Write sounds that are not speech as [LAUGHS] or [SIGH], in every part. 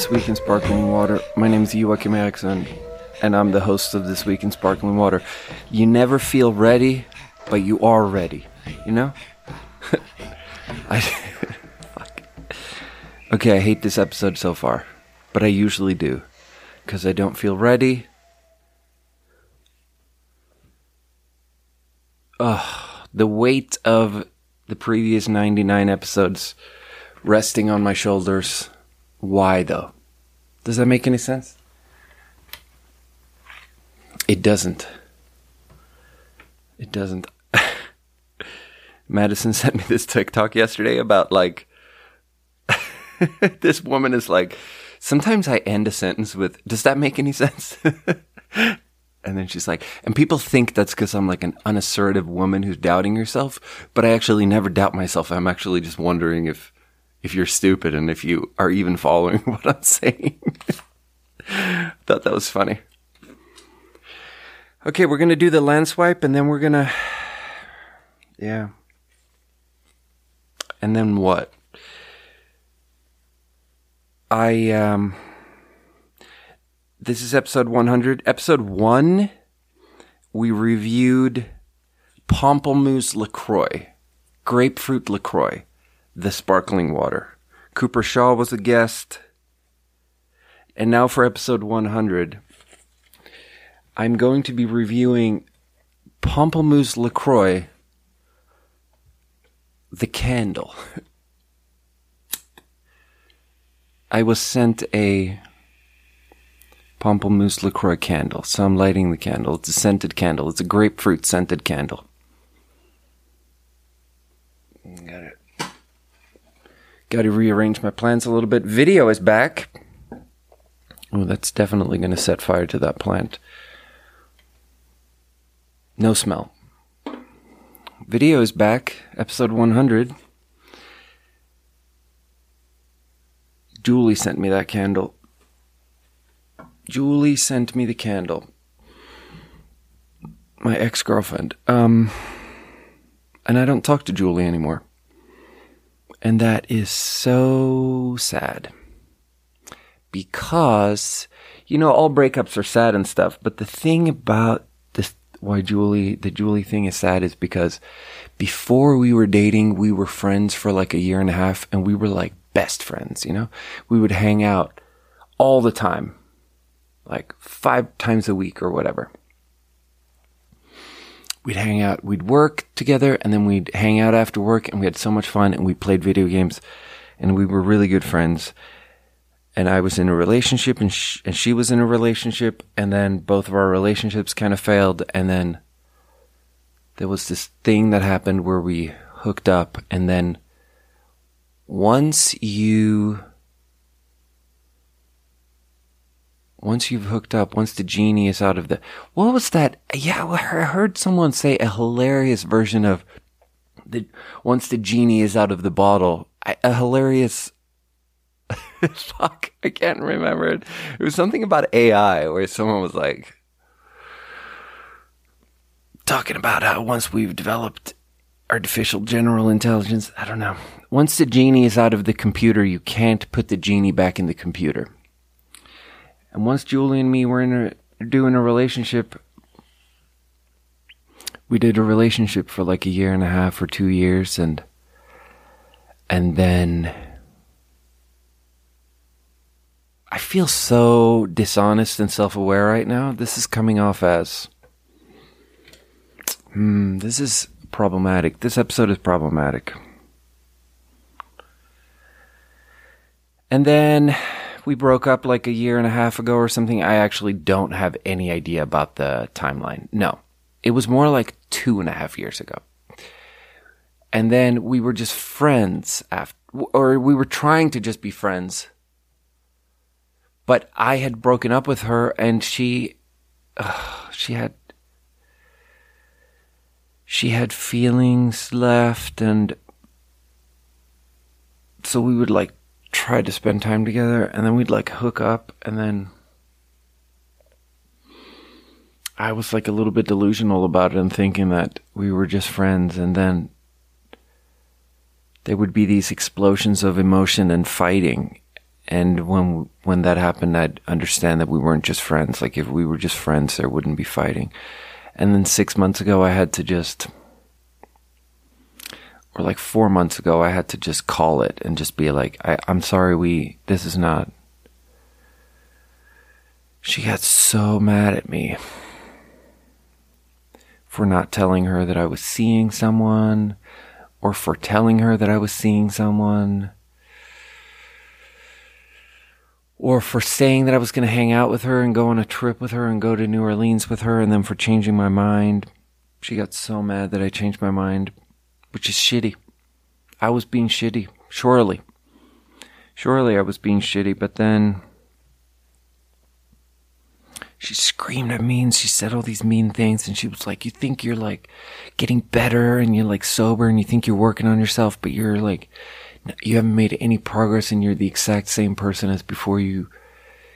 This Week in Sparkling Water. My name is Joachim Eriksson, and I'm the host of This Week in Sparkling Water. You never feel ready, but you are ready. You know? [LAUGHS] I, [LAUGHS] fuck. Okay, I hate this episode so far, but I usually do. Because I don't feel ready. Ugh, the weight of the previous 99 episodes resting on my shoulders. Why though? Does that make any sense? It doesn't. It doesn't. [LAUGHS] Madison sent me this TikTok yesterday about like [LAUGHS] this woman is like sometimes I end a sentence with does that make any sense? [LAUGHS] and then she's like and people think that's cuz I'm like an unassertive woman who's doubting herself, but I actually never doubt myself. I'm actually just wondering if if you're stupid and if you are even following [LAUGHS] what I'm saying. [LAUGHS] Thought that was funny. Okay, we're gonna do the land swipe and then we're gonna [SIGHS] Yeah. And then what? I um this is episode 100. Episode 1 we reviewed Pamplemousse LaCroix, grapefruit LaCroix, the sparkling water. Cooper Shaw was a guest. And now for episode 100, I'm going to be reviewing Pamplemousse LaCroix the candle. [LAUGHS] I was sent a Pamplemousse LaCroix candle, so I'm lighting the candle. It's a scented candle. It's a grapefruit scented candle. Got it. Got to rearrange my plans a little bit. Video is back. Oh, that's definitely going to set fire to that plant. No smell. Video is back, episode 100. Julie sent me that candle. Julie sent me the candle. My ex girlfriend. Um, and I don't talk to Julie anymore. And that is so sad. Because, you know, all breakups are sad and stuff, but the thing about this, why Julie, the Julie thing is sad is because before we were dating, we were friends for like a year and a half and we were like best friends, you know? We would hang out all the time, like five times a week or whatever we'd hang out, we'd work together, and then we'd hang out after work, and we had so much fun, and we played video games, and we were really good friends. And I was in a relationship, and, sh- and she was in a relationship, and then both of our relationships kind of failed, and then there was this thing that happened where we hooked up, and then once you once you've hooked up, once the genie is out of the, what was that? Yeah, I heard someone say a hilarious version of the, once the genie is out of the bottle, a hilarious, [LAUGHS] fuck, I can't remember it. It was something about AI where someone was like, talking about how once we've developed artificial general intelligence, I don't know. Once the genie is out of the computer, you can't put the genie back in the computer. And once Julie and me were in a, doing a relationship, we did a relationship for like a year and a half or two years, and and then I feel so dishonest and self-aware right now. This is coming off as, hmm, this is problematic. This episode is problematic. And then we broke up like a year and a half ago or something. I actually don't have any idea about the timeline. No, it was more like two and a half years ago. And then we were just friends after, or we were trying to just be friends. But I had broken up with her and she, uh, she had, she had feelings left and so we would like tried to spend time together and then we'd like hook up and then I was like a little bit delusional about it and thinking that we were just friends and then there would be these explosions of emotion and fighting and when when that happened, I'd understand that we weren't just friends. Like if we were just friends, there wouldn't be fighting. And then six months ago, I had to just, or like four months ago, I had to just call it and just be like, I, I'm sorry, we, this is not. She got so mad at me for not telling her that I was seeing someone or for telling her that I was seeing someone or for saying that I was going to hang out with her and go on a trip with her and go to New Orleans with her, and then for changing my mind. She got so mad that I changed my mind, which is shitty. I was being shitty, surely. Surely I was being shitty, but then she screamed at me and she said all these mean things and she was like, You think you're like getting better and you're like sober and you think you're working on yourself, but you're like you haven't made any progress and you're the exact same person as before you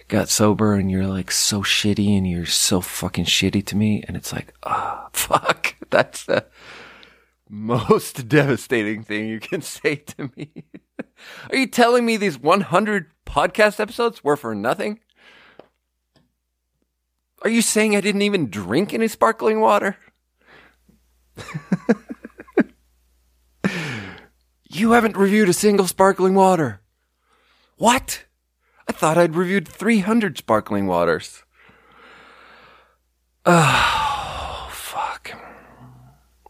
got sober and you're like so shitty and you're so fucking shitty to me. And it's like, ah, oh, [LAUGHS] fuck. That's the most [LAUGHS] devastating thing you can say to me. [LAUGHS] Are you telling me these 100 podcast episodes were for nothing? Are you saying I didn't even drink any sparkling water? [LAUGHS] You haven't reviewed a single sparkling water. What? I thought I'd reviewed 300 sparkling waters. Oh, [SIGHS] ah. fuck.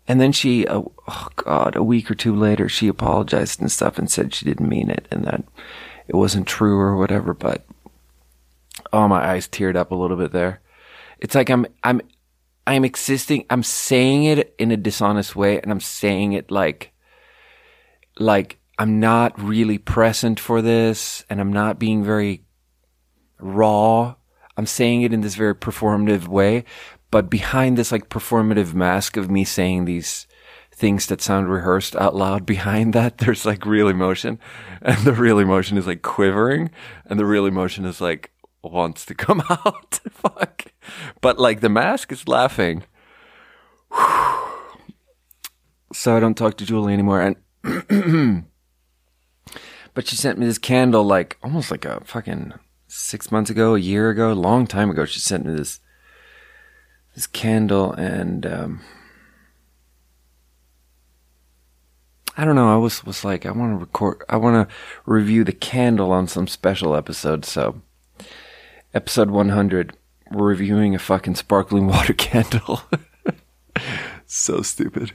And then she, uh, oh God, a week or two later, she apologized and stuff and said she didn't mean it and that it wasn't true or whatever. But, oh, my eyes teared up a little bit there. It's like I'm, I'm, I'm existing, I'm saying it in a dishonest way and I'm saying it like, like I'm not really present for this and I'm not being very raw. I'm saying it in this very performative way, but behind this like performative mask of me saying these things that sound rehearsed out loud behind that, [LAUGHS] there's like real emotion and the real emotion is like quivering and the real emotion is like wants to [LAUGHS] come out. Fuck. But like the mask is laughing. [SIGHS] so I don't talk to Julie anymore. And [CLEARS THROAT] but she sent me this candle like almost like a fucking six months ago, a year ago, a long time ago. She sent me this this candle and um, I don't know. I was was like, I want to record, I want to review the candle on some special episode. So, episode 100, we're reviewing a fucking sparkling [LAUGHS] water candle. [LAUGHS] so stupid.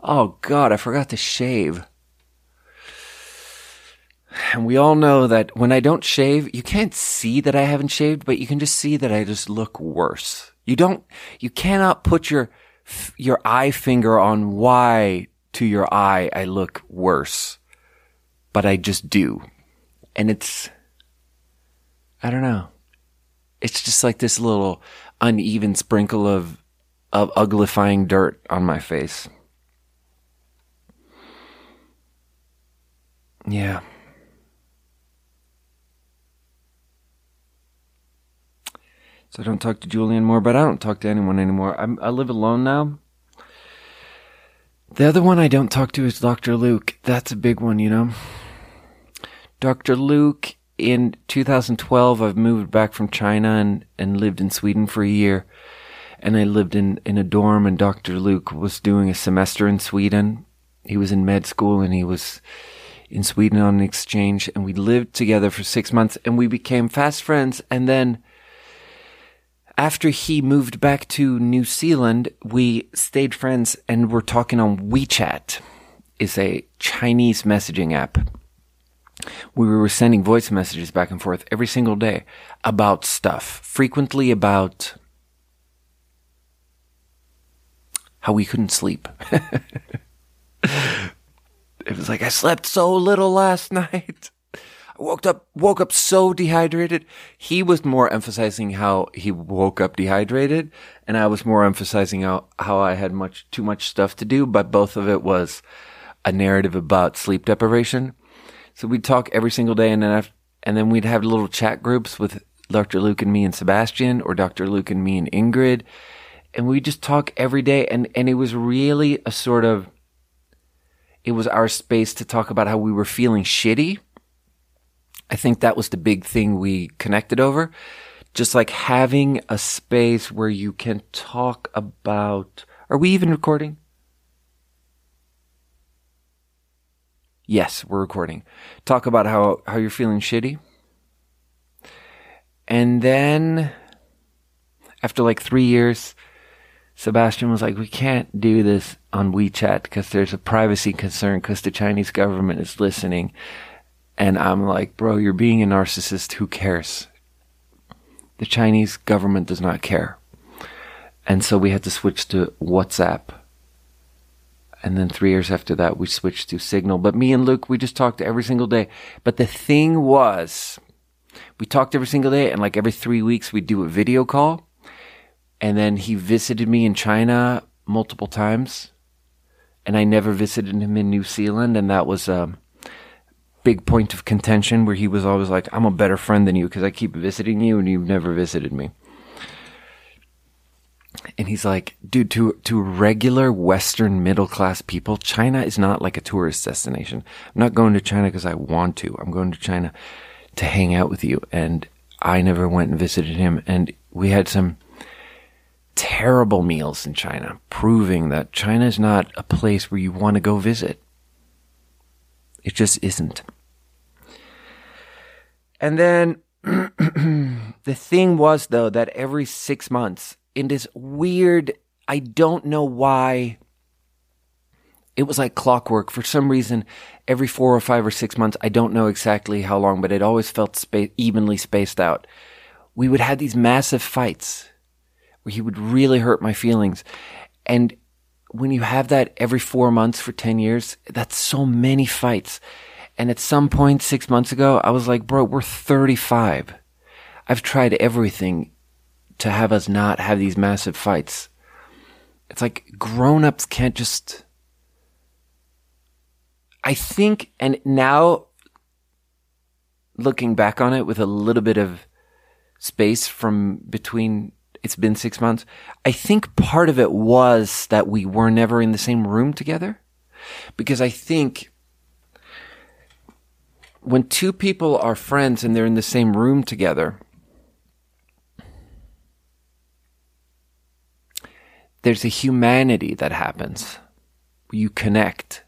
Oh God, I forgot to shave. And we all know that when I don't shave, you can't see that I haven't shaved, but you can just see that I just look worse. You don't, you cannot put your, your eye finger on why to your eye I look worse, but I just do. And it's, I don't know. It's just like this little uneven sprinkle of, of uglifying dirt on my face. Yeah. I don't talk to Julie anymore, but I don't talk to anyone anymore. I'm, I live alone now. The other one I don't talk to is Dr. Luke. That's a big one, you know. Dr. Luke, in 2012, I've moved back from China and, and lived in Sweden for a year. And I lived in, in a dorm, and Dr. Luke was doing a semester in Sweden. He was in med school and he was in Sweden on an exchange and we lived together for six months and we became fast friends. And then after he moved back to New Zealand, we stayed friends and we're talking on WeChat. Is a Chinese messaging app. We were sending voice messages back and forth every single day about stuff, frequently about how we couldn't sleep. [LAUGHS] It was like I slept so little last [LAUGHS] night. Woke up woke up so dehydrated. He was more emphasizing how he woke up dehydrated, and I was more emphasizing how, how I had much too much stuff to do, but both of it was a narrative about sleep deprivation. So we'd talk every single day and then after, and then we'd have little chat groups with Dr. Luke and me and Sebastian or Dr. Luke and me and Ingrid. And we just talk every day and, and it was really a sort of it was our space to talk about how we were feeling shitty I think that was the big thing we connected over. Just like having a space where you can talk about. Are we even recording? Yes, we're recording. Talk about how, how you're feeling shitty. And then, after like three years, Sebastian was like, we can't do this on WeChat because there's a privacy concern because the Chinese government is listening. And I'm like, bro, you're being a narcissist. Who cares? The Chinese government does not care. And so we had to switch to WhatsApp. And then three years after that, we switched to Signal. But me and Luke, we just talked every single day. But the thing was, we talked every single day, and like every three weeks, we'd do a video call. And then he visited me in China multiple times. And I never visited him in New Zealand. And that was a big point of contention where he was always like, I'm a better friend than you because I keep visiting you and you've never visited me. And he's like, dude, to, to regular Western middle class people, China is not like a tourist destination. I'm not going to China because I want to. I'm going to China to hang out with you. And I never went and visited him. And we had some terrible meals in China, proving that China is not a place where you want to go visit. It just isn't. And then [CLEARS THROAT] the thing was, though, that every six months, in this weird, I don't know why, it was like clockwork. For some reason, every four or five or six months, I don't know exactly how long, but it always felt spa- evenly spaced out. We would have these massive fights where he would really hurt my feelings. And when you have that every four months for 10 years, that's so many fights. And at some point six months ago, I was like, bro, we're 35. I've tried everything to have us not have these massive fights. It's like grown ups can't just. I think, and now looking back on it with a little bit of space from between it's been six months. I think part of it was that we were never in the same room together. Because I think when two people are friends and they're in the same room together, there's a humanity that happens. You connect.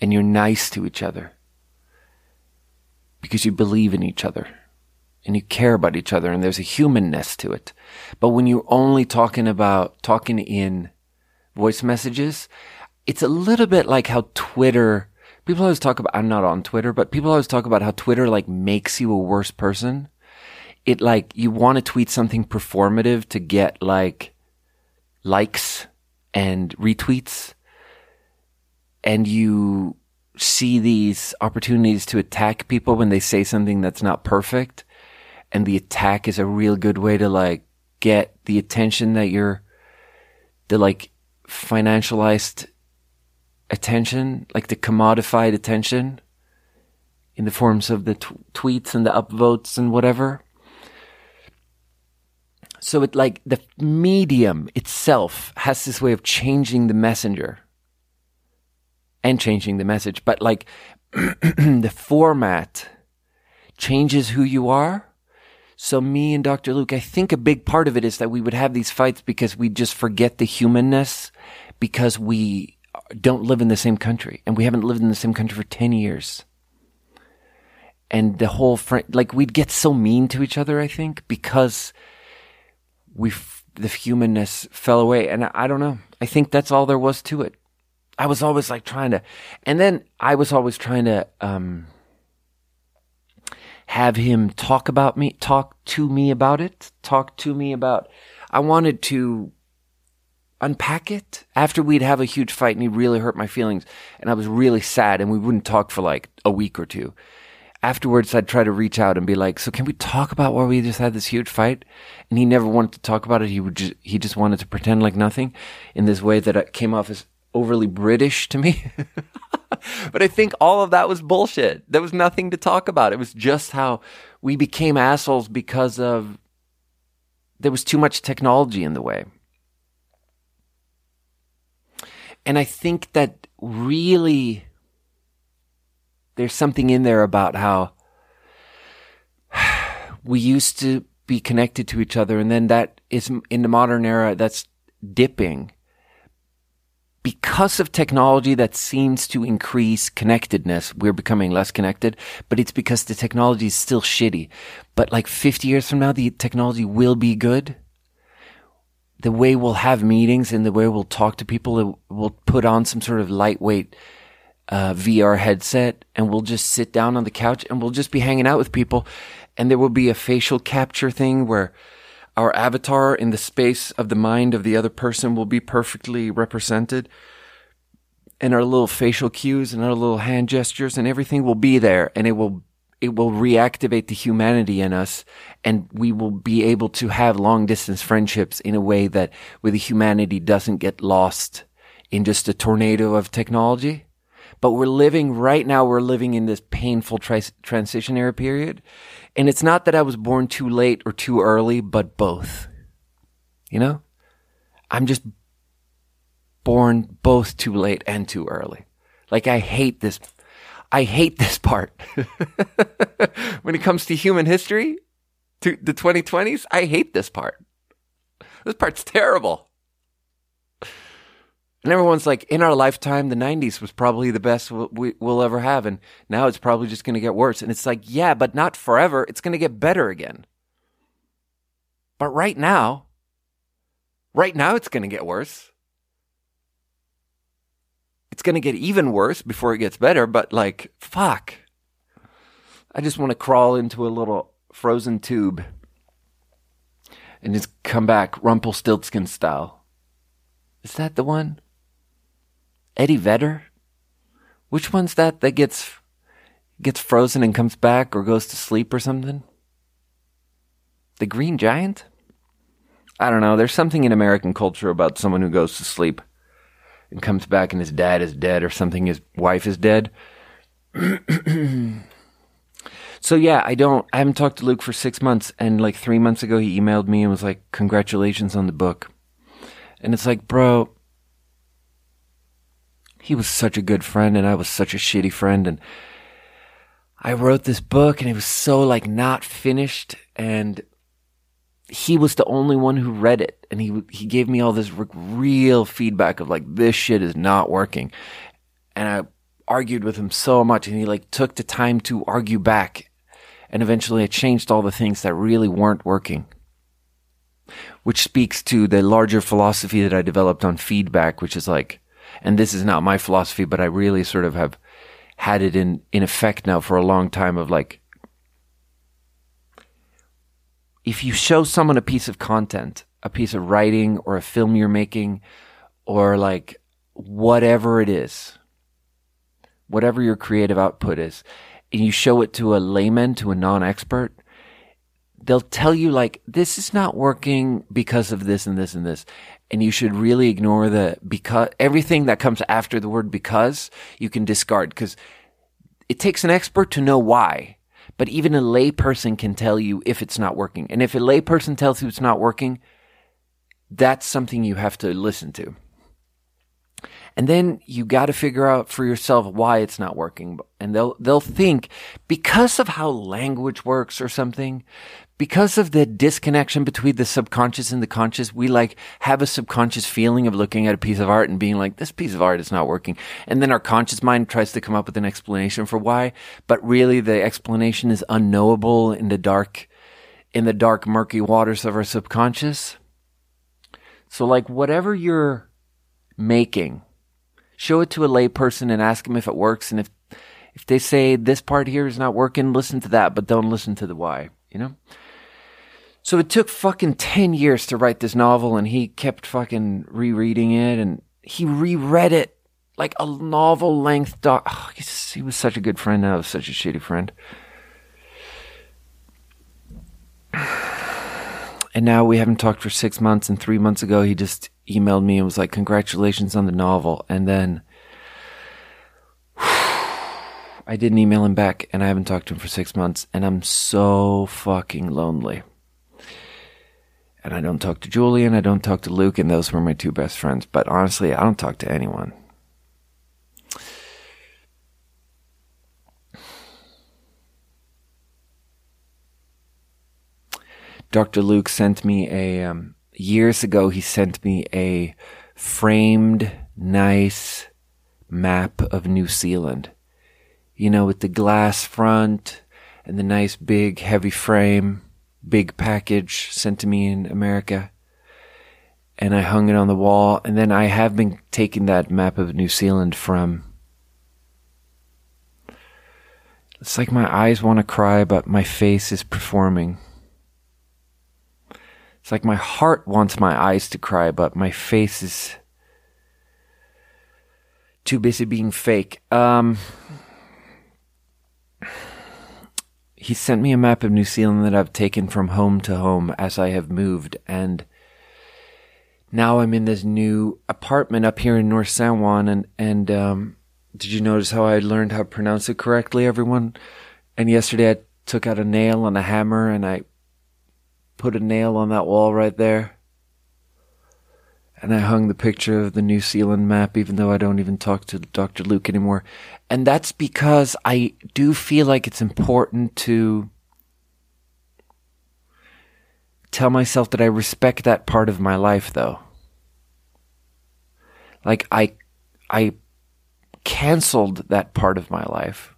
And you're nice to each other because you believe in each other and you care about each other and there's a humanness to it. But when you're only talking about talking in voice messages, it's a little bit like how Twitter, people always talk about, I'm not on Twitter, but people always talk about how Twitter like makes you a worse person. It like, you want to tweet something performative to get like likes and retweets and you see these opportunities to attack people when they say something that's not perfect and the attack is a real good way to like get the attention that you're the like financialized attention, like the commodified attention in the forms of the t- tweets and the upvotes and whatever. So it like the medium itself has this way of changing the messenger and changing the message, but like [CLEARS THROAT] the format changes who you are so me and Dr. Luke, I think a big part of it is that we would have these fights because we just forget the humanness because we don't live in the same country and we haven't lived in the same country for 10 years. And the whole fr- like we'd get so mean to each other, I think, because we the humanness fell away. And I, I don't know. I think that's all there was to it. I was always like trying to, and then I was always trying to, um, have him talk about me, talk to me about it, talk to me about. I wanted to unpack it after we'd have a huge fight and he really hurt my feelings and I was really sad and we wouldn't talk for like a week or two. Afterwards, I'd try to reach out and be like, "So can we talk about why we just had this huge fight?" And he never wanted to talk about it. He would just he just wanted to pretend like nothing in this way that came off as overly British to me. [LAUGHS] [LAUGHS] but I think all of that was bullshit. There was nothing to talk about. It was just how we became assholes because of there was too much technology in the way. And I think that really there's something in there about how [SIGHS] we used to be connected to each other, and then that is in the modern era that's dipping because of technology that seems to increase connectedness, we're becoming less connected, but it's because the technology is still shitty. But like 50 years from now, the technology will be good. The way we'll have meetings and the way we'll talk to people, we'll put on some sort of lightweight uh, VR headset and we'll just sit down on the couch and we'll just be hanging out with people. And there will be a facial capture thing where our avatar in the space of the mind of the other person will be perfectly represented. And our little facial cues and our little hand gestures and everything will be there and it will it will reactivate the humanity in us and we will be able to have long distance friendships in a way that where the humanity doesn't get lost in just a tornado of technology. But we're living right now, we're living in this painful tri- transitionary period. And it's not that I was born too late or too early, but both. You know? I'm just born both too late and too early. Like I hate this. I hate this part. [LAUGHS] when it comes to human history, to the 2020s, I hate this part. This part's terrible. And everyone's like, in our lifetime, the 90s was probably the best we, will ever have. And now it's probably just going to get worse. And it's like, yeah, but not forever. It's going to get better again. But right now, right now, it's going to get worse. It's going to get even worse before it gets better. But like, fuck. I just want to crawl into a little frozen tube and just come back Rumpelstiltskin style. Is that the one? Eddie Vedder? Which one's that that gets gets frozen and comes back or goes to sleep or something? The Green Giant? I don't know. There's something in American culture about someone who goes to sleep and comes back and his dad is dead or something, his wife is dead. [CLEARS THROAT] so yeah, I don't, I haven't talked to Luke for six months and like three months ago he emailed me and was like, congratulations on the book. And it's like, bro, he was such a good friend and I was such a shitty friend and I wrote this book and it was so like not finished and he was the only one who read it and he he gave me all this real feedback of like this shit is not working. And I argued with him so much and he like took the time to argue back and eventually I changed all the things that really weren't working which speaks to the larger philosophy that I developed on feedback which is like and this is not my philosophy, but I really sort of have had it in, in effect now for a long time of like, if you show someone a piece of content, a piece of writing or a film you're making, or like whatever it is, whatever your creative output is, and you show it to a layman, to a non expert, they'll tell you like, this is not working because of this and this and this and you should really ignore the because everything that comes after the word because you can discard because it takes an expert to know why. But even a layperson can tell you if it's not working. And if a layperson tells you it's not working that's something you have to listen to. And then you got to figure out for yourself why it's not working. And they'll they'll think because of how language works or something because of the disconnection between the subconscious and the conscious, we like have a subconscious feeling of looking at a piece of art and being like, this piece of art is not working. And then our conscious mind tries to come up with an explanation for why, but really the explanation is unknowable in the dark, in the dark, murky waters of our subconscious. So like whatever you're making, show it to a layperson and ask them if it works. And if, if they say this part here is not working, listen to that, but don't listen to the why, you know? So it took fucking 10 years to write this novel and he kept fucking rereading it and he reread it like a novel length doc. Oh, he was such a good friend I was such a shitty friend. [SIGHS] And now we haven't talked for six months and three months ago he just emailed me and was like, congratulations on the novel. And then [SIGHS] I didn't email him back and I haven't talked to him for six months and I'm so fucking lonely and I don't talk to Julian. I don't talk to Luke, and those were my two best friends. But honestly, I don't talk to anyone. Dr. Luke sent me a, um, years ago, he sent me a framed, nice map of New Zealand. You know, with the glass front and the nice big heavy frame big package sent to me in America. And I hung it on the wall. And then I have been taking that map of New Zealand from It's like my eyes want to cry, but my face is performing. It's like my heart wants my eyes to cry, but my face is too busy being fake. Um, he sent me a map of New Zealand that I've taken from home to home as I have moved, and now I'm in this new apartment up here in North San Juan, and and um, did you notice how I learned how to pronounce it correctly, everyone? And yesterday I took out a nail and a hammer and I put a nail on that wall right there. And I hung the picture of the New Zealand map, even though I don't even talk to Dr. Luke anymore. And that's because I do feel like it's important to tell myself that I respect that part of my life, though. Like, I, I canceled that part of my life.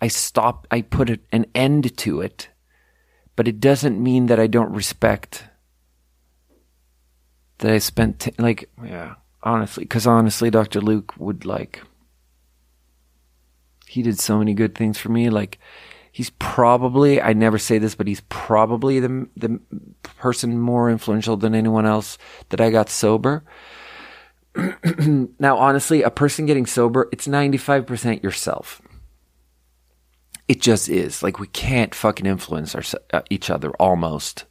I stopped, I put an end to it, but it doesn't mean that I don't respect that I spent, t- like, yeah, honestly, because honestly, Dr. Luke would like, he did so many good things for me. Like, he's probably, I never say this, but he's probably the, the person more influential than anyone else that I got sober [CLEARS THROAT] now, honestly, a person getting sober, it's 95% yourself. It just is. Like, we can't fucking influence our, uh, each other almost.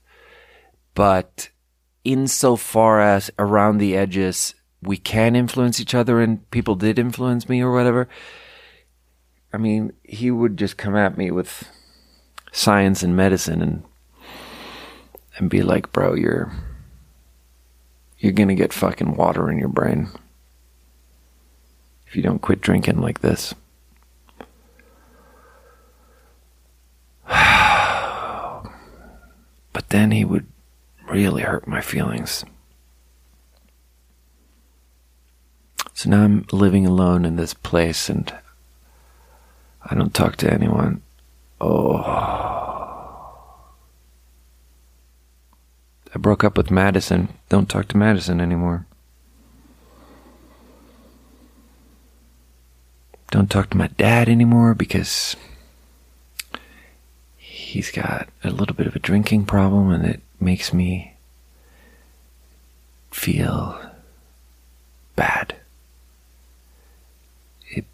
But insofar as around the edges, we can influence each other and people did influence me or whatever. I mean, he would just come at me with science and medicine and and be like, bro, you're you're going to get fucking water in your brain if you don't quit drinking like this. [SIGHS] but then he would really hurt my feelings. So now I'm living alone in this place and I don't talk to anyone. Oh. I broke up with Madison. Don't talk to Madison anymore. Don't talk to my dad anymore because he's got a little bit of a drinking problem and it makes me feel bad. It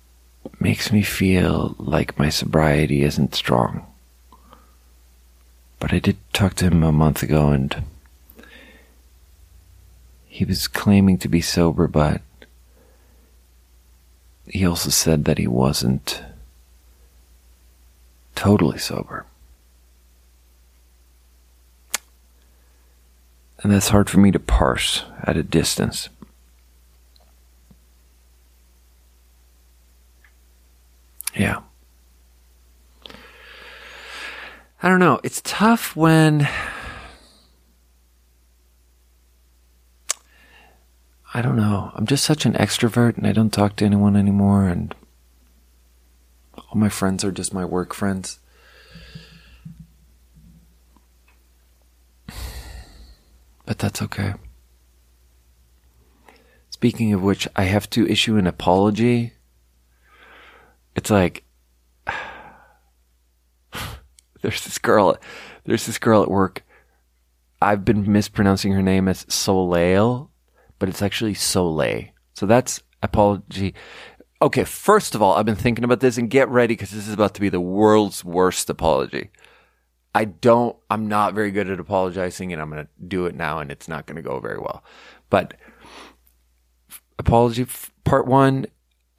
makes me feel like my sobriety isn't strong. But I did talk to him a month ago and he was claiming to be sober, but he also said that he wasn't totally sober. And that's hard for me to parse at a distance. Yeah. I don't know. It's tough when I don't know. I'm just such an extrovert and I don't talk to anyone anymore and all my friends are just my work friends. But that's okay. Speaking of which, I have to issue an apology. It's like [SIGHS] there's this girl there's this girl at work. I've been mispronouncing her name as Soleil but it's actually Soleil. So that's apology. Okay, first of all, I've been thinking about this and get ready because this is about to be the world's worst apology. I don't, I'm not very good at apologizing and I'm going to do it now and it's not going to go very well. But apology part one,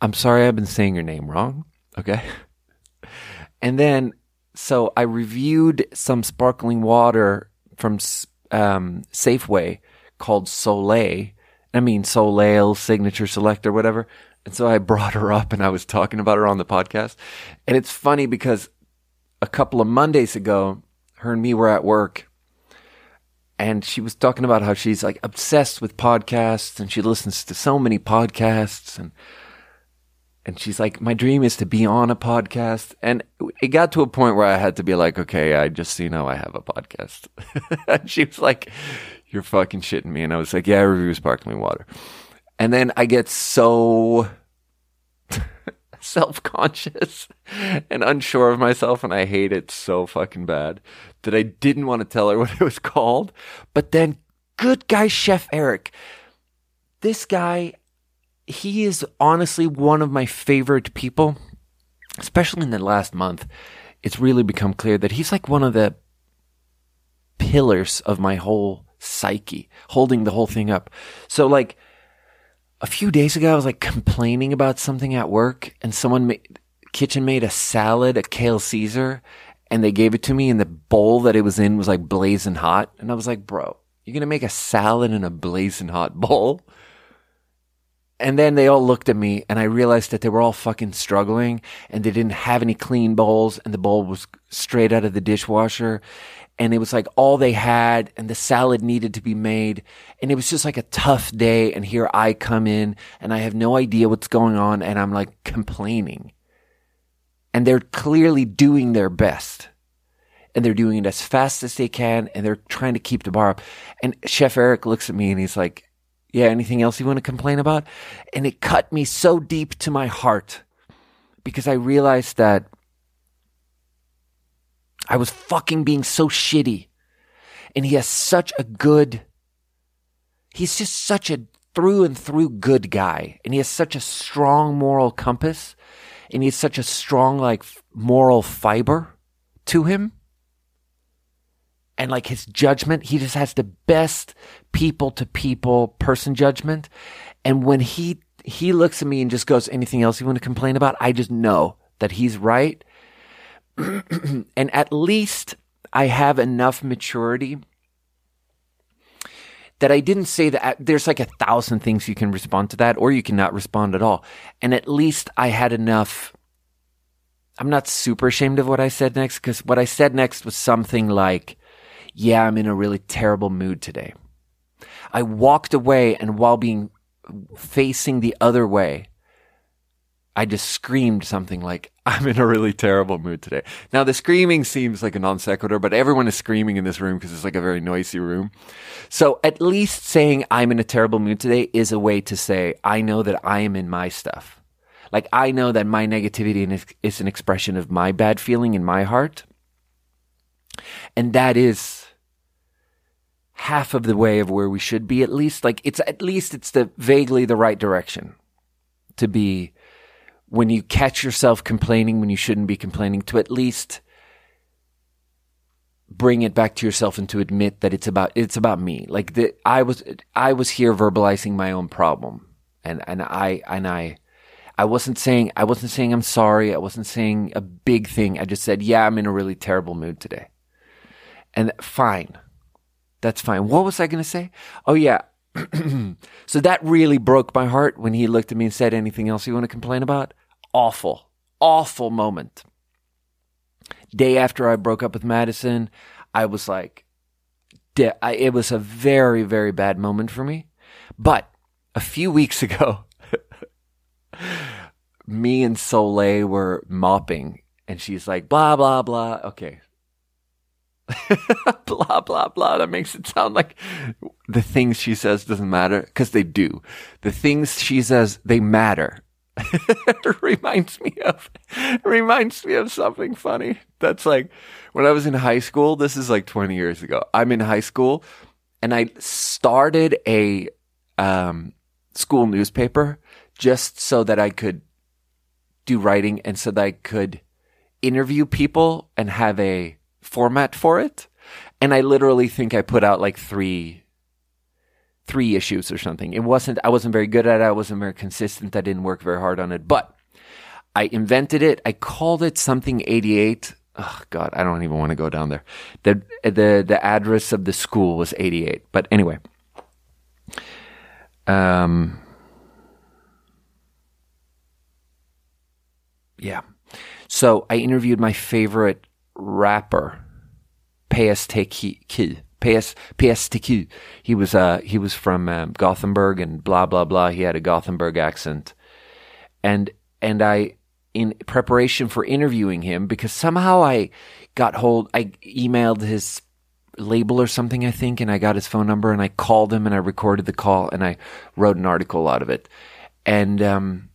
I'm sorry I've been saying your name wrong. Okay. [LAUGHS] And then, so I reviewed some sparkling water from um, Safeway called Soleil I mean, Soleil, Signature Select, or whatever. And so I [LAUGHS] brought her up and I was talking about her on the podcast. And it's funny because a couple of Mondays ago, her and me were at work and she was talking about how she's like obsessed with podcasts and she listens to so many podcasts and and she's like my dream is to be on a podcast. And it got to a point where i had to be like okay i just you know i have a podcast. [LAUGHS] And she was like you're fucking shitting me. And i was like yeah review sparkling water. And then i get so [LAUGHS] self-conscious [LAUGHS] and unsure of myself and i hate it so fucking bad that I didn't want to tell her [LAUGHS] what it was called. But then, good guy, Chef Eric. This guy, he is honestly one of my favorite people, especially in the last month. It's really become clear that he's like one of the pillars of my whole psyche, holding the whole thing up. So, like, a few days ago, I was like complaining about something at work, and someone made, kitchen made a salad, a kale Caesar, and they gave it to me and the bowl that it was in was like blazing hot. And I was like, bro, you're going to make a salad in a blazing hot bowl? And then they all looked at me and I realized that they were all fucking struggling and they didn't have any clean bowls and the bowl was straight out of the dishwasher. And it was like all they had and the salad needed to be made. And it was just like a tough day. And here I come in and I have no idea what's going on and I'm like complaining and they're clearly doing their best and they're doing it as fast as they can and they're trying to keep the bar up. And Chef Eric looks at me and he's like, yeah, anything else you want to complain about? And it cut me so deep to my heart because I realized that I was fucking being so shitty. And he has such a good, he's just such a through and through good guy. And he has such a strong moral compass. And he has such a strong like moral fiber to him. And like his judgment he just has the best people to people person judgment. And when he he looks at me and just goes anything else you want to complain about? I just know that he's right [CLEARS THROAT] and at least i have enough maturity that I didn't say that there's like a thousand things you can respond to that, or you cannot respond at all. And at least I had enough. I'm not super ashamed of what I said next because what I said next was something like, Yeah, I'm in a really terrible mood today. I walked away and while being facing the other way, I just screamed something like, I'm in a really terrible mood today. Now, the screaming seems like a non sequitur, but everyone is screaming in this room because it's like a very noisy room. So at least saying I'm in a terrible mood today is a way to say, I know that I am in my stuff. Like, I know that my negativity is an expression of my bad feeling in my heart. And that is half of the way of where we should be, at least. Like, it's at least it's the vaguely the right direction to be when you catch yourself complaining when you shouldn't be complaining, to at least bring it back to yourself and to admit that it's about it's about me. Like the I was I was here verbalizing my own problem, and and I and I. I wasn't saying I wasn't saying I'm sorry. I wasn't saying a big thing. I just said, "Yeah, I'm in a really terrible mood today." And fine. That's fine. What was I going to say? Oh yeah, [CLEARS THROAT] so that really broke my heart when he looked at me and said, Anything else you want to complain about? Awful, awful moment. Day after I broke up with Madison, I was like, it was a very, very bad moment for me. But a few [LAUGHS] weeks ago, me and Soleil were mopping, and she's like, blah, blah, blah. Okay, [LAUGHS] blah blah blah that makes it sound like the things she says doesn't matter because they do the things she says they matter [LAUGHS] reminds me of reminds me of something funny that's like when i was in high school this is like 20 years ago i'm in high school and i started a um, school newspaper just so that i could do writing and so that i could interview people and have a format for it. And I literally think I put out like three three issues or something. It wasn't I wasn't very good at it. I wasn't very consistent. I didn't work very hard on it. But I invented it. I called it something 88. Oh god, I don't even want to go down there. The the the address of the school was 88. But anyway. Um Yeah. So I interviewed my favorite rapper, PST Key, PS PSTQ. He was uh he was from um, Gothenburg and blah blah blah. He had a Gothenburg accent, and and I in preparation for interviewing him because somehow I got hold I emailed his label or something I think and I got his phone number and I called him and I recorded the call and I wrote an article out of it and um,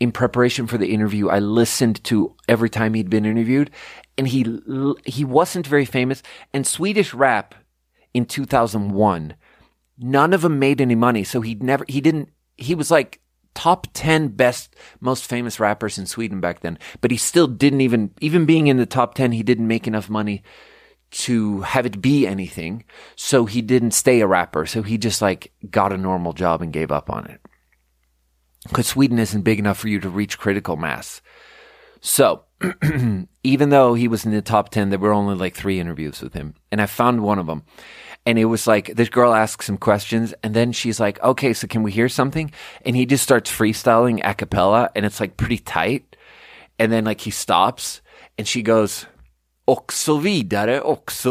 in preparation for the interview I listened to every time he'd been interviewed and he he wasn't very famous and Swedish rap in 2001 none of them made any money so he never he didn't he was like top 10 best, most famous rappers in Sweden back then. But he still didn't even, even being in the top 10, he didn't make enough money to have it be anything. So he didn't stay a rapper. So he just like got a normal job and gave up on it. Cause Sweden isn't big enough for you to reach critical mass. So [CLEARS THROAT] even though he was in the top 10, there were only like three interviews with him. And I found one of them and it was like this girl asks him questions and then she's like okay so can we hear something? And he just starts freestyling a cappella and it's like pretty tight. And then like he stops and she goes vidare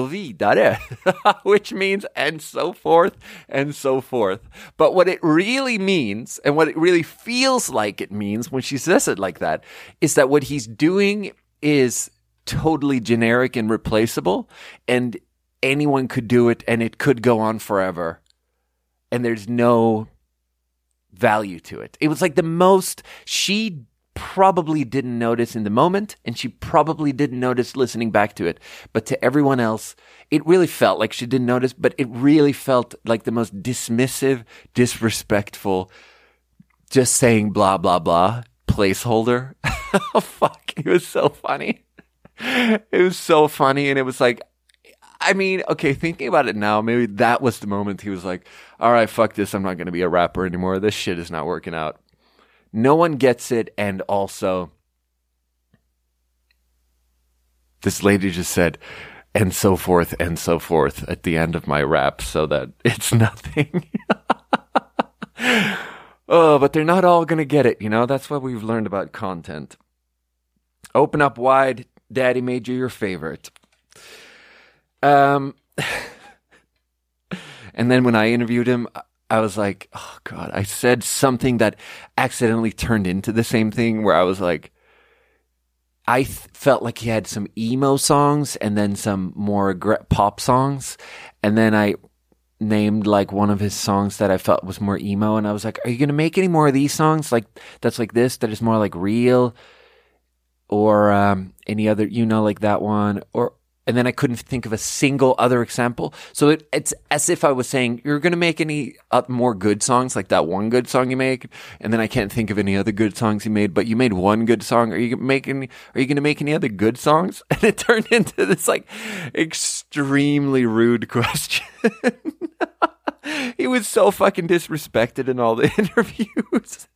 vidare [LAUGHS] which means and so forth and so forth. But what it really means and what it really feels like it means when she says it like that is that what he's doing is totally generic and replaceable and anyone could do it and it could go on forever. And there's no value to it. It was like the most she probably didn't notice in the moment and she probably didn't notice listening back to it. But to everyone else, it really felt like she didn't notice, but it really felt like the most dismissive, disrespectful, just saying blah, blah, blah placeholder. oh, [LAUGHS] fuck. It was so funny. It was so funny. And it was like, I mean, okay, thinking about it now, maybe that was the moment he was like, all right, fuck this. I'm not going to be a rapper anymore. This shit is not working out. No one gets it. And also, this lady just said, and so forth and so forth at the end of my rap so that [LAUGHS] it's nothing. oh, but they're not all going to get it. You know, that's what we've learned about content. Open up wide. Daddy made you your favorite. Um, [LAUGHS] and then when I interviewed him, I was like, oh God, I said something that accidentally turned into the same thing where I was like, I th- felt like he had some emo songs and then some more pop songs. And then I named like one of his songs that I felt was more emo. And I was like, are you going to make any more of these songs? Like, that's like this, that is more like real or, um, any other, you know, like that one or, and then I couldn't think of a single other example. So it, it's as if I was saying, "You're going to make any uh, more good songs like that one good song you make," and then I can't think of any other good songs you made. But you made one good song. Are you making? Are you going to make any other good songs? [LAUGHS] And it turned into this like extremely rude [LAUGHS] question. [LAUGHS] he was so fucking disrespected in all the interviews.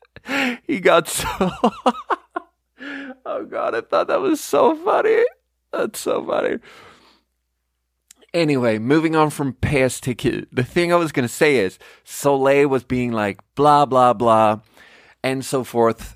he got so. oh god, I thought that was so funny. That's so funny. Anyway, moving on from PSTQ, the thing I was going to say is Soleil was being like blah, blah, blah, and so forth,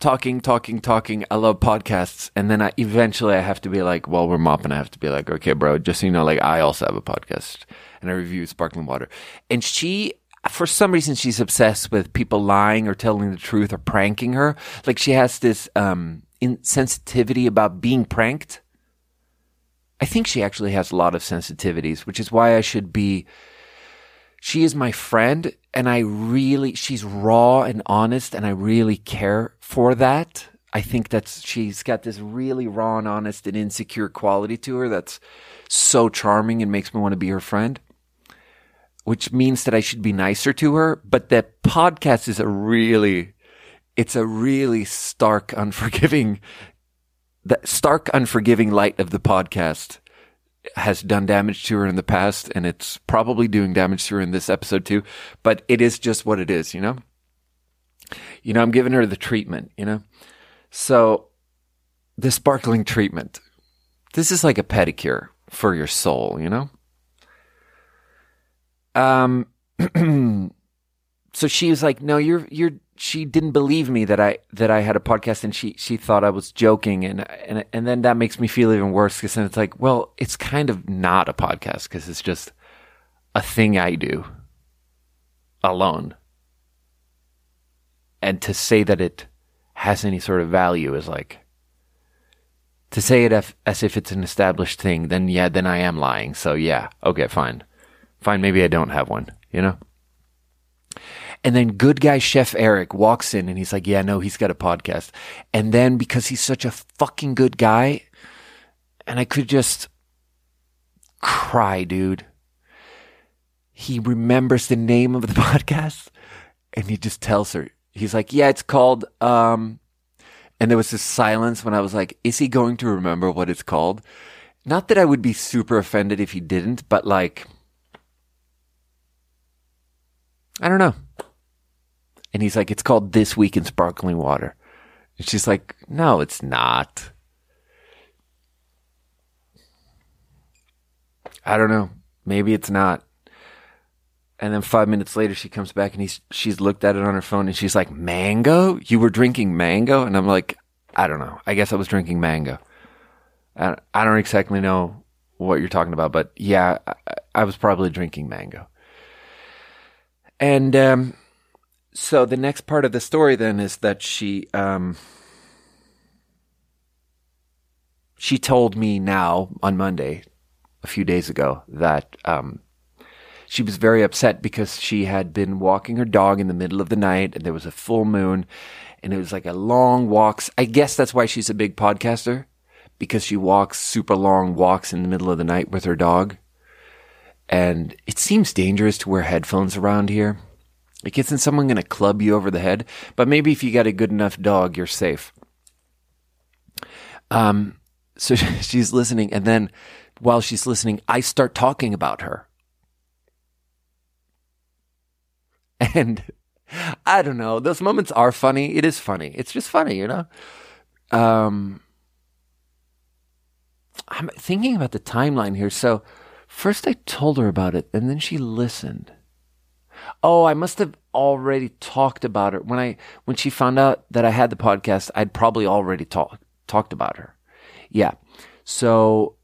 talking, talking, talking. I love podcasts. And then I eventually I have to be like, while we're mopping, I have to be like, okay, bro, just so you know, like I also have a podcast and I review sparkling water. And she, for some reason, she's obsessed with people lying or telling the truth or pranking her. Like she has this, um, insensitivity about being pranked. I think she actually has a lot of sensitivities, which is why I should be. She is my friend, and I really, she's raw and honest, and I really care for that. I think that's, she's got this really raw and honest and insecure quality to her that's so charming and makes me want to be her friend, which means that I should be nicer to her. But that podcast is a really it's a really stark, unforgiving, the stark, unforgiving light of the podcast has done damage to her in the past, and it's probably doing damage to her in this episode too. But it is just what it is, you know. You know, I'm giving her the treatment, you know. So, the sparkling treatment. This is like a pedicure for your soul, you know. Um. [CLEARS THROAT] so she was like, "No, you're you're she didn't believe me that I that I had a podcast and she she thought I was joking and and and then that makes me feel even worse because then it's like well it's kind of not a podcast because it's just a thing I do alone. And to say that it has any sort of value is like to say it as, as if it's an established thing then yeah then I am lying. So yeah okay fine. Fine maybe I don't have one you know and then good guy Chef Eric walks in and he's like, yeah, no, he's got a podcast. And then because he's such a fucking good guy, and I could just cry, dude. He remembers the name of the [LAUGHS] podcast and he just tells her, he's like, yeah, it's called, um, and there was this silence when I was like, is he going to remember what it's called? Not that I would be super offended if he didn't, but like, I don't know. And he's like, it's called This Week in Sparkling Water. And she's like, no, it's not. I don't know. Maybe it's not. And then five minutes later, she comes back and he's, she's looked at it on her phone and she's like, mango? You were drinking mango? And I'm like, I don't know. I guess I was drinking mango. I, don't exactly know what you're talking about, but yeah, I, I was probably drinking mango. And, um, so the next part of the story then is that she um, she told me now on Monday, a few days ago, that um, she was very upset because she had been walking her dog in the middle of the night and there was a full moon and it was like a long walks. I guess that's why she's a big podcaster because she walks super long walks in the middle of the night with her dog. And it seems dangerous to wear headphones around here. Like, isn't someone going to club you over the head? But maybe if you got a good enough dog, you're safe. Um, so [LAUGHS] she's listening, and then while she's listening, I start talking about her. And [LAUGHS] I don't know, those moments are funny. It is funny. It's just funny, you know? Um, I'm thinking about the timeline here. So, first I told her about it, and then she listened. Oh, I must have already talked about her when I when she found out that I had the podcast. I'd probably already talked talked about her. Yeah. So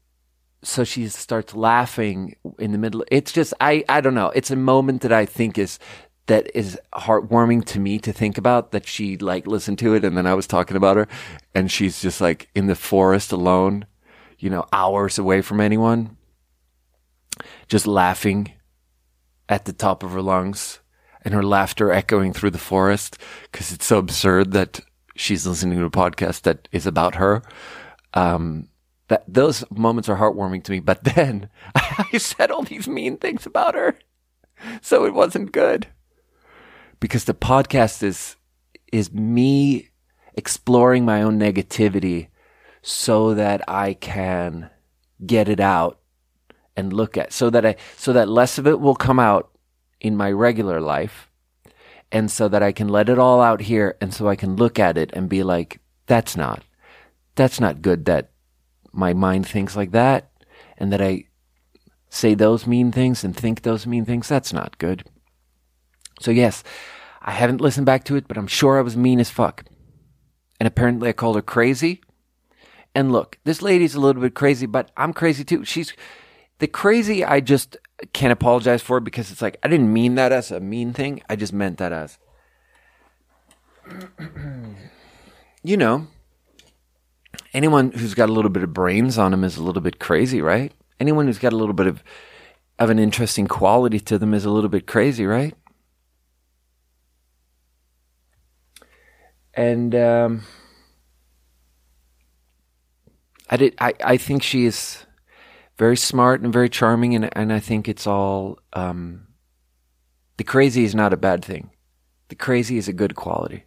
so she starts laughing in the middle. It's just I I don't know. It's a moment that I think is that is heartwarming to me to think about that she like listened to it and then I was talking about her and she's just like in the forest alone, you know, hours away from anyone, just laughing at the top of her lungs and her laughter echoing through the forest because it's so absurd that she's listening to a podcast that is about her. Um, that those moments are heartwarming to me. But [LAUGHS] then I said all these mean things about her, so it wasn't good because the podcast is is me exploring my own negativity so that I can get it out and look at so that I so that less of it will come out in my regular life and so that I can let it all out here and so I can look at it and be like that's not that's not good that my mind thinks like that and that I say those mean things and think those mean things. That's not good. So yes I haven't listened back to it but I'm sure I was mean as fuck. And apparently I called her crazy. And look this lady's a little bit crazy but I'm crazy too. She's the crazy I just can't apologize for because it's like I didn't mean that as a mean thing. I just meant that as [CLEARS THROAT] you know, anyone who's got a little bit of brains on them is a little bit crazy, right? Anyone who's got a little bit of of an interesting quality to them is a little bit crazy, right? And um, I did. I I think she is very smart and very charming, and and I think it's all um, the crazy is not a bad thing. The crazy is a good quality.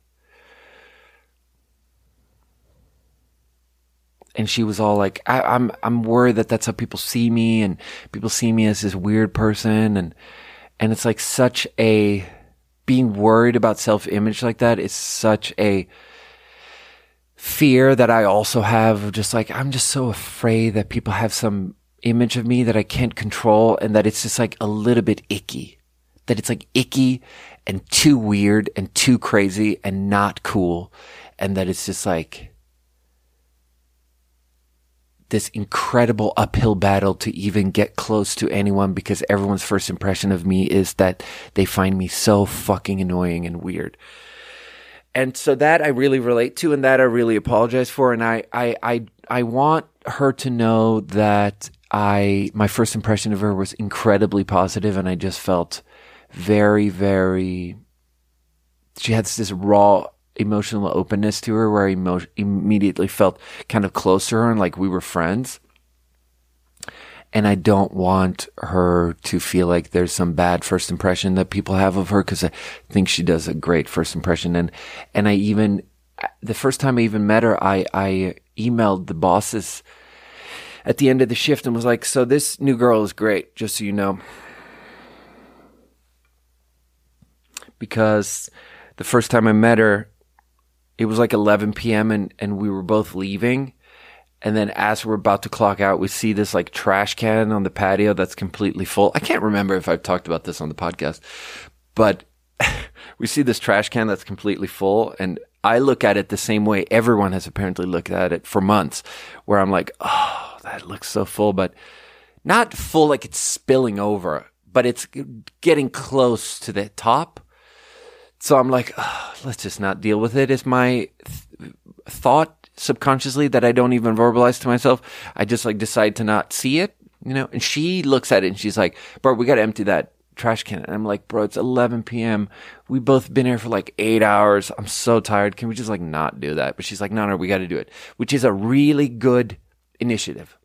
And she was all like, I, "I'm I'm worried that that's how people see me, and people see me as this weird person, and and it's like such a being worried about self image like that is such a fear that I also have just like I'm just so afraid that people have some image of me that I can't control and that it's just like a little bit icky. that it's like icky and too weird and too crazy and not cool. And that it's just like this incredible uphill battle to even get close to anyone because everyone's first impression of me is that they find me so fucking annoying and weird. And so that I really relate to and that I really apologize for. And I, I, I, I want her to know that I, my first impression of her was incredibly positive and I just felt very, very, she had this raw emotional openness to her where I emo- immediately felt kind of close to her and like we were friends. And I don't want her to feel like there's some bad first impression that people have of her because I think she does a great first impression. And, and I even, the first time I even met her, I, I emailed the bosses at the end of the shift and was like, so this new girl is great, just so you know. Because the first time I met her, it was like 11 p.m. and, and we were both leaving. And then as we're about to clock out, we see this like trash can on the patio that's completely full. I can't remember if I've talked about this on the podcast, but [LAUGHS] we see this trash can that's completely full. And I look at it the same way everyone has apparently looked at it for months, where I'm like, oh, that looks so full, but not full like it's spilling over, but it's getting close to the top. So I'm like, let's just not deal with it. Is my th- thought subconsciously that I don't even verbalize to myself. I just like decide to not see it, you know? And she looks at it and she's like, bro, we got to empty that trash can. And I'm like, bro, it's 11 p.m. We both been here for like eight hours. I'm so tired. Can we just like not do that? But she's like, no, no, we got to do it, which is a really good initiative.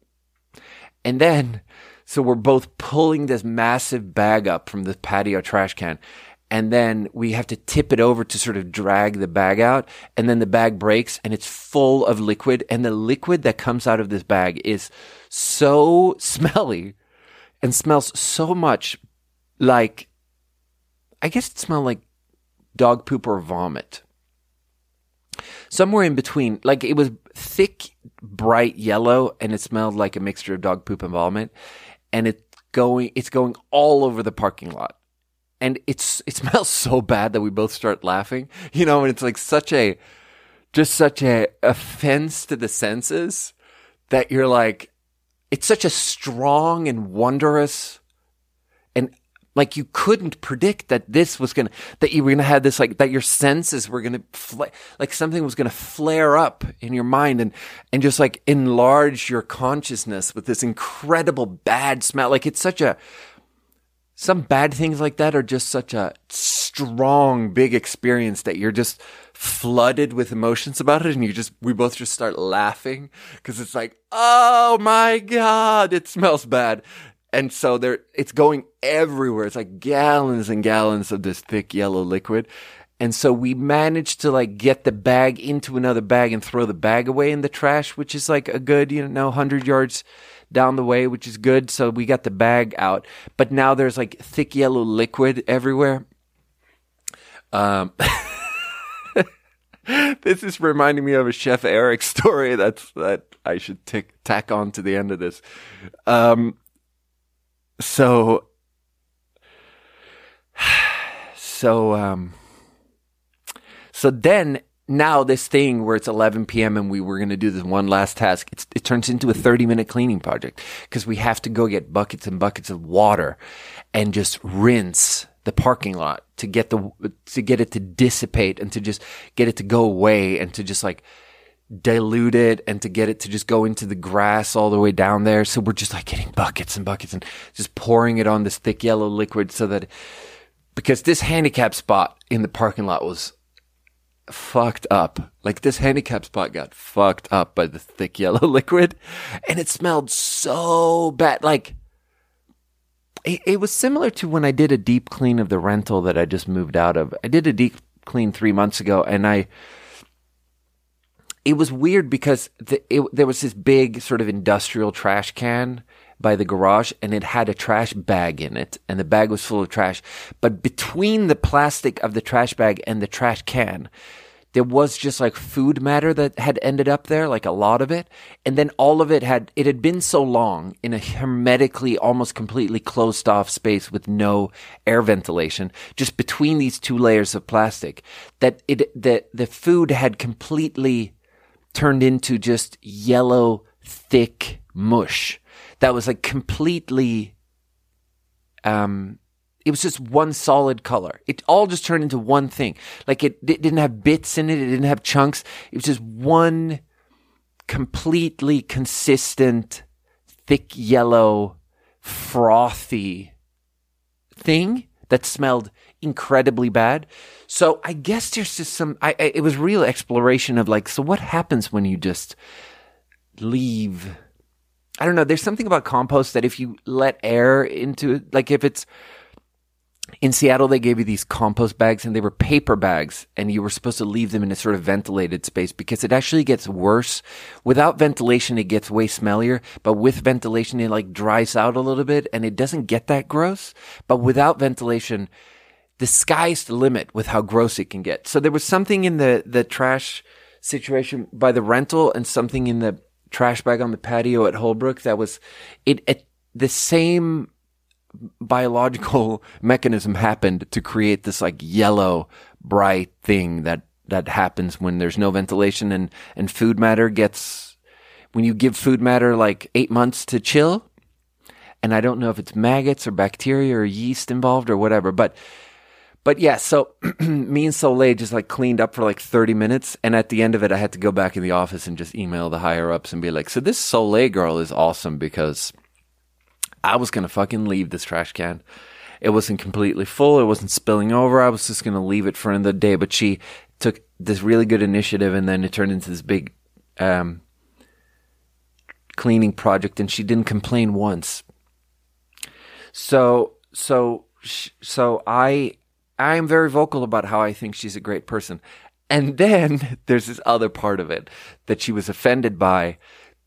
And then, so we're both pulling this massive bag up from the patio trash can and then we have to tip it over to sort of drag the bag out and then the bag breaks and it's full of liquid and the liquid that comes out of this bag is so [LAUGHS] smelly and smells so much like I guess it smelled like dog poop or vomit. Somewhere in between, like it was thick, bright yellow, and it smelled like a mixture of dog poop and vomit. And it going, it's going all over the parking lot and it's it smells so bad that we both start laughing. You know, and it's like such a just such a offense to the senses that you're like it's such a strong and wondrous like you couldn't predict that this was gonna that you were gonna have this like that your senses were gonna fl- like something was gonna flare up in your mind and and just like enlarge your consciousness with this incredible bad smell like it's such a some bad things like that are just such a strong, big experience that you're just flooded with emotions about it. And you just, we both just start laughing because it's like, oh my God, it smells bad. And so there, it's going everywhere. It's like gallons and gallons of this thick yellow liquid. And so we managed to like get the bag into another bag and throw the bag away in the trash, which is like a good, you know, 100 yards down the way, which is good. So we got the bag out, but now there's like thick yellow liquid everywhere. Um, [LAUGHS] this is reminding me of a Chef Eric story that's that I should tick, tack on to the end of this. Um, so, [SIGHS] so, um, so then now this thing where it's 11 p.m. and we were going to do this one last task, it turns into a 30 minute cleaning project because we have to go get buckets and buckets of water and just rinse the parking lot to get the, to get it to dissipate and to just get it to go away and to just like dilute it and to get it to just go into the grass all the way down there. So we're just like getting buckets and buckets and just pouring it on this thick yellow liquid so that, because this handicap spot in the parking lot was fucked up. Like this handicap spot got fucked up by the thick yellow [LAUGHS] liquid and it smelled so bad. Like it, it, was similar to when I did a deep clean of the rental that I just moved out of. I did a deep clean three months ago and I, it was weird because the, it, there was this big sort of industrial trash can by the garage and it had a trash bag in it and the bag was full of trash. But between the plastic of the trash bag and the trash can, there was just like food matter that had ended up there, like a lot of it. And then all of it had, it had been so long in a hermetically, almost completely closed off space with no air ventilation, just between these two layers of plastic, that it, the, the food had completely turned into just yellow, thick mush that was like completely, um, it was just one solid color. It all just turned into one thing. Like it, it didn't have bits in it. It didn't have chunks. It was just one completely consistent, thick yellow, frothy thing that smelled incredibly bad. So I guess there's just some, I, I, it was real exploration of like, so what happens when you just leave? I don't know. There's something about compost that if you let air into it, like if it's, in Seattle, they gave you these compost bags and they were paper bags and you were supposed to leave them in a sort of ventilated space because it actually gets worse. Without ventilation, it gets way smellier, but with ventilation, it like dries out a little bit and it doesn't get that gross. But without ventilation, the sky's the limit with how gross it can get. So there was something in the, the trash situation by the rental and something in the trash bag on the patio at Holbrook that was, it, it the same biological [LAUGHS] mechanism happened to create this like yellow bright thing that that happens when there's no ventilation and and food matter gets when you give food matter like 8 months to chill and I don't know if it's maggots or bacteria or yeast involved or whatever but but yeah, so [CLEARS THROAT] me and Soleil just like cleaned up for like 30 minutes. And at the end of it, I had to go back in the office and just email the higher ups and be like, so this Soleil girl is awesome because I was going to fucking leave this trash can. It wasn't completely full. It wasn't spilling over. I was just going to leave it for another day. But she took this really good initiative and then it turned into this big, um, cleaning project and she didn't complain once. So, so, so I, I am very vocal about how I think she's a great person. And then [LAUGHS] there's this other part of it that she was offended by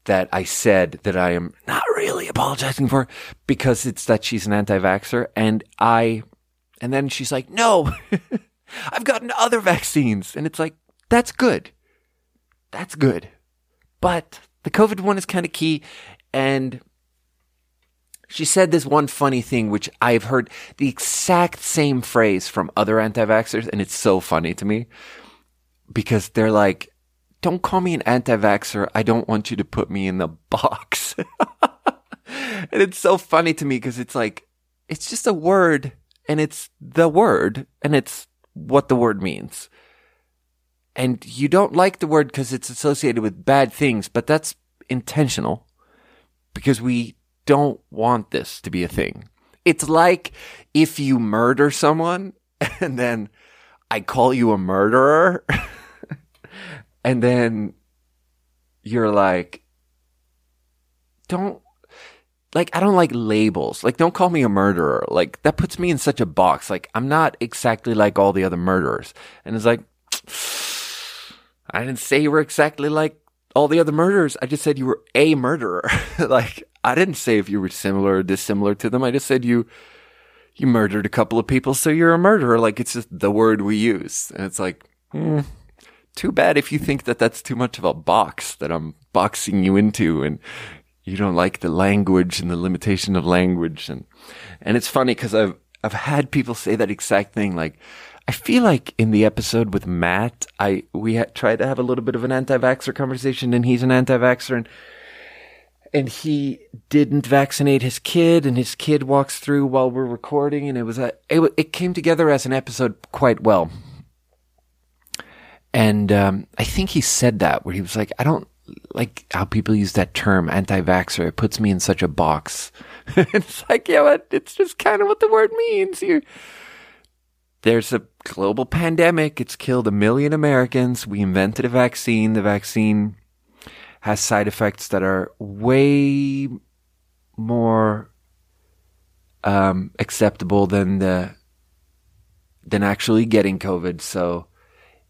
that I said that I am not really apologizing for because it's that she's an anti-vaxxer and I, and then she's like, no, [LAUGHS] I've gotten other vaccines. And it's like, that's good. That's good. But the COVID one is kind of key. And she said this one funny thing, which I've heard the exact same phrase from other anti-vaxxers. And it's so funny to me because they're like, don't call me an anti-vaxxer. I don't want you to put me in the box. [LAUGHS] and it's so funny to me because it's like, it's just a word and it's the word and it's what the word means. And you don't like the word because it's associated with bad things, but that's intentional because we don't want this to be a thing. It's like if you murder someone [LAUGHS] and then I call you a murderer. [LAUGHS] and then you're like, don't like I don't like labels. Like don't call me a murderer. Like that puts me in such a box. Like I'm not exactly like all the other murderers. And it's like [SIGHS] I didn't say you were exactly like all the other murderers. I just said you were a murderer. [LAUGHS] like I didn't say if you were similar or dissimilar to them. I just said you you murdered a couple of people, so you're a murderer. Like it's just the word we use. And it's like, mm, too bad if you think that that's too much of a box that I'm boxing you into and you don't like the language and the limitation of language. And, and it's funny because I've, I've had people say that exact thing. Like, I feel like in the episode with Matt, I, we had tried to have a little bit of an anti-vaxxer conversation and he's an anti-vaxxer and, and he didn't vaccinate his kid and his kid walks through while we're recording and it was a, it, it came together as an episode quite well. And um, I think he said that where he was like, I don't like how people use that term anti-vaxxer. It puts me in such a box. [LAUGHS] it's like, yeah, but it's just kind of what the word means. You, there's a global pandemic. It's killed a million Americans. We invented a vaccine. The vaccine has side effects that are way more um, acceptable than the than actually getting COVID. So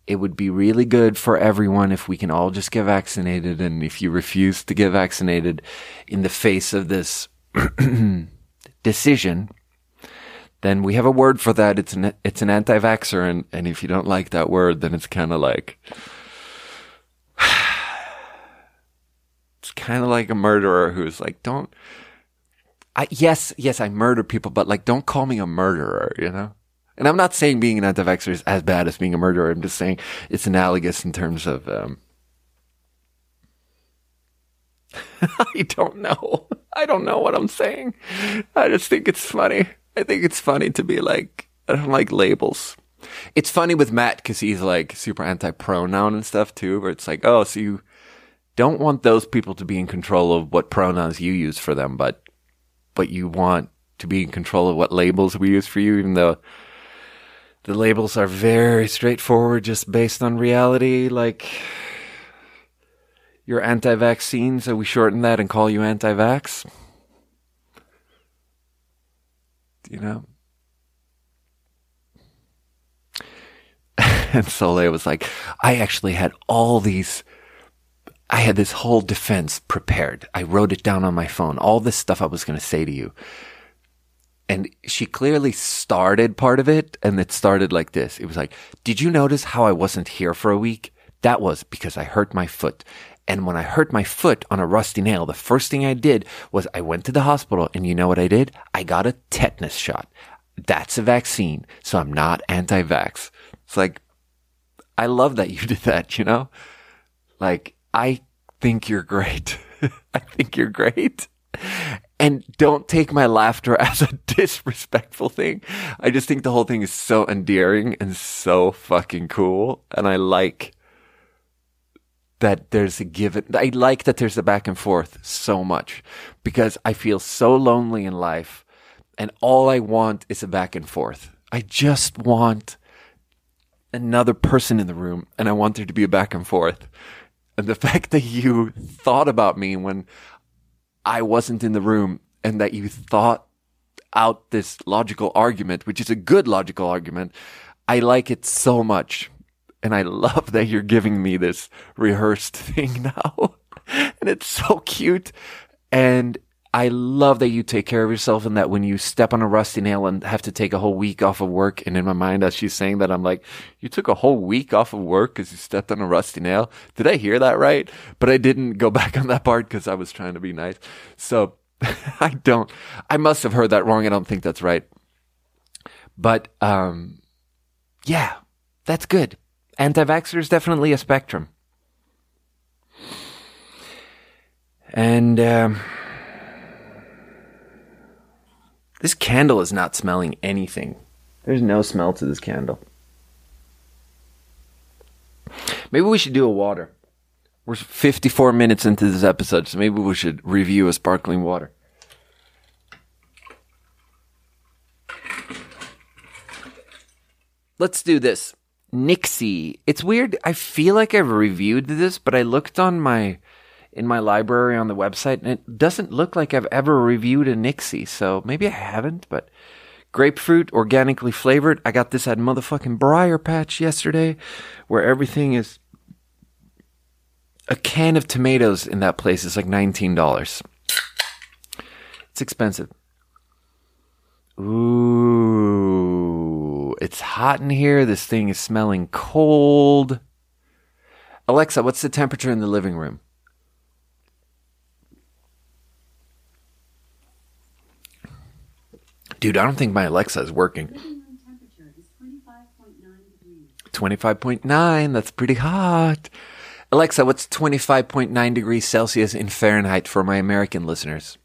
it would be really good for everyone if we can all just get vaccinated. And if you refuse to get vaccinated in the face of this [CLEARS THROAT] decision, then we have a word for that. It's an it's an anti-vaxxer, and and if you don't like that word, then it's kind of like [SIGHS] [SIGHS] kind of like a murderer who's like, don't. I, yes, yes, I murder people, but like, don't call me a murderer, you know? And I'm not saying being an anti-vaxxer is as bad as being a murderer. I'm just saying it's analogous in terms of, um, [LAUGHS] I don't know. I don't know what I'm saying. I just think it's funny. I think it's funny to be like, I don't like labels. It's funny with Matt because he's like super anti pronoun and stuff too, where it's like, oh, so you don't want those people to be in control of what pronouns you use for them, but, but you want to be in control of what labels we use for you, even though the labels are very straightforward, just based on reality. Like, you're anti vaccine, so we shorten that and call you anti vax. You know? [LAUGHS] and Soleil was like, I actually had all these. I had this whole defense prepared. I wrote it down on my phone, all this stuff I was going to say to you. And she clearly started part of it, and it started like this. It was like, Did you notice how I wasn't here for a week? That was because I hurt my foot. And when I hurt my foot on a rusty nail, the first thing I did was I went to the hospital and you know what I did? I got a tetanus shot. That's a vaccine. So I'm not anti-vax. It's like, I love that you [LAUGHS] did that, you know? Like, I think you're great. [LAUGHS] I think you're great. And don't take my laughter [LAUGHS] as a disrespectful thing. I just think the whole thing is so endearing and so fucking cool. And I like, that there's a given. I like that there's a back and forth so much because I feel so lonely in life and all I want is a back and forth. I just want another person in the room and I want there to be a back and forth. And the [LAUGHS] fact that you thought about me when I wasn't in the room and that you thought out this logical argument, which is a good logical argument, I like it so much and I [LAUGHS] love that you're giving me this rehearsed [LAUGHS] thing now. and it's so cute. And I love that you take care of yourself and that when you step on a rusty nail and have to take a whole week off of work. And in my mind, as she's saying that, I'm like, you took a whole week off of work because you stepped on a rusty nail. Did I hear that right? But I didn't go [LAUGHS] back on that part because I was trying to be nice. So [LAUGHS] I don't, I must have heard that wrong. I don't think that's right. But, um, yeah, that's good anti-vaxxer is definitely a spectrum. And um, this candle is not smelling anything. There's no smell to this candle. Maybe we should do a water. We're 54 minutes into this episode, so maybe we should review a sparkling water. Let's do this. Nixie. It's weird. I feel like I've reviewed this, but I looked on my in my library on the website and it doesn't look like I've ever reviewed a Nixie. So maybe I haven't, but grapefruit, organically flavored. I got this at motherfucking Briar Patch yesterday where everything is a can of tomatoes in that place is like $19. It's expensive. Ooh, it's hot in here. This thing is smelling cold. Alexa, what's the temperature in the living room? Dude, I don't think my Alexa is working. 25.9, that's pretty hot. Alexa, what's 25.9 degrees Celsius in Fahrenheit for my American listeners?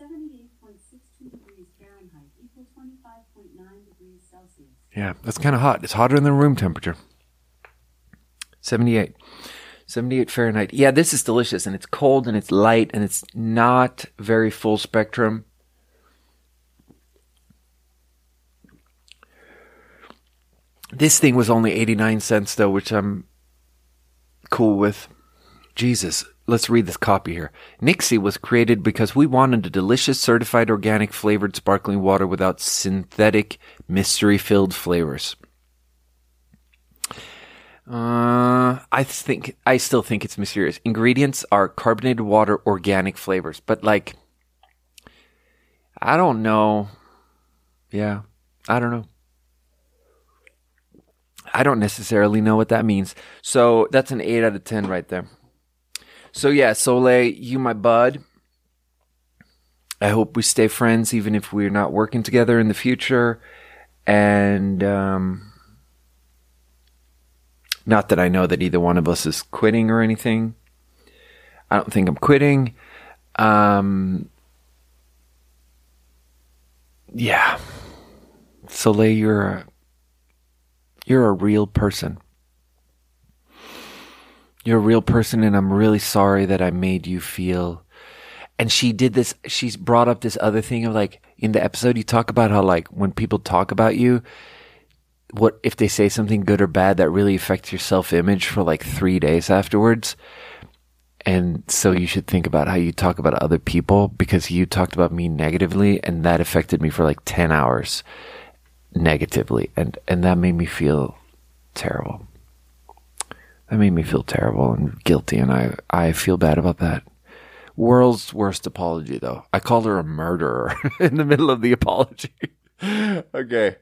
78.62 degrees Fahrenheit equals 25.9 degrees Celsius. Yeah, that's kind of hot. It's hotter than room temperature. 78. 78 Fahrenheit. Yeah, this is delicious and it's cold and it's light and it's not very full spectrum. This thing was only 89 cents though, which I'm cool with. Jesus, let's read this copy here. Nixie was created because we wanted a delicious, certified organic flavored sparkling water without synthetic, mystery filled flavors. Uh, I think I still think it's mysterious. Ingredients are carbonated water, organic flavors, but like I don't know. Yeah, I don't know. I don't necessarily know what that means. So that's an 8 out of 10 right there. So yeah, Soleil, you my bud. I hope we stay friends even if we're not working together in the future. And um, not that I know that either one of us is quitting or anything. I don't think I'm quitting. Um, yeah. Soleil, you're a, you're a real person. You're a real person, and I'm really sorry that I made you feel. And she did this, she's brought up this other thing of like, in the episode, you talk about how, like, when people talk about you, what if they say something good or bad that really affects your self image for like three days afterwards? And so you should think about how you talk about other people because you talked about me negatively and that affected me for like 10 hours negatively. And, and that made me feel terrible. That made me feel terrible and guilty. And I, I feel bad about that. World's worst apology though. I called her a murderer [LAUGHS] in the middle of the apology. [LAUGHS] okay.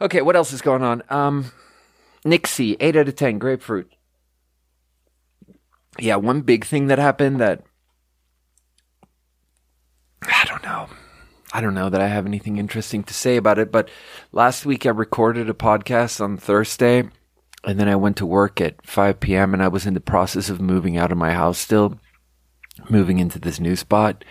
Okay. What else is going on? Um, Nixie, eight out of 10, grapefruit yeah, one big thing that happened that I don't know. I don't know that I have anything interesting to say about it, but last week I recorded a podcast on Thursday and then I went to work at 5 p.m. and I was in the process of moving out of my house still, moving into this new spot.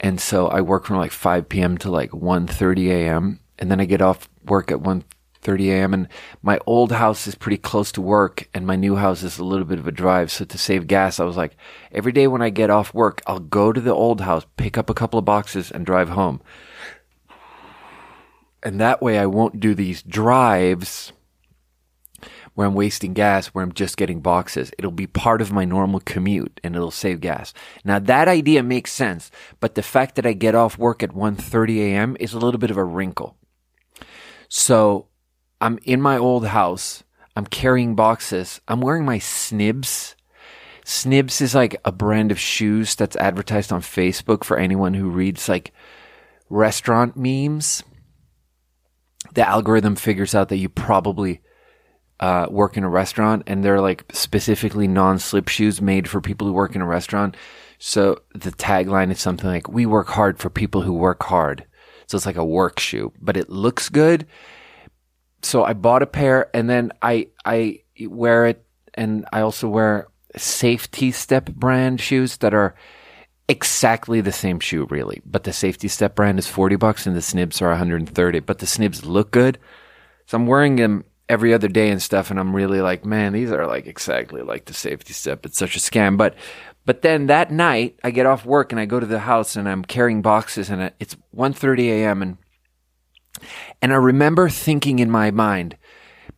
And so I work from like 5 p.m. to like 1:30 a.m. and then I get off work at 1 30 a.m. And my old house is pretty close to work, and my new house is a little bit of a drive. So to save gas, I was like, every day when I get off work, I'll go to the old house, pick up a couple of boxes, and drive home. And that way, I won't do these drives where I'm wasting gas, where I'm just getting boxes. It'll be part of my normal commute and it'll save gas. Now that idea makes sense, but the fact that I get off work at 1:30 a.m. is a little bit of a wrinkle. So I'm in my old house. I'm carrying boxes. I'm wearing my Snibbs. Snibbs is like a brand of shoes that's advertised on Facebook for anyone who reads like restaurant memes. The algorithm figures out that you probably uh, work in a restaurant and they're like specifically non slip shoes made for people who work in a restaurant. So the tagline is something like, we work hard for people who work hard. So it's like a work shoe, but it looks good. So I bought a pair and then I I wear it and I also wear safety step brand shoes that are exactly the same shoe really. But the safety step brand is 40 bucks and the snibbs are 130 but the snibbs look good. So i'm wearing them every other day and stuff and i'm really like man these are like exactly like the safety step. It's such a scam but but then that night i get off work and i go to the house and i'm carrying boxes and it's 1.30 a.m and and I remember thinking in my mind,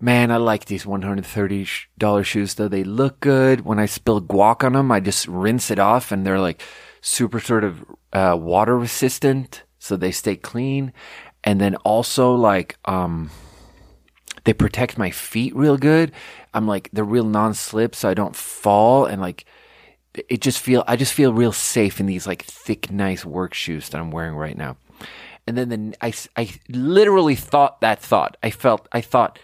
man, I like these $130 shoes though. They look good. When I spill guac on them, I just rinse it off and they're like super sort of uh, water resistant. So they stay clean. And then also like, um, they protect my feet real good. I'm like, they're real non-slip so I don't fall and like, it just feel, I just feel real safe in these like thick, nice work shoes that I'm wearing right now. And then the, I, I literally thought that thought. I felt, I thought,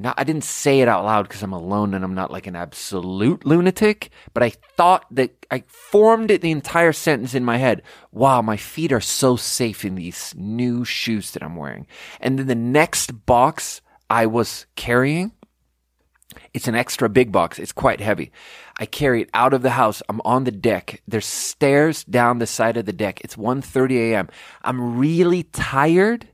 not, I didn't say it out loud because I'm alone and I'm not like an absolute lunatic, but I thought that I formed it the entire sentence in my head. Wow, my feet are so safe in these new shoes that I'm wearing. And then the next box I was carrying, it's an extra big box. It's quite heavy. I carry it out of the house. I'm on the deck. There's stairs down the side of the deck. It's 1:30 a.m. I'm really tired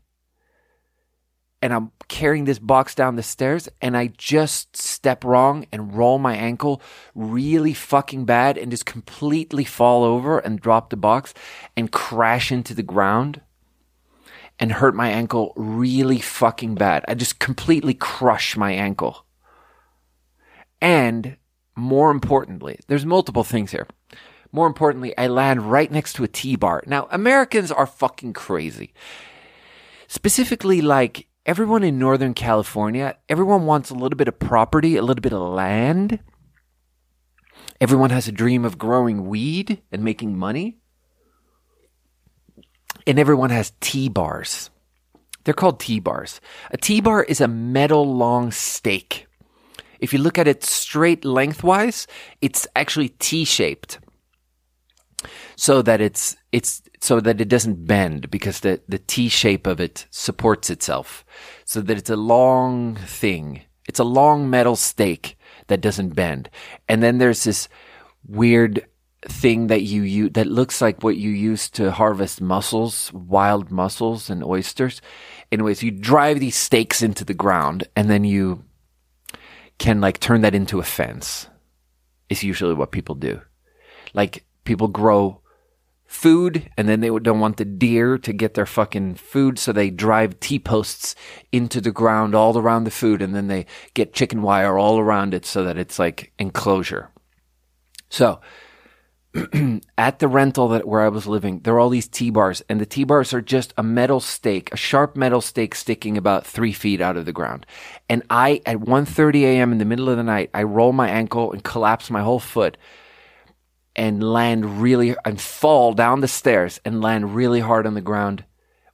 and I'm carrying this box down the stairs and I just step wrong and roll my ankle really fucking bad and just completely fall over and drop the box and crash into the ground and hurt my ankle really fucking bad. I just completely crush my ankle. And more importantly, there's multiple things here. More importantly, I land right next to a T bar. Now, Americans are fucking crazy. Specifically, like everyone in Northern California, everyone wants a little bit of property, a little bit of land. Everyone has a dream of growing weed and making money. and everyone has T bars. They're called T bars. A T bar is a metal long stake. If you look at it straight lengthwise, it's actually T shaped. So that it's, it's, so that it doesn't bend because the, the T shape of it supports itself. So that it's a long thing. It's a long metal stake that doesn't bend. And then there's this weird thing that you use that looks like what you use to harvest mussels, wild mussels and oysters. Anyways, you drive these stakes into the ground and then you can like turn that into a fence. Is usually what people do. Like people grow food and then they don't want the deer to get their fucking food so they drive T-posts into the ground all around the food and then they get chicken wire all around it so that it's like enclosure. So, [CLEARS THROAT] at the rental that where I was living, there are all these T-bars and the T-bars are just a metal stake, a sharp metal stake sticking about three feet out of the ground. And I, at 1.30 a.m. in the middle of the night, I roll my ankle and collapse my whole foot and land really and fall down the stairs and land really hard on the ground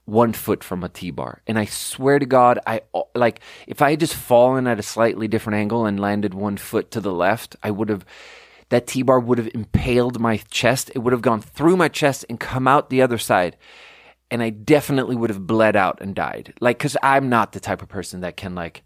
one foot from a T-bar. And I swear to God, I like if I had just fallen at a slightly different angle and landed one foot to the left, I would have that T-bar would have impaled my chest. It would have gone through my chest and come out the other side. And I definitely would have bled out and died. Like cuz I'm not the type of person that can like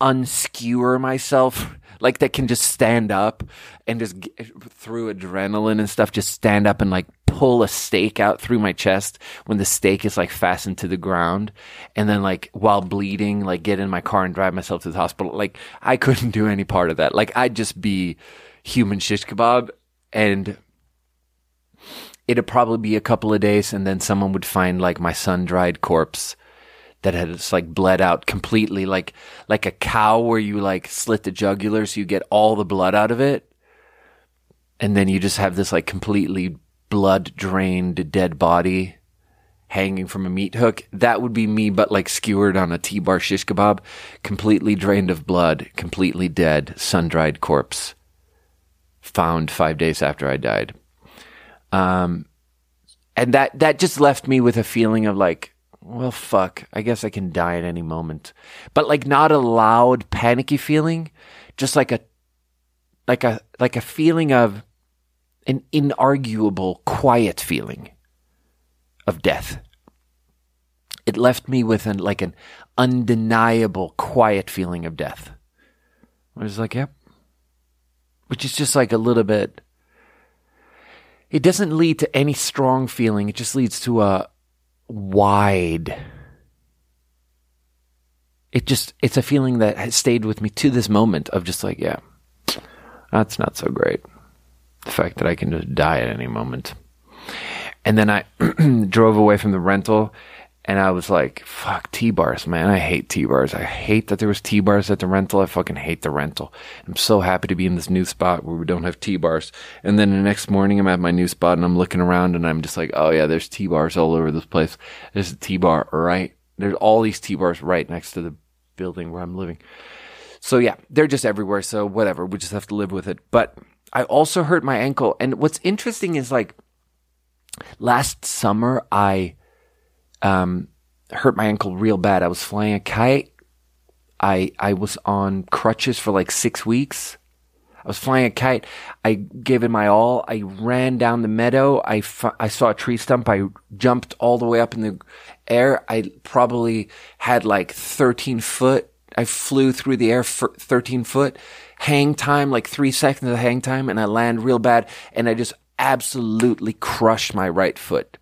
unskewer myself like that can just stand up and just get, through adrenaline and stuff just stand up and like pull a stake out through my chest when the stake is like fastened to the ground. And then like while bleeding like get in my car and drive myself to the hospital. Like i couldn't do any part of that. Like i'd just be human shish kebab and it'd probably be a couple of days and then someone would find like my sun dried corpse that had just like bled out completely, like like a cow where you like slit the jugular so you get all the blood out of it, and then you just have this like completely blood drained dead body hanging from a meat hook. That would be me, but like skewered on a T-bar shish kebab, completely drained of blood, completely dead, sun dried corpse, found five days after I died. Um, and that that just left me with a feeling of like well, fuck, I guess I can die at any moment. But like not a loud, panicky feeling, just like a, like a, like a feeling of an inarguable, quiet feeling of death. It left me with an, like an undeniable, quiet feeling of death. I was like, yep. Which is just like a little bit, it doesn't lead to any strong feeling. It just leads to a, wide. It just, it's a feeling that has stayed with me to this moment of just like, yeah, that's not so great. The fact that I can just die at any moment. And then I [CLEARS THROAT] drove away from the rental and I was like, fuck T bars, man. I hate T bars. I hate that there was T bars at the rental. I fucking hate the rental. I'm so happy to be in this new spot where we don't have T bars. And then the next morning I'm at my new spot and I'm looking around and I'm just like, oh yeah, there's T bars all over this place. There's a T bar right. There's all these T bars right next to the building where I'm living. So yeah, they're just everywhere. So whatever. We just have to live with it. But I also hurt my ankle. And what's interesting is like last summer, I, um, hurt my ankle real bad. I was flying a kite. I I was on crutches for like six weeks. I was flying a kite. I gave it my all. I ran down the meadow. I, I saw a tree stump. I jumped all the way up in the air. I probably had like 13 foot. I flew through the air for 13 foot. Hang time, like three seconds of hang time, and I land real bad. And I just absolutely crushed my right foot.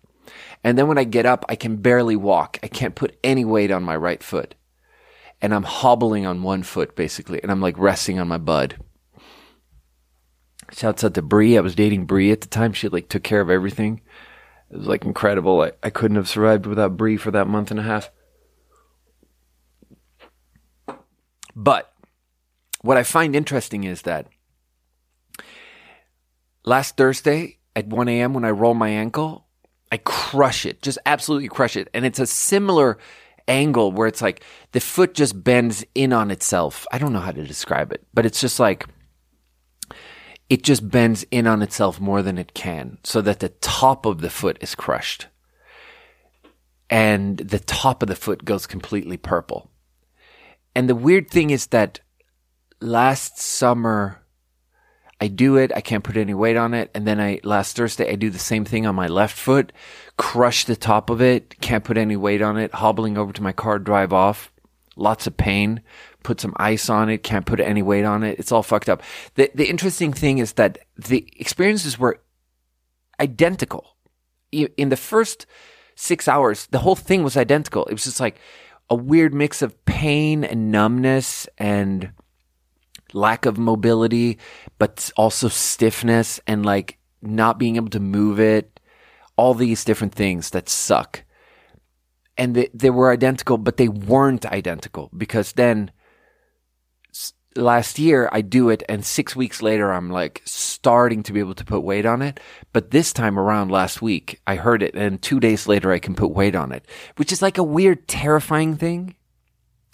And then when I get up, I can barely walk. I can't put any weight on my right foot. And I'm hobbling on one foot basically. And I'm like resting on my bud. Shouts out to Brie. I was dating Brie at the time. She like took care of everything. It was like incredible. I, I couldn't have survived without Brie for that month and a half. But what I find interesting is that last Thursday at 1 a.m. when I roll my ankle, I crush it, just absolutely crush it. And it's a similar angle where it's like the foot just bends in on itself. I don't know how to describe it, but it's just like it just bends in on itself more than it can so that the top of the foot is crushed and the top of the foot goes completely purple. And the weird thing is that last summer, I do it. I can't put any weight on it. And then I, last Thursday, I do the same thing on my left foot, crush the top of it, can't put any weight on it, hobbling over to my car, drive off. Lots of pain, put some ice on it, can't put any weight on it. It's all fucked up. The, the interesting thing is that the experiences were identical. In the first six hours, the whole thing was identical. It was just like a weird mix of pain and numbness and lack of mobility, but also stiffness and like not being able to move it. All these different things that suck. And they, they were identical, but they weren't identical because then last year I do it and six weeks later I'm like starting to be able to put weight on it. But this time around last week I heard it and two days later I can put weight on it, which is like a weird terrifying thing.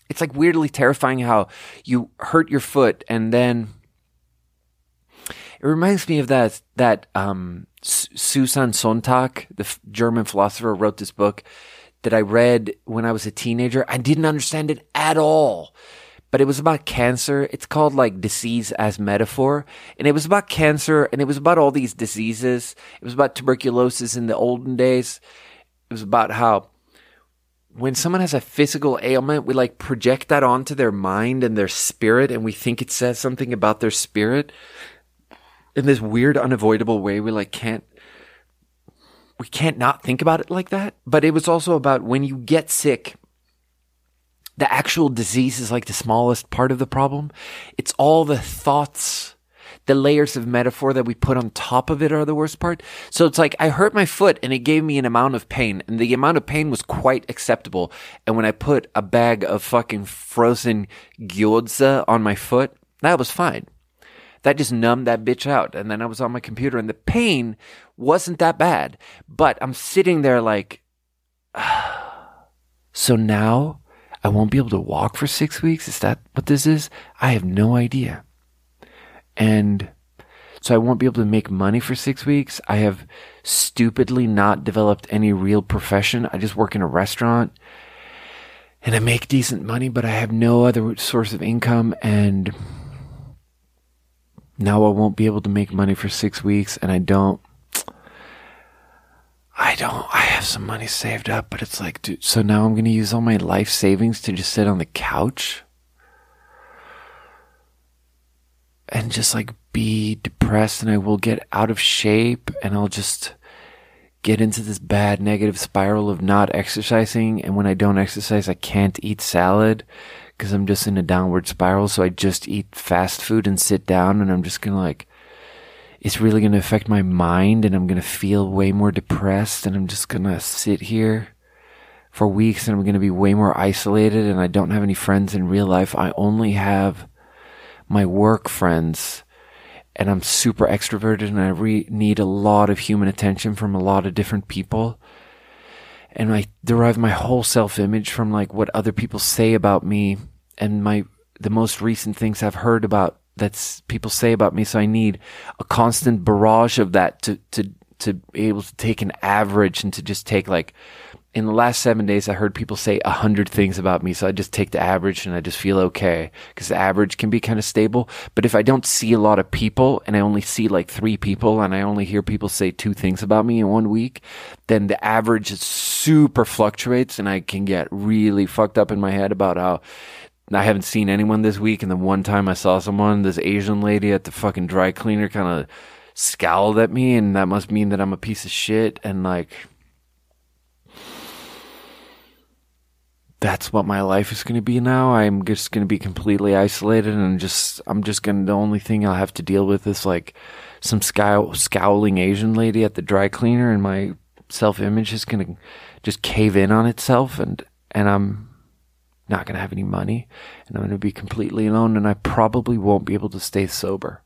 It's like weirdly terrifying how you hurt your foot and then it reminds me of that, that, um, Susan Sontag, the f- German philosopher wrote this book that I read when I was a teenager. I didn't understand it at all but it was about cancer. It's called like disease as metaphor. And it was about cancer and it was about all these diseases. It was about tuberculosis in the olden days. It was about how when someone has a physical ailment, we like project that onto their mind and their spirit and we think it says something about their spirit. In this weird, unavoidable way, we like can't we can't not think about it like that. But it was also about when you get sick, the actual disease is like the smallest part of the problem. It's all the thoughts, the layers of metaphor that we put on top of it are the worst part. So it's like I hurt my foot and it gave me an amount of pain and the amount of pain was quite acceptable. And when I put a bag of fucking frozen gyoza on my foot, that was fine. That just numbed that bitch out. And then I was on my computer and the pain wasn't that bad. But I'm sitting there like, [SIGHS] so now I won't be able to walk for six weeks. Is that what this is? I have no idea. And so I won't be able to make money for six weeks. I have stupidly not developed any real profession. I just work in a restaurant and I make decent money, but I have no other source of income. And now I won't be able to make money for six weeks and I don't I don't, I have some money saved up, but it's like, dude, so now I'm going to use all my life savings to just sit on the couch and just like be depressed and I will get out of shape and I'll just get into this bad negative spiral of not exercising. And when I don't exercise, I can't eat salad because I'm just in a downward spiral. So I just eat fast food and sit down and I'm just going to like it's really going to affect my mind and I'm going to feel way more depressed and I'm just going to sit here for weeks and I'm going to be way more isolated and I don't have any friends in real life. I only have my work friends and I'm super extroverted and I re- need a lot of human attention from a lot of different people. And I derive my whole self image from like what other people say about me and my, the most recent things I've heard about that's people say about me. So I need a constant barrage of that to, to, to be able to take an average and to just take like, in the last seven days, I heard people say a hundred things about me. So I just take the average and I just feel okay because the average can be kind of stable. But if I don't see a lot of people and I only see like three people and I only hear people say two things about me in one week, then the average super fluctuates and I can get really fucked up in my head about how I haven't seen anyone this week, and the one time I saw someone, this Asian lady at the fucking dry cleaner kind of scowled at me, and that must mean that I'm a piece of shit, and like, that's what my life is going to be now. I'm just going to be completely isolated, and just, I'm just going to, the only thing I'll have to deal with is like some scow- scowling Asian lady at the dry cleaner, and my self image is going to just cave in on itself, and, and I'm, not going to have any money and I'm going to be completely alone and I probably won't be able to stay sober.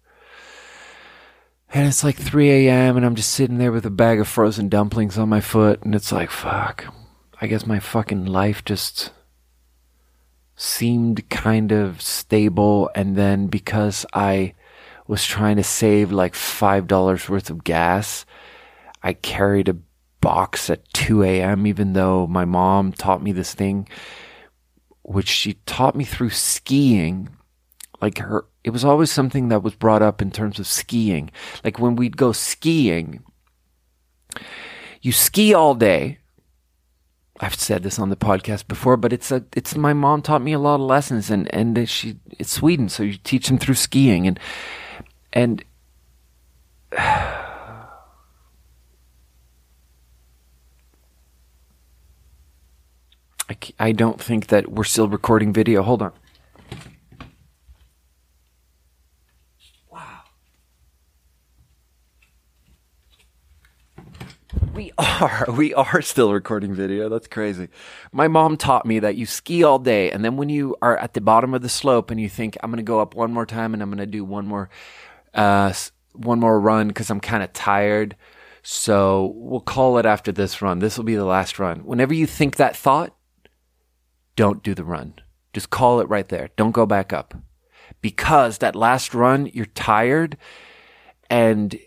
And it's like 3 a.m. and I'm just sitting there with a bag of frozen dumplings on my foot and it's like, fuck. I guess my fucking life just seemed kind of stable and then because I was trying to save like $5 worth of gas. I carried a box at 2 a.m., even though my mom taught me this thing, which she taught me through skiing. Like her, it was always something that was brought up in terms of skiing. Like when we'd go skiing, you ski all day. I've said this on the podcast before, but it's a it's my mom taught me a lot of lessons and and she it's Sweden, so you teach them through skiing and and [SIGHS] I, I don't think that we're still recording video. Hold on. We are. We are still recording video. That's crazy. My mom taught me that you ski all day, and then when you are at the bottom of the slope and you think, I'm going to go up one more time and I'm going to do one more, uh, one more run because I'm kind of tired. So we'll call it after this run. This will be the last run. Whenever you think that thought, don't do the run. Just call it right there. Don't go back up. Because that last run, you're tired and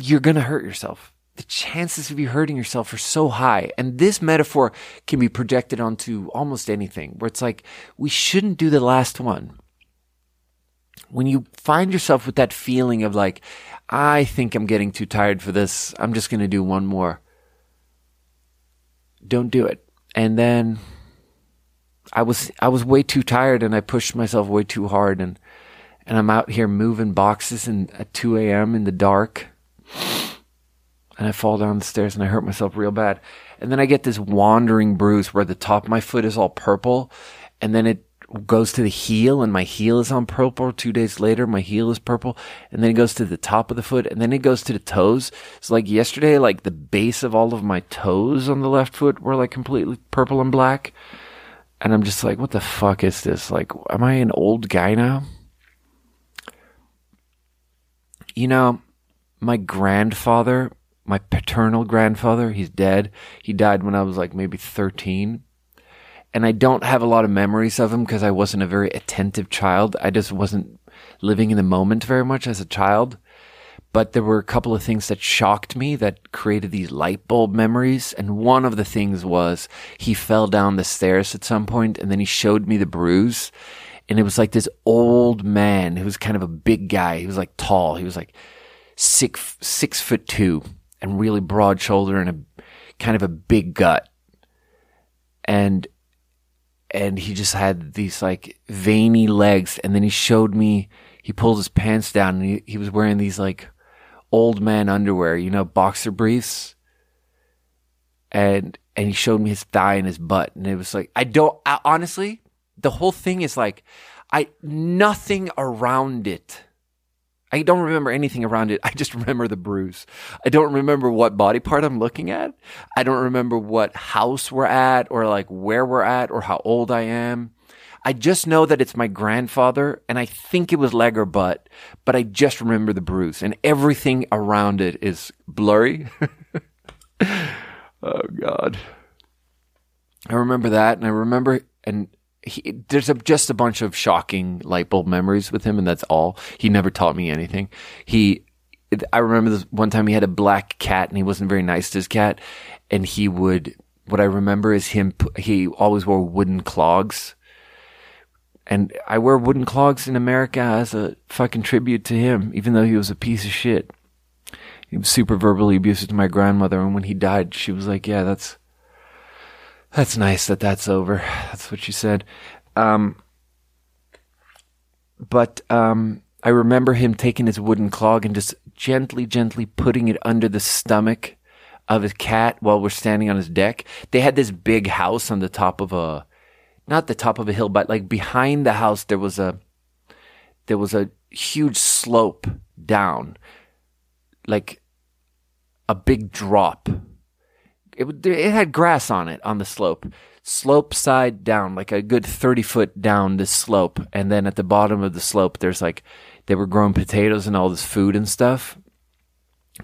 you're going to hurt yourself the chances of you hurting yourself are so high. And this metaphor can be projected onto almost anything where it's like, we shouldn't do the last one. When you find yourself with that feeling of like, I think I'm getting too tired for this. I'm just going to do one more. Don't do it. And then I was, I was way too tired and I pushed myself way too hard and, and I'm out here moving boxes and at 2 a.m. in the dark and I fall down the stairs and I hurt myself real bad. And then I get this wandering bruise where the top of my foot is all purple and then it goes to the heel and my heel is on purple. Two days later, my heel is purple and then it goes to the top of the foot and then it goes to the toes. So like yesterday, like the base of all of my toes on the left foot were like completely purple and black. And I'm just like, what the fuck is this? Like, am I an old guy now? You know, my grandfather my paternal grandfather, he's dead. He died when I was like maybe 13. And I don't have a lot of memories of him because I wasn't a very attentive child. I just wasn't living in the moment very much as a child. But there were a couple of things that shocked me that created these light bulb memories. And one of the things was he fell down the stairs at some point and then he showed me the bruise. And it was like this old man who was kind of a big guy. He was like tall. He was like six, six foot two and really broad shoulder and a kind of a big gut. And and he just had these like veiny legs and then he showed me he pulled his pants down and he, he was wearing these like old man underwear, you know, boxer briefs. And and he showed me his thigh and his butt and it was like I don't I, honestly the whole thing is like I nothing around it I don't remember anything around it. I just remember the bruise. I don't remember what body part I'm looking at. I don't remember what house we're at or like where we're at or how old I am. I just know that it's my grandfather and I think it was leg or butt, but I just remember the bruise and everything around it is blurry. [LAUGHS] oh God. I remember that and I remember and he, there's a, just a bunch of shocking light bulb memories with him, and that's all. He never taught me anything. He, I remember this one time he had a black cat, and he wasn't very nice to his cat, and he would. What I remember is him. He always wore wooden clogs, and I wear wooden clogs in America as a fucking tribute to him, even though he was a piece of shit. He was super verbally abusive to my grandmother, and when he died, she was like, "Yeah, that's." That's nice that that's over. That's what she said. Um, but um, I remember him taking his wooden clog and just gently, gently putting it under the stomach of his cat while we're standing on his deck. They had this big house on the top of a, not the top of a hill, but like behind the house, there was a, there was a huge slope down, like a big drop it, it had grass on it on the slope, slope side down, like a good 30 foot down this slope. And then at the bottom of the slope, there's like, they were growing potatoes and all this food and stuff.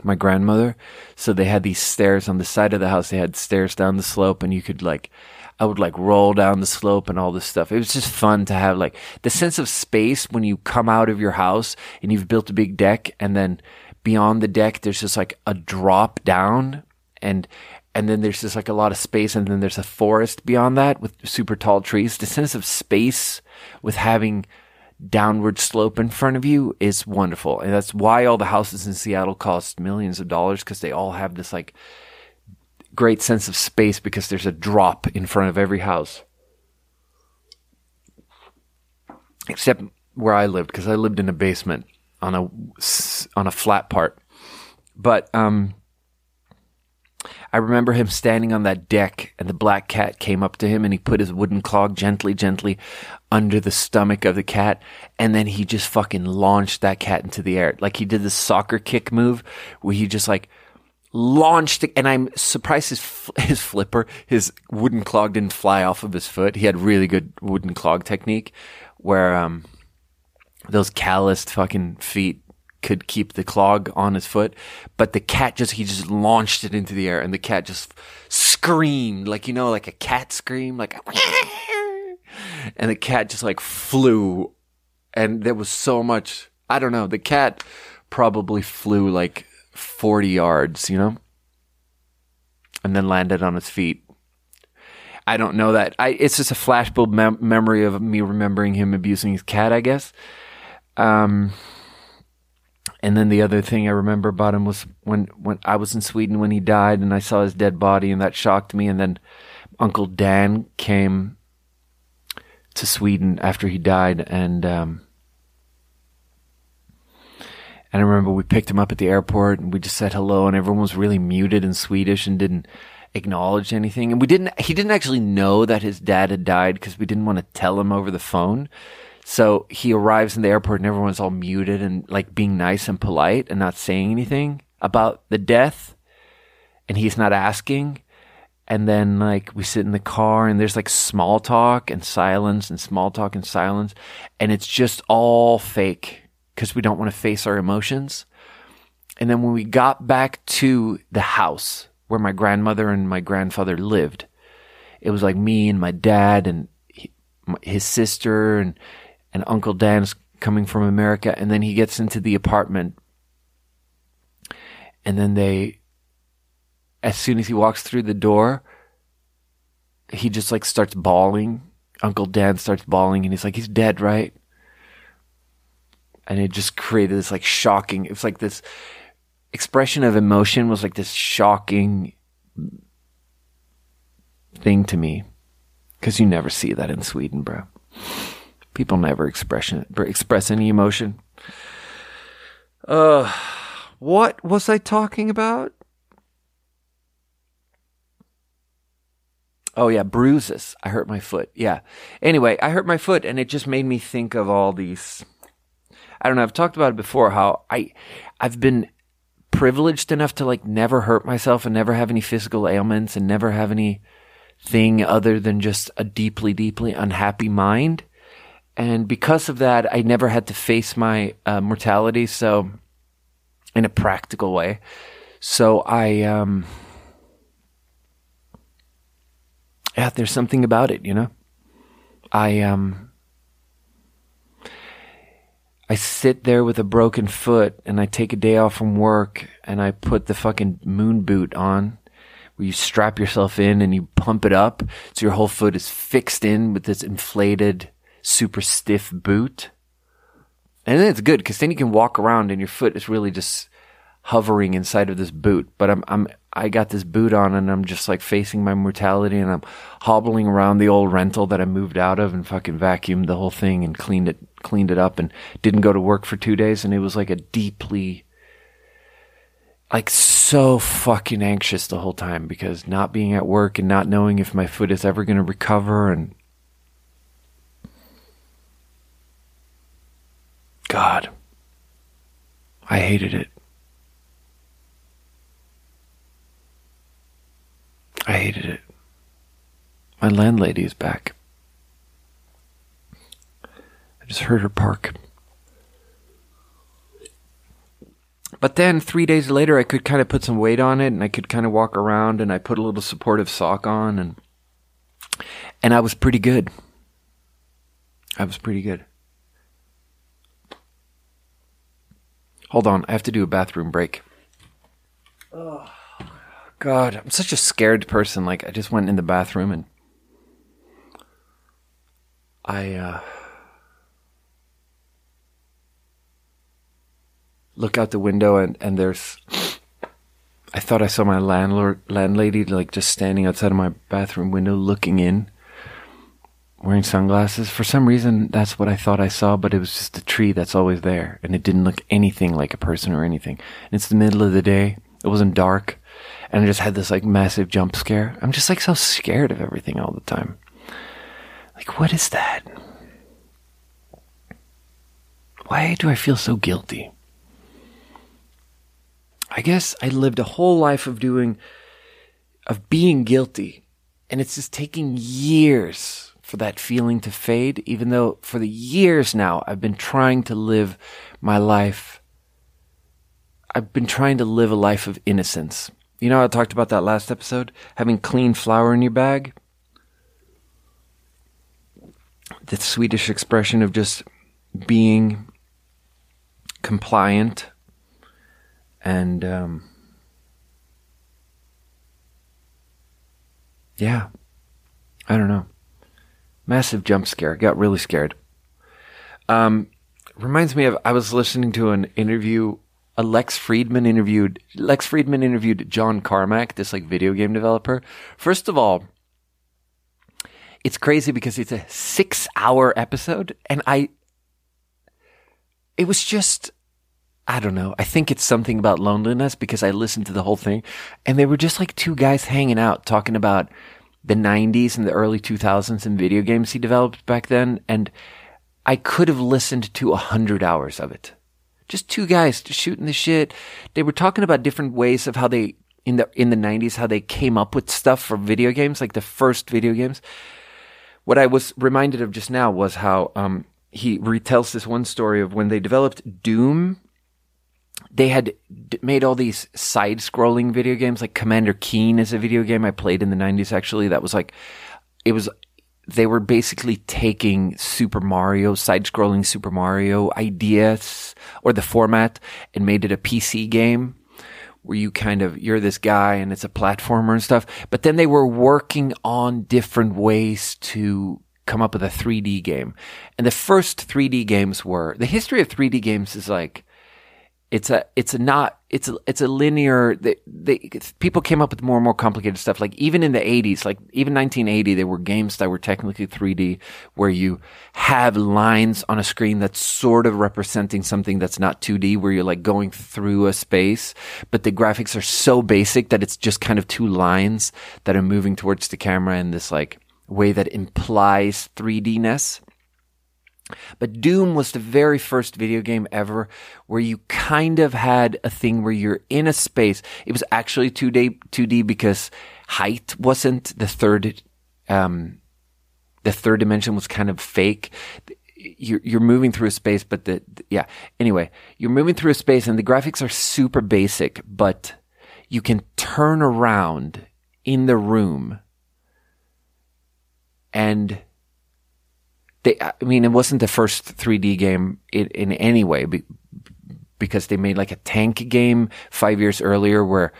My grandmother. So they had these stairs on the side of the house. They had stairs down the slope and you could like, I would like roll down the slope and all this stuff. It was just fun to have like the sense of space when you come out of your house and you've built a big deck and then beyond the deck there's just like a drop down and and then there's just like a lot of space and then there's a forest beyond that with super tall trees. The sense of space with having downward slope in front of you is wonderful. And that's why all the houses in Seattle cost millions of dollars because they all have this like great sense of space because there's a drop in front of every house. Except where I lived because I lived in a basement on a on a flat part. But um I remember him standing on that deck and the black cat came up to him and he put his wooden clog gently, gently under the stomach of the cat. And then he just fucking launched that cat into the air. Like he did the soccer kick move where he just like launched it. And I'm surprised his, [LAUGHS] his flipper, his wooden clog didn't fly off of his foot. He had really good wooden clog technique where, um, those calloused fucking feet could keep the clog on his foot, but the cat just he just launched it into the air, and the cat just screamed like you know, like a cat scream, like, [LAUGHS] and the cat just like flew, and there was so much. I don't know. The cat probably flew like forty yards, you know, and then landed on his feet. I don't know that. I it's just a flashbulb mem- memory of me remembering him abusing his cat. I guess. Um and then the other thing I remember about him was when, when I was in Sweden when he died and I saw his dead body and that shocked me. And then Uncle Dan came to Sweden after he died and, um, and I remember we picked him up at the airport and we just said hello and everyone was really muted in Swedish and didn't acknowledge anything. And we didn't, he didn't actually know that his dad had died because we didn't want to tell him over the phone. So he arrives in the airport and everyone's all muted and like being nice and polite and not saying anything about the death. And he's not asking. And then like we sit in the car and there's like small talk and silence and small talk and silence. And it's just all fake because we don't want to face our emotions. And then when we got back to the house where my grandmother and my grandfather lived, it was like me and my dad and his sister and and Uncle Dan's coming from America, and then he gets into the apartment, and then they, as soon as he walks through the door, he just like starts bawling. Uncle Dan starts bawling, and he's like, "He's dead, right?" And it just created this like shocking. it's like this expression of emotion was like this shocking thing to me because you never see that in Sweden, bro. People never express express any emotion. Uh, what was I talking about? Oh yeah, bruises. I hurt my foot. Yeah. Anyway, I hurt my foot and it just made me think of all these I don't know, I've talked about it before how I I've been privileged enough to like never hurt myself and never have any physical ailments and never have any thing other than just a deeply deeply unhappy mind and because of that, I never had to face my uh, mortality. So, in a practical way, so I, um, yeah, there's something about it, you know. I um, I sit there with a broken foot, and I take a day off from work, and I put the fucking moon boot on. Where you strap yourself in and you pump it up so your whole foot is fixed in with this inflated super stiff boot. And then it's good because then you can walk around and your foot is really just hovering inside of this boot. But I'm, I'm, I got this boot on and I'm just like facing my mortality and I'm hobbling around the old rental that I moved out of and fucking vacuumed the whole thing and cleaned it, cleaned it up and didn't go to work for two days. And it was like a deeply, like so fucking anxious the whole time because not being at work and not knowing if my foot is ever going to recover and God. I hated it. I hated it. My landlady is back. I just heard her park. But then three days later, I could kind of put some weight on it and I could kind of walk around and I put a little supportive sock on and And I was pretty good. I was pretty good. Hold on, I have to do a bathroom break. Oh, God, I'm such a scared person. Like, I just went in the bathroom and I, uh, look out the window and, and there's I thought I saw my landlord landlady like just standing outside of my bathroom window looking in wearing sunglasses. For some reason that's what I thought I saw, but it was just a tree that's always there and it didn't look anything like a person or anything. And it's the middle of the day. It wasn't dark and I just had this like massive jump scare. I'm just like so scared of everything all the time. Like what is that? Why do I feel so guilty? I guess I lived a whole life of doing, of being guilty. And it's just taking years for that feeling to fade, even though for the years now I've been trying to live my life. I've been trying to live a life of innocence. You know, I talked about that last episode, having clean flour in your bag. The Swedish expression of just being compliant and um, yeah, I don't know. Massive jump scare. Got really scared. Um, reminds me of I was listening to an interview. A Lex Fridman interviewed Lex Fridman interviewed John Carmack, this like video game developer. First of all, it's crazy because it's a six hour episode, and I. It was just I don't know. I think it's something about loneliness because I listened to the whole thing and they were just like two guys hanging out talking about the 90s and the early 2000s and video games he developed back then. And I could have listened to a hundred hours of it. Just two guys shooting the shit. They were talking about different ways of how they, in the, in the 90s, how they came up with stuff for video games, like the first video games. What I was reminded of just now was how, um, he retells this one story of when they developed Doom they had d- made all these side scrolling video games like Commander Keen is a video game I played in the 90s actually. That was like it was they were basically taking Super Mario side scrolling Super Mario ideas or the format and made it a PC game where you kind of you're this guy and it's a platformer and stuff. But then they were working on different ways to come up with a 3D game. And the first 3D games were the history of 3D games is like it's a it's a not it's a it's a linear they people came up with more and more complicated stuff. Like even in the 80s like even 1980 there were games that were technically 3D where you have lines on a screen that's sort of representing something that's not 2D where you're like going through a space but the graphics are so basic that it's just kind of two lines that are moving towards the camera in this like way that implies 3Dness but Doom was the very first video game ever where you kind of had a thing where you're in a space. It was actually 2D, 2D because height wasn't the third, um, the third dimension was kind of fake. You're, you're moving through a space, but the, yeah. Anyway, you're moving through a space and the graphics are super basic, but you can turn around in the room and they, I mean, it wasn't the first 3D game in, in any way because they made like a tank game five years earlier where,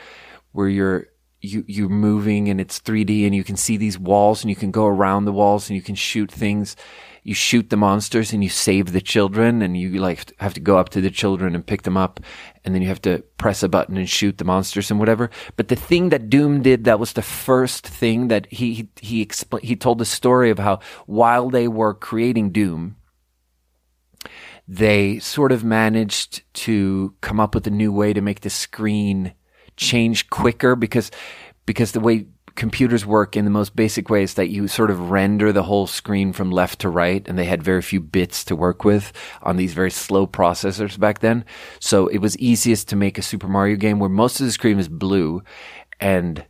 where you're, you, you're moving and it's 3D and you can see these walls and you can go around the walls and you can shoot things you shoot the monsters and you save the children and you like have to go up to the children and pick them up and then you have to press a button and shoot the monsters and whatever. But the thing that Doom did that was the first thing that he he he, expl- he told the story of how while they were creating Doom they sort of managed to come up with a new way to make the screen change quicker because because the way computers work in the most basic ways that you sort of render the whole screen from left to right and they had very few bits to work with on these very slow processors back then. So it was easiest to make a Super Mario game where most of the screen is blue and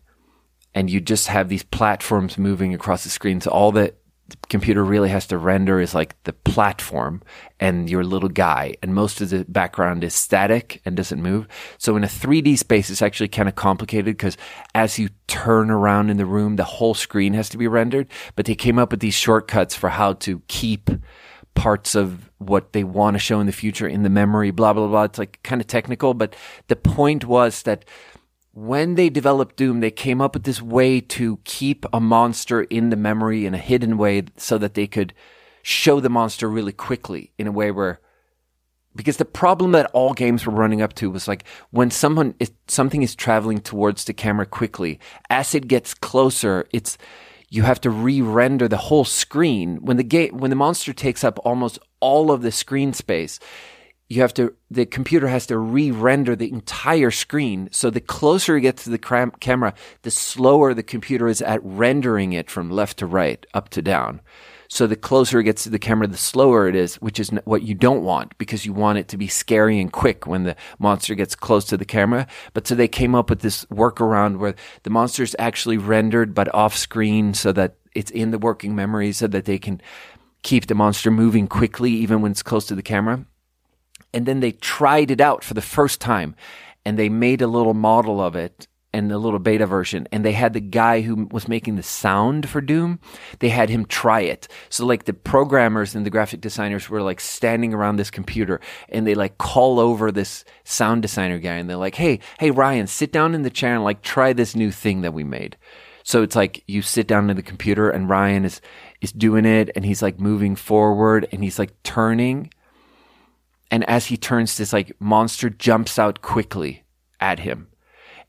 and you just have these platforms moving across the screen. So all the the computer really has to render is like the platform and your little guy and most of the background is static and doesn't move. So in a 3d space it's actually kind of complicated because as you turn around in the room the whole screen has to be rendered. But they came up with these shortcuts for how to keep parts of what they want to show in the future in the memory blah blah blah. It's like kind of technical but the point was that when they developed Doom, they came up with this way to keep a monster in the memory in a hidden way so that they could show the monster really quickly in a way where because the problem that all games were running up to was like when someone is, something is traveling towards the camera quickly as it gets closer it's you have to re-render the whole screen. When the game when the monster takes up almost all of the screen space you have to the computer has to re-render the entire screen. So the closer you get to the cram- camera the slower the computer is at rendering it from left to right up to down. So the closer it gets to the camera the slower it is which is what you don't want because you want it to be scary and quick when the monster gets close to the camera. But so they came up with this workaround where the monster is actually rendered but off screen so that it's in the working memory so that they can keep the monster moving quickly even when it's close to the camera and then they tried it out for the first time and they made a little model of it and a little beta version and they had the guy who was making the sound for doom they had him try it. So like the programmers and the graphic designers were like standing around this computer and they like call over this sound designer guy and they're like hey hey ryan sit down in the chair and like try this new thing that we made. So it's like you sit down in the computer and ryan is is doing it and he's like moving forward and he's like turning and as he turns, this like monster jumps out quickly at him.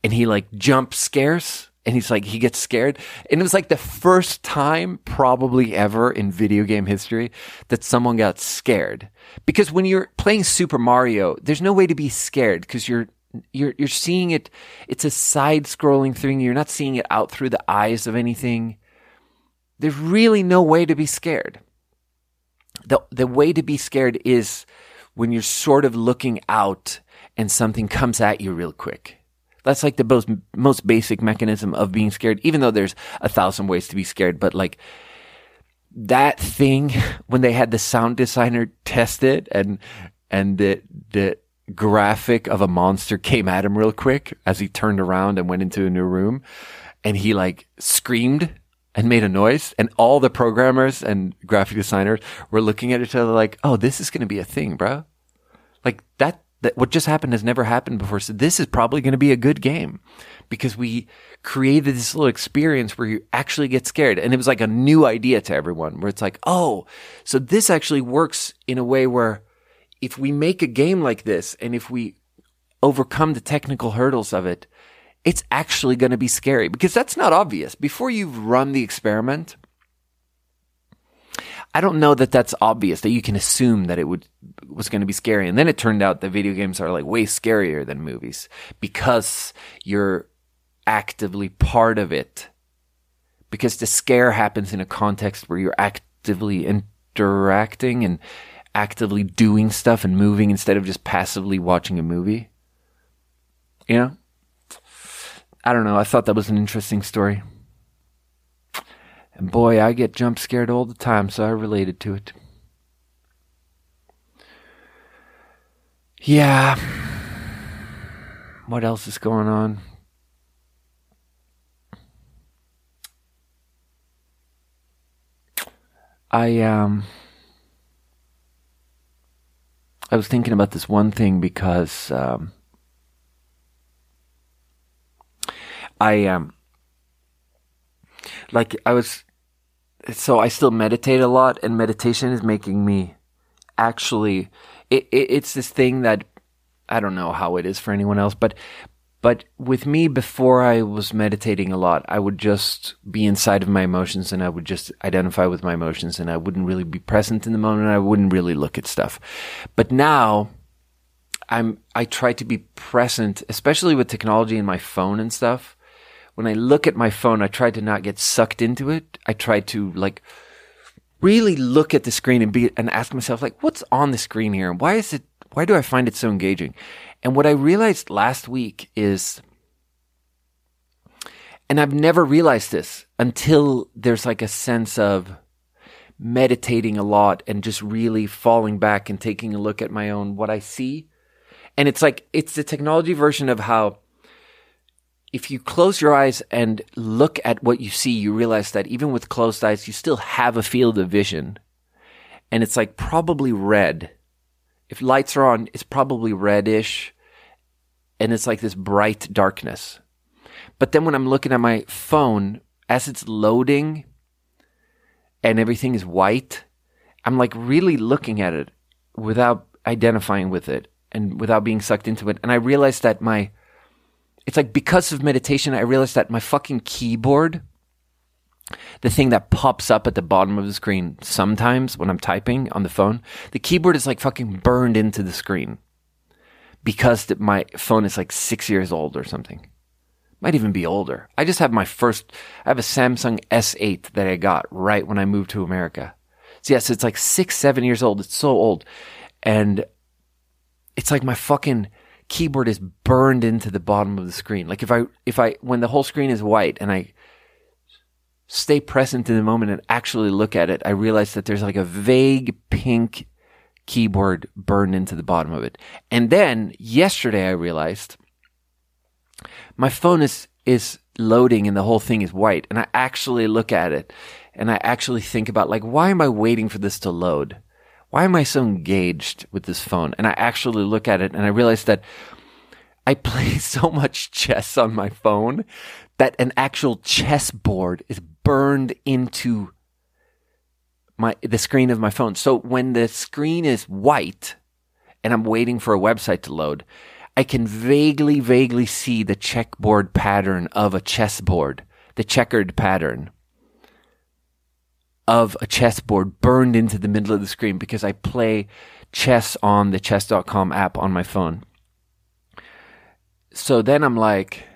And he like jump scares and he's like, he gets scared. And it was like the first time probably ever in video game history that someone got scared. Because when you're playing Super Mario, there's no way to be scared because you're you're you're seeing it it's a side scrolling thing you're not seeing it out through the eyes of anything there's really no way to be scared the the way to be scared is when you're sort of looking out and something comes at you real quick. That's like the most, most basic mechanism of being scared, even though there's a thousand ways to be scared. But like that thing, [LAUGHS] when they had the sound designer test it and, and the, the graphic of a monster came at him real quick as he turned around and went into a new room and he like screamed and made a noise and all the programmers and graphic designers were looking at each other like, "Oh, this is going to be a thing, bro." Like that that what just happened has never happened before. So this is probably going to be a good game because we created this little experience where you actually get scared. And it was like a new idea to everyone where it's like, "Oh, so this actually works in a way where if we make a game like this and if we overcome the technical hurdles of it, it's actually going to be scary because that's not obvious. Before you've run the experiment, I don't know that that's obvious that you can assume that it would was going to be scary. And then it turned out that video games are like way scarier than movies because you're actively part of it. Because the scare happens in a context where you're actively interacting and actively doing stuff and moving instead of just passively watching a movie. You know? I don't know. I thought that was an interesting story. And boy, I get jump scared all the time, so I related to it. Yeah. What else is going on? I um I was thinking about this one thing because um I um like I was so I still meditate a lot and meditation is making me actually it, it, it's this thing that I don't know how it is for anyone else but but with me before I was meditating a lot I would just be inside of my emotions and I would just identify with my emotions and I wouldn't really be present in the moment I wouldn't really look at stuff. But now I'm I try to be present especially with technology and my phone and stuff when I look at my phone, I try to not get sucked into it. I try to like really look at the screen and be and ask myself like, what's on the screen here? And why is it? Why do I find it so engaging? And what I realized last week is, and I've never realized this until there's like a sense of meditating a lot and just really falling back and taking a look at my own what I see. And it's like it's the technology version of how if you close your eyes and look at what you see, you realize that even with closed eyes, you still have a field of vision. And it's like probably red. If lights are on, it's probably reddish. And it's like this bright darkness. But then when I'm looking at my phone, as it's loading and everything is white, I'm like really looking at it without identifying with it and without being sucked into it. And I realized that my, it's like because of meditation, I realized that my fucking keyboard, the thing that pops up at the bottom of the screen sometimes when I'm typing on the phone, the keyboard is like fucking burned into the screen because the, my phone is like six years old or something might even be older. I just have my first, I have a Samsung S8 that I got right when I moved to America. So yes, it's like six, seven years old. It's so old. And it's like my fucking keyboard is burned into the bottom of the screen. Like if I, if I, when the whole screen is white and I stay present in the moment and actually look at it, I realize that there's like a vague pink keyboard burned into the bottom of it. And then yesterday I realized my phone is is loading and the whole thing is white and I actually look at it and I actually think about like why am I waiting for this to load? Why am I so engaged with this phone? And I actually look at it and I realize that I play [LAUGHS] so much chess on my phone that an actual chessboard is burned into my the screen of my phone. So when the screen is white and I'm waiting for a website to load, I can vaguely, vaguely see the checkboard pattern of a chessboard, the checkered pattern of a chessboard burned into the middle of the screen because I play chess on the chess.com app on my phone. So then I'm like,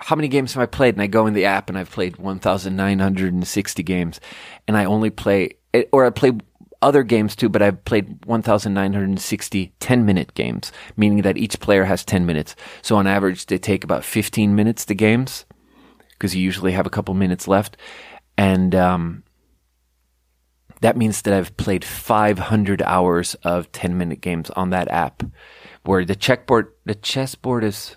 how many games have I played? And I go in the app and I've played 1,960 games and I only play, eh, or I play other games too, but I've played 1,960 10 minute games, meaning that each player has 10 minutes. So on average, they take about 15 minutes to games because you usually have a couple minutes left. And, um, that means that I've played 500 hours of 10 minute games on that app where the checkboard, the chessboard is,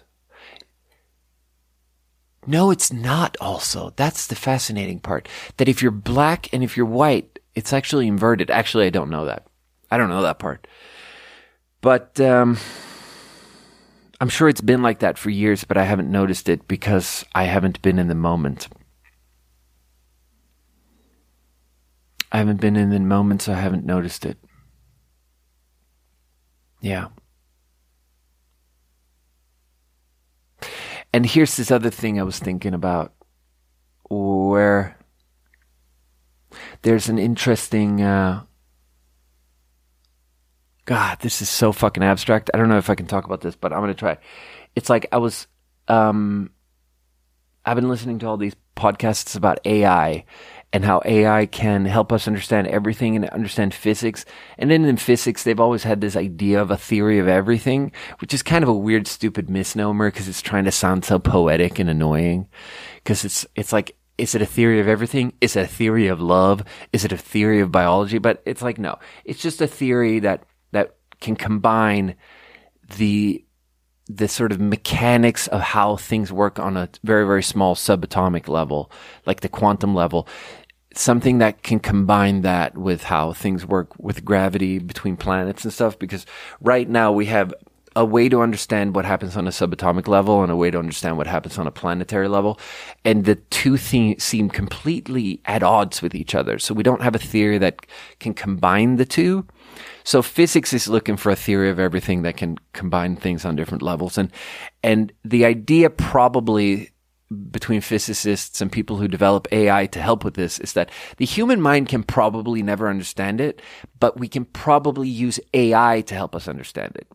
no, it's not also. That's the fascinating part. That if you're black and if you're white, it's actually inverted. Actually, I don't know that. I don't know that part. But um, I'm sure it's been like that for years, but I haven't noticed it because I haven't been in the moment. I haven't been in the moment, so I haven't noticed it. Yeah. And here's this other thing I was thinking about where there's an interesting. Uh, God, this is so fucking abstract. I don't know if I can talk about this, but I'm gonna try. It's like I was. Um, I've been listening to all these podcasts about AI and how AI can help us understand everything and understand physics. And then in physics, they've always had this idea of a theory of everything, which is kind of a weird, stupid misnomer because it's trying to sound so poetic and annoying. Because it's it's like is it a theory of everything? Is it a theory of love? Is it a theory of biology? But it's like, no, it's just a theory that, that can combine the, the sort of mechanics of how things work on a very, very small subatomic level, like the quantum level. Something that can combine that with how things work with gravity between planets and stuff. Because right now we have a way to understand what happens on a subatomic level and a way to understand what happens on a planetary level. And the two th- seem completely at odds with each other. So we don't have a theory that can combine the two. So physics is looking for a theory of everything that can combine things on different levels. And, and the idea probably between physicists and people who develop AI to help with this is that the human mind can probably never understand it, but we can probably use AI to help us understand it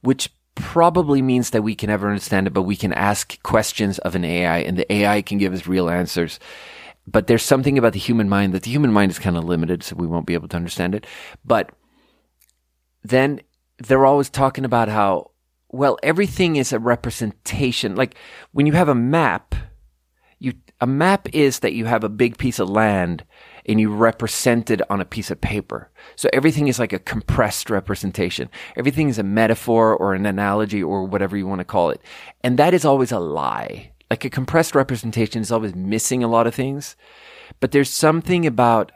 which probably means that we can never understand it, but we can ask questions of an AI and the AI can give us real answers. But there's something about the human mind that the human mind is kind of limited, so we won't be able to understand it. But then they're always talking about how, well, everything is a representation. Like when you have a map, you a map is that you have a big piece of land and you represent it on a piece of paper. So everything is like a compressed representation. Everything is a metaphor or an analogy or whatever you want to call it. And that is always a lie. Like a compressed representation is always missing a lot of things. But there's something about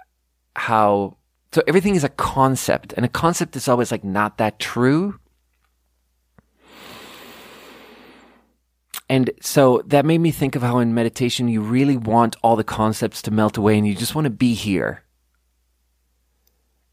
how, so everything is a concept and a concept is always like not that true. And so that made me think of how in meditation you really want all the concepts to melt away and you just want to be here.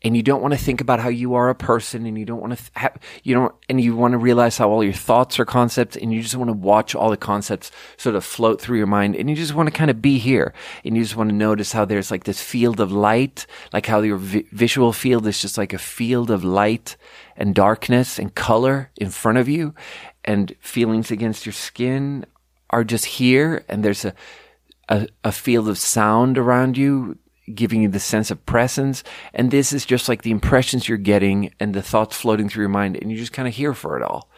And you don't want to think about how you are a person and you don't want to have, you don't, and you want to realize how all your thoughts are concepts and you just want to watch all the concepts sort of float through your mind and you just want to kind of be here and you just want to notice how there's like this field of light, like how your vi- visual field is just like a field of light and darkness and color in front of you and feelings against your skin are just here and there's a, a, a field of sound around you giving you the sense of presence. And this is just like the impressions you're getting and the thoughts floating through your mind and you're just kind of here for it all.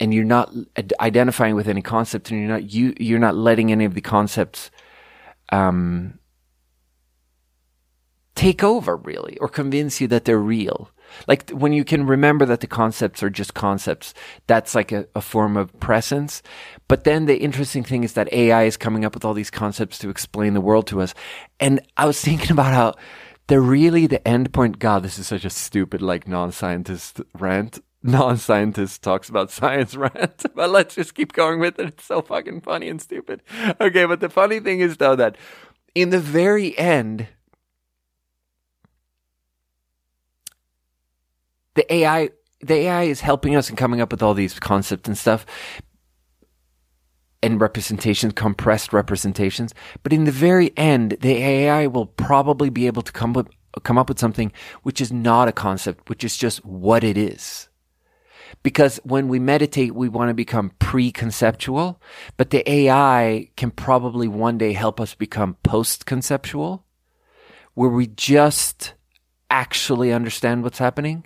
And you're not identifying with any concept and you're not you you're not letting any of the concepts um take over really or convince you that they're real like when you can remember that the concepts are just concepts, that's like a, a, form of presence. But then the interesting thing is that AI is coming up with all these concepts to explain the world to us. And I was [LAUGHS] thinking about how they're really the end point. God, this is such a stupid, like non-scientist rant. [LAUGHS] Non-scientist talks about science [LAUGHS] rant, but let's just keep going with it. It's so fucking funny and stupid. Okay. But the funny thing is though that in the very end, the AI the AI is helping us in coming up with all these concepts and stuff and representations, compressed representations. But in the very end, the AI will probably be able to come up, come up with something which is not a concept, which is just what it is. Because when we meditate, we want to become pre-conceptual, but the AI can probably one day help us become post-conceptual, where we just actually understand what's happening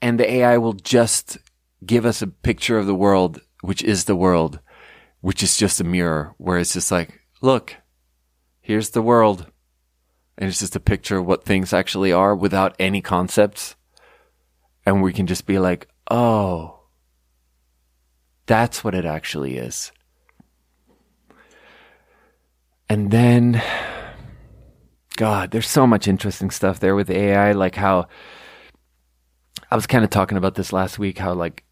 and the AI will just give us a picture of the world, which is the world, which is just a mirror, where it's just like, look, here's the world. And it's just a picture of what things actually are without any concepts. And we can just be like, oh, that's what it actually is. And then, God, there's so much interesting stuff there with AI, like how I was kind of talking about this last week how like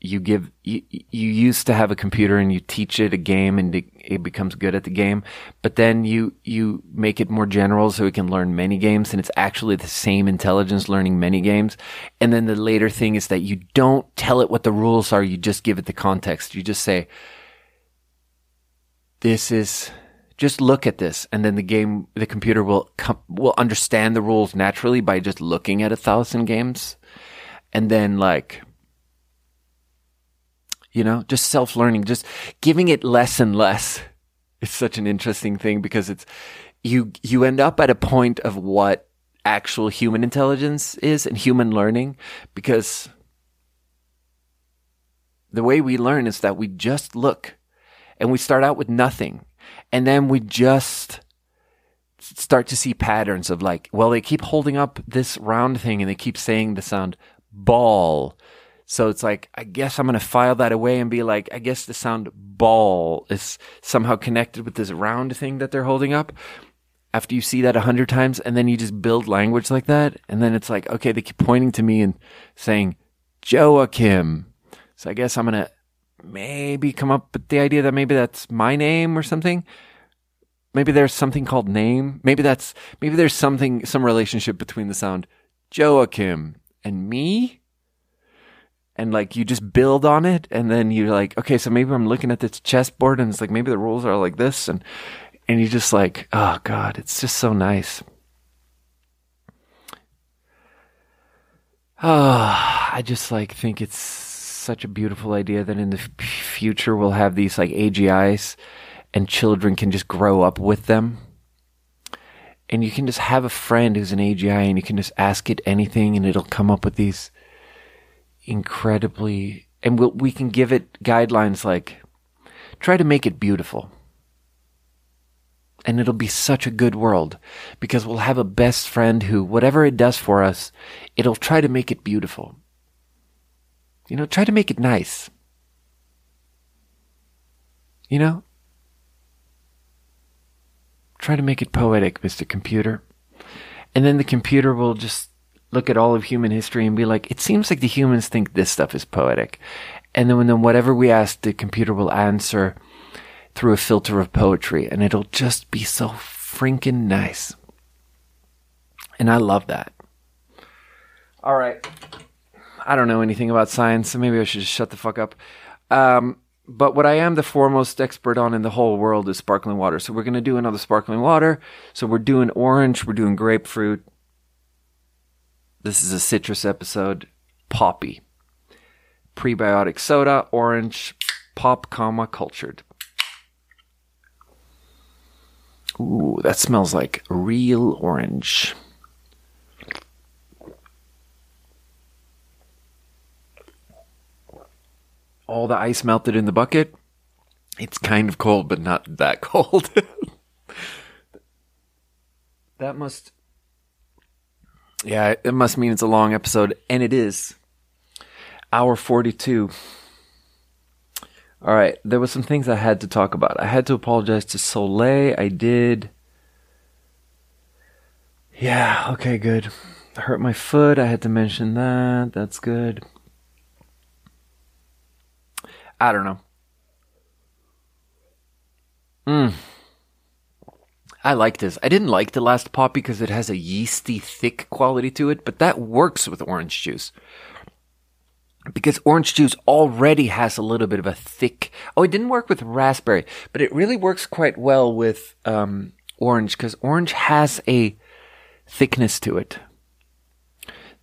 you give you, you used to have a computer and you teach it a game and it becomes good at the game but then you you make it more general so it can learn many games and it's actually the same intelligence learning many games. And then the later thing is that you don't tell it what the rules are you just give it the context. You just say this is just look at this. And then the game the computer will come, will understand the rules naturally by just looking at a thousand games and then like you know just self-learning just giving it less and less is such an interesting thing because it's you you end up at a point of what actual human intelligence is and human learning because the way we learn is that we just look and we start out with nothing and then we just start to see patterns of like well they keep holding up this round thing and they keep saying the sound ball. So it's like, I guess I'm going to file that away and be like, I guess the sound ball is somehow connected with this round thing that they're holding up. After you see that a hundred times and then you just build language like that. And then it's like, okay, they keep pointing to me and saying Joachim. So I guess I'm going to maybe come up with the idea that maybe that's my name or something. Maybe there's something called name. Maybe that's, maybe there's something, some relationship between the sound Joachim and me? And like you just build on it and then you're like okay so maybe i'm looking at this chessboard and it's like maybe the rules are like this and and you just like oh god it's just so nice. Oh [SIGHS] i just like think it's such a beautiful idea that in the f- future we'll have these like agis and children can just grow up with them and you can just have a friend who's an AGI and you can just ask it anything and it'll come up with these incredibly, and we'll, we can give it guidelines like try to make it beautiful. And it'll be such a good world because we'll have a best friend who, whatever it does for us, it'll try to make it beautiful. You know, try to make it nice. You know? Try to make it poetic, Mr. Computer. And then the computer will just look at all of human history and be like, it seems like the humans think this stuff is poetic. And then when then whatever we ask, the computer will answer through a filter of poetry and it'll just be so freaking nice. And I love that. All right. I don't know anything about science, so maybe I should just shut the fuck up. Um, but what I am the foremost expert on in the whole world is sparkling water. So we're going to do another sparkling water. So we're doing orange, we're doing grapefruit. This is a citrus episode. Poppi. Prebiotic soda, orange, pop, comma, cultured. Ooh, that smells like real orange. All the ice melted in the bucket. It's kind of cold, but not that [LAUGHS] cold. that must. Yeah, it must mean it's a long episode, and it is. Hour 42. All right, there was some things I had to talk about. I had to apologize to Soleil. I did. Yeah, okay, good. I hurt my foot. I had to mention that. That's good. I don't know. Hmm. I like this. I didn't like the last pop because it has a yeasty, thick quality to it, but that works with orange juice because orange juice already has a little bit of a thick. Oh, it didn't work with raspberry, but it really works quite well with um, orange because orange has a thickness to it.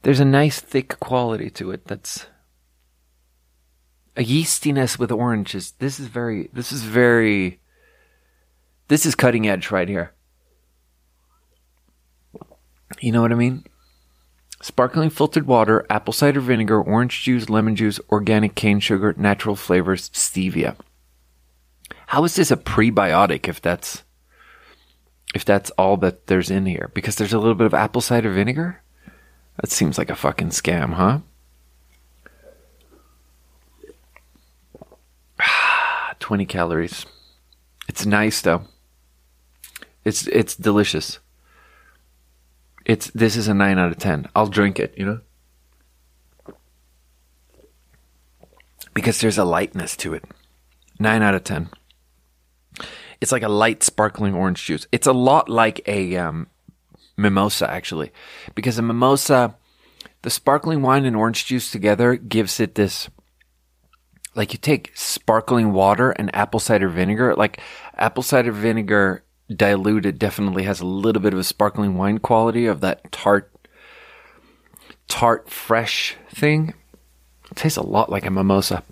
There's a nice thick quality to it. That's a yeastiness with oranges. This is very. This is very. This is cutting edge right here. You know what I mean? sparkling filtered water, apple cider vinegar, orange juice, lemon juice, organic cane sugar, natural flavors, stevia. How is this a prebiotic if that's if that's all that there's in here? Because there's a little bit of apple cider vinegar? That seems like a fucking scam, huh? 20 calories. It's nice though. It's it's delicious. It's this is a nine out of ten. I'll drink it, you know, because there's a lightness to it. Nine out of ten. It's like a light sparkling orange juice. It's a lot like a um, mimosa, actually, because a mimosa, the sparkling wine and orange juice together gives it this. Like you take sparkling water and apple cider vinegar. Like apple cider vinegar diluted definitely has a little bit of a sparkling wine quality of that tart tart fresh thing. It tastes a lot like a mimosa.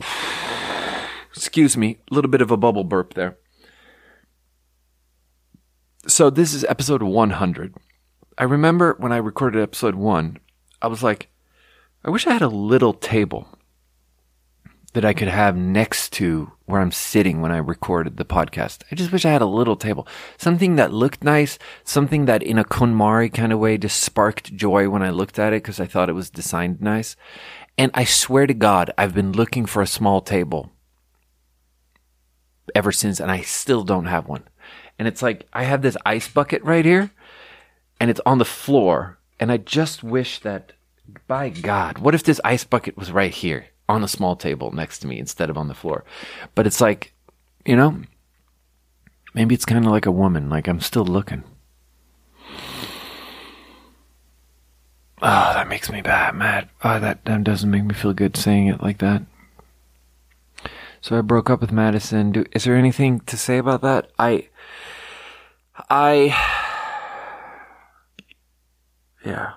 [SIGHS] Excuse me, a little bit of a bubble burp there. So this is episode 100. I remember when I recorded episode 1, I was like I wish I had a little table that I could have next to where I'm sitting when I recorded the podcast. I just wish I had a little table, something that looked nice, something that in a KonMari kind of way just sparked joy when I looked at it because I thought it was designed nice. And I swear to God, I've been looking for a small table ever since, and I still don't have one. And it's like I have this ice bucket right here, and it's on the floor, and I just wish that, by God, what if this ice bucket was right here? On a small table next to me instead of on the floor. But it's like, you know, maybe it's kind of like a woman. Like I'm still looking. Oh, that makes me bad, mad. Oh, that, that doesn't make me feel good saying it like that. So I broke up with Madison. Do, is there anything to say about that? I, I, [SIGHS] yeah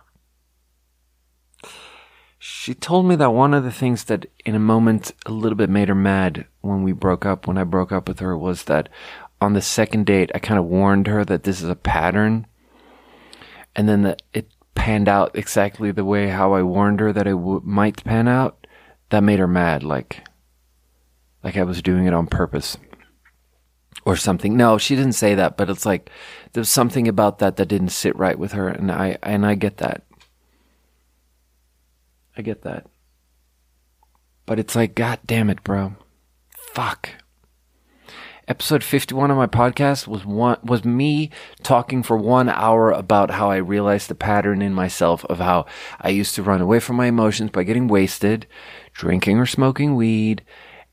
she told me that one of the things that in a moment a little bit made her mad when we broke up, when I broke up with her, was that on the second date, I kind of warned her that this is a pattern. And then that it panned out exactly the way how I warned her that it w- might pan out. That made her mad, like, like I was doing it on purpose. or something. No, she didn't say that, but it's like there's something about that that didn't sit right with her, and I and I get that. I get that. But it's like, God damn it, bro. Fuck. Episode 51 of my podcast was one, was me talking for one hour about how I realized the pattern in myself of how I used to run away from my emotions by getting wasted, drinking or smoking weed.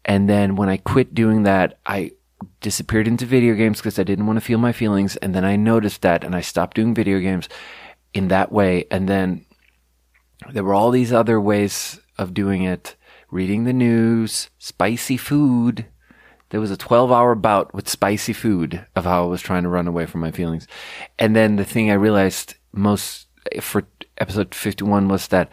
And then when I quit doing that, I disappeared into video games because I didn't want to feel my feelings. And then I noticed that and I stopped doing video games in that way. And then there were all these other ways of doing it reading the news, spicy food. There was a 12 hour bout with spicy food of how I was trying to run away from my feelings. And then the thing I realized most for episode 51 was that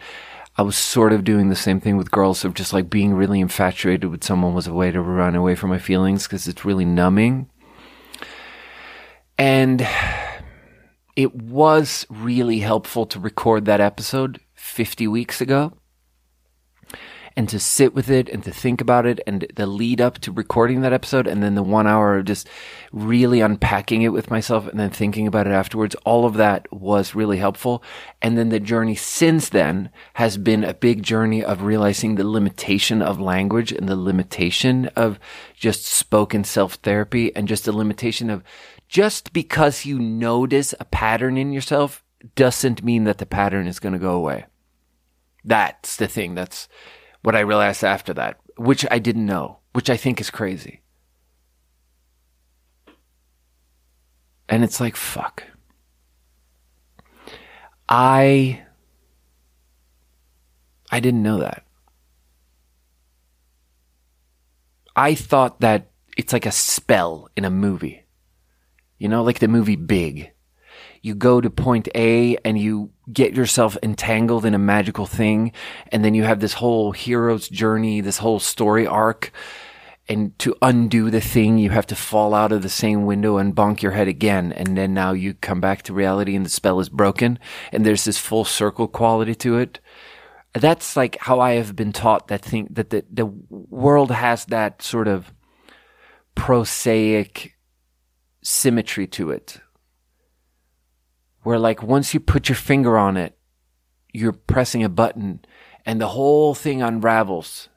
I was sort of doing the same thing with girls of just like being really infatuated with someone was a way to run away from my feelings because it's really numbing. And it was really helpful to record that episode 50 weeks ago and to sit with it and to think about it and the lead up to recording that episode and then the one hour of just really unpacking it with myself and then thinking about it afterwards. All of that was really helpful. And then the journey since then has been a big journey of realizing the limitation of language and the limitation of just spoken self therapy and just the limitation of just because you notice a pattern in yourself doesn't mean that the pattern is going to go away. That's the thing. That's what I realized after that, which I didn't know, which I think is crazy. And it's like, fuck. I I didn't know that. I thought that it's like a spell in a movie. You know, like the movie Big you go to point A and you get yourself entangled in a magical thing. And then you have this whole hero's journey, this whole story arc. And to undo the thing, you have to fall out of the same window and bonk your head again. And then now you come back to reality and the spell is broken. And there's this full circle quality to it. That's like how I have been taught that thing, that the, the world has that sort of prosaic symmetry to it where like once you put your finger on it, you're pressing a button and the whole thing unravels.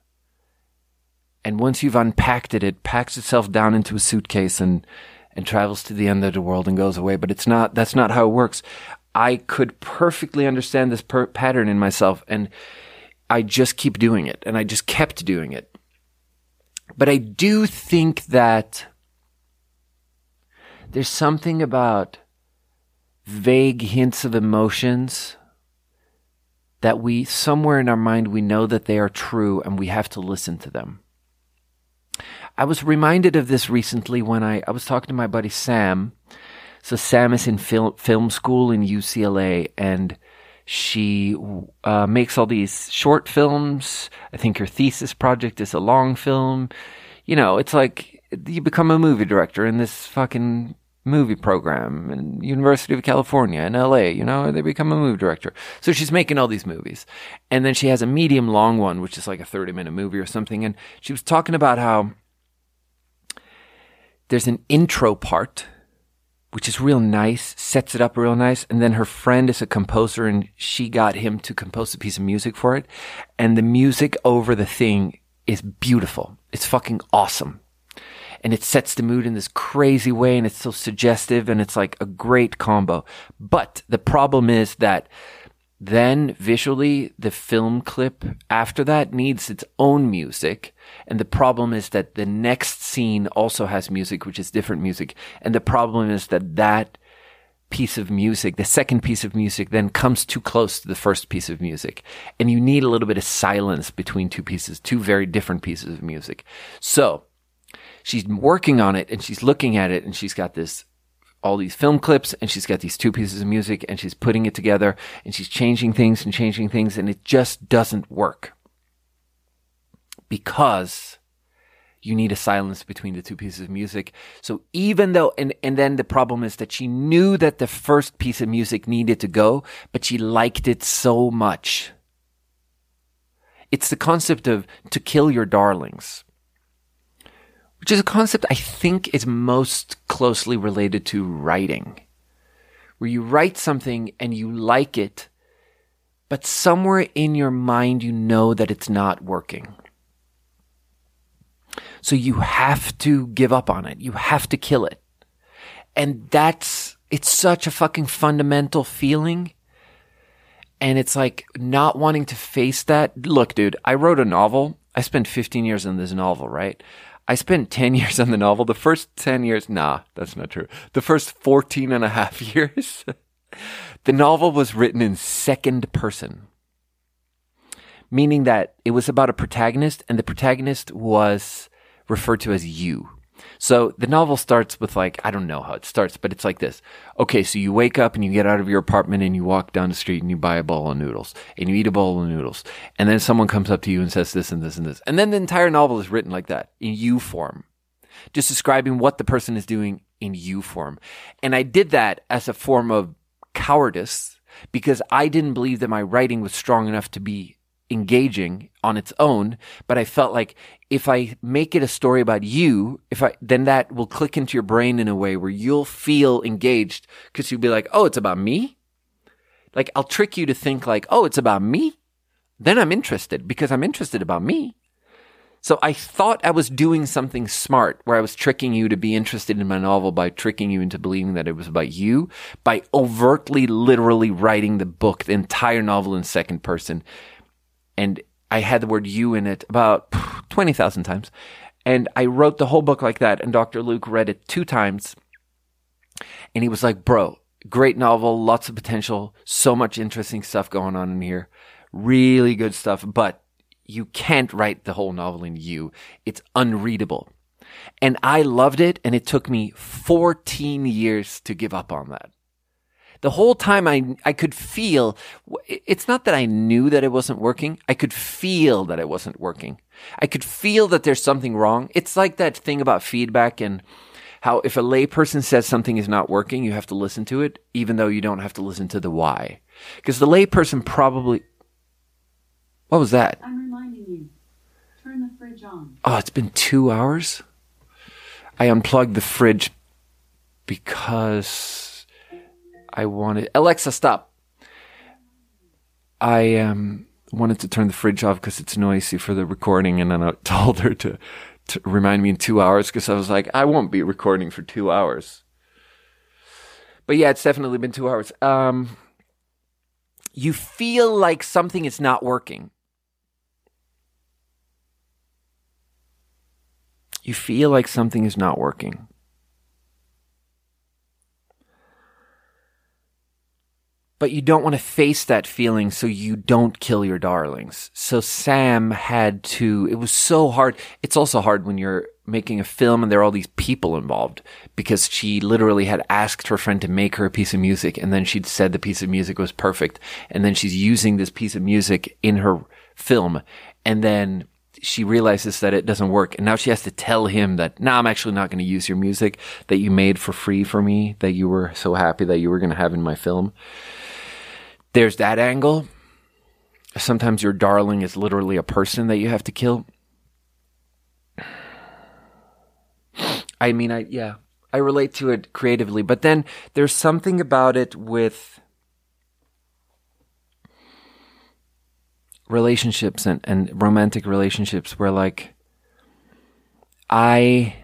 And once you've unpacked it, it packs itself down into a suitcase and, and travels to the end of the world and goes away. But it's not, that's not how it works. I could perfectly understand this per- pattern in myself and I just keep doing it and I just kept doing it. But I do think that there's something about vague hints of emotions that we, somewhere in our mind, we know that they are true and we have to listen to them. I was reminded of this recently when I, I was talking to my buddy Sam. So Sam is in film, film school in UCLA and she uh, makes all these short films. I think her thesis project is a long film. You know, it's like you become a movie director in this fucking movie program in University of California in LA, you know, they become a movie director. So she's making all these movies. And then she has a medium long one, which is like a 30 minute movie or something. And she was talking about how there's an intro part, which is real nice, sets it up real nice. And then her friend is a composer and she got him to compose a piece of music for it. And the music over the thing is beautiful. It's fucking awesome and it sets the mood in this crazy way and it's so suggestive and it's like a great combo. But the problem is that then visually the film clip after that needs its own music. And the problem is that the next scene also has music, which is different music. And the problem is that that piece of music, the second piece of music then comes too close to the first piece of music. And you need a little bit of silence between two pieces, two very different pieces of music. So she's working on it and she's looking at it and she's got this all these film clips and she's got these two pieces of music and she's putting it together and she's changing things and changing things and it just doesn't work because you need a silence between the two pieces of music. So even though, and, and then the problem is that she knew that the first piece of music needed to go, but she liked it so much. It's the concept of to kill your darlings which is a concept I think is most closely related to writing, where you write something and you like it, but somewhere in your mind you know that it's not working. So you have to give up on it. You have to kill it. And that's, it's such a fucking fundamental feeling. And it's like not wanting to face that. Look, dude, I wrote a novel. I spent 15 years on this novel, right? I spent 10 [LAUGHS] years on the novel. The first 10 years, nah, that's not true. The first 14 and a half [LAUGHS] years, the novel was written in second person, meaning that it was about a protagonist and the protagonist was referred to as you. So the novel starts with like, I don't know how it starts, but it's like this. Okay, so you wake up and you get out of your apartment and you walk down the street and you buy a bowl of noodles and you eat a bowl of noodles. And then someone comes up to you and says this and this and this. And then the entire novel is written like that in you form, just describing what the person is doing in you form. And I did that as a form of cowardice because I didn't believe that my writing was strong enough to be engaging on its own, but I felt like if I make it a story about you, if I, then that will click into your brain in a way where you'll feel engaged because you'll be like, oh, it's about me. Like I'll trick you to think like, oh, it's about me. Then I'm interested because I'm interested about me. So I thought I was doing something smart where I was tricking you to be interested in my novel by tricking you into believing that it was about you by overtly, literally writing the book, the entire novel in second person and I had the word you in it about 20,000 times. And I wrote the whole book like that. And Dr. Luke read it two times. And he was like, bro, great novel, lots of potential, so much interesting stuff going on in here. Really good stuff. But you can't write the whole novel in you. It's unreadable. And I loved it. And it took me 14 years to give up on that the whole time I, I could feel, it's not that I knew that it wasn't working. I could feel that it wasn't working. I could feel that there's something wrong. It's like that thing about feedback and how if a layperson says something is not working, you have to listen to it, even though you don't have to listen to the why. Because the layperson probably, what was that? I'm reminding you. Turn the fridge on. Oh, it's been two hours? I unplugged the fridge because I wanted Alexa stop. I um wanted to turn the fridge off because it's noisy for the recording, and then I [LAUGHS] told her to to remind me in two hours because I was like, I won't be recording for two hours. But yeah, it's definitely been two hours. Um, you feel like something is not working. You feel like something is not working. But you don't want to face that feeling so you don't kill your darlings. So Sam had to, it was so hard. It's also hard when you're making a film and there are all these people involved because she literally had asked her friend to make her a piece of music and then she'd said the piece of music was perfect. And then she's using this piece of music in her film. And then she realizes that it doesn't work. And now she has to tell him that, no, nah, I'm actually not going to use your music that you made for free for me, that you were so happy that you were going to have in my film there's that angle. Sometimes your darling is literally a person that you have to kill. I mean, I, yeah, I relate to it creatively, but then there's something about it with relationships and, and romantic relationships where like I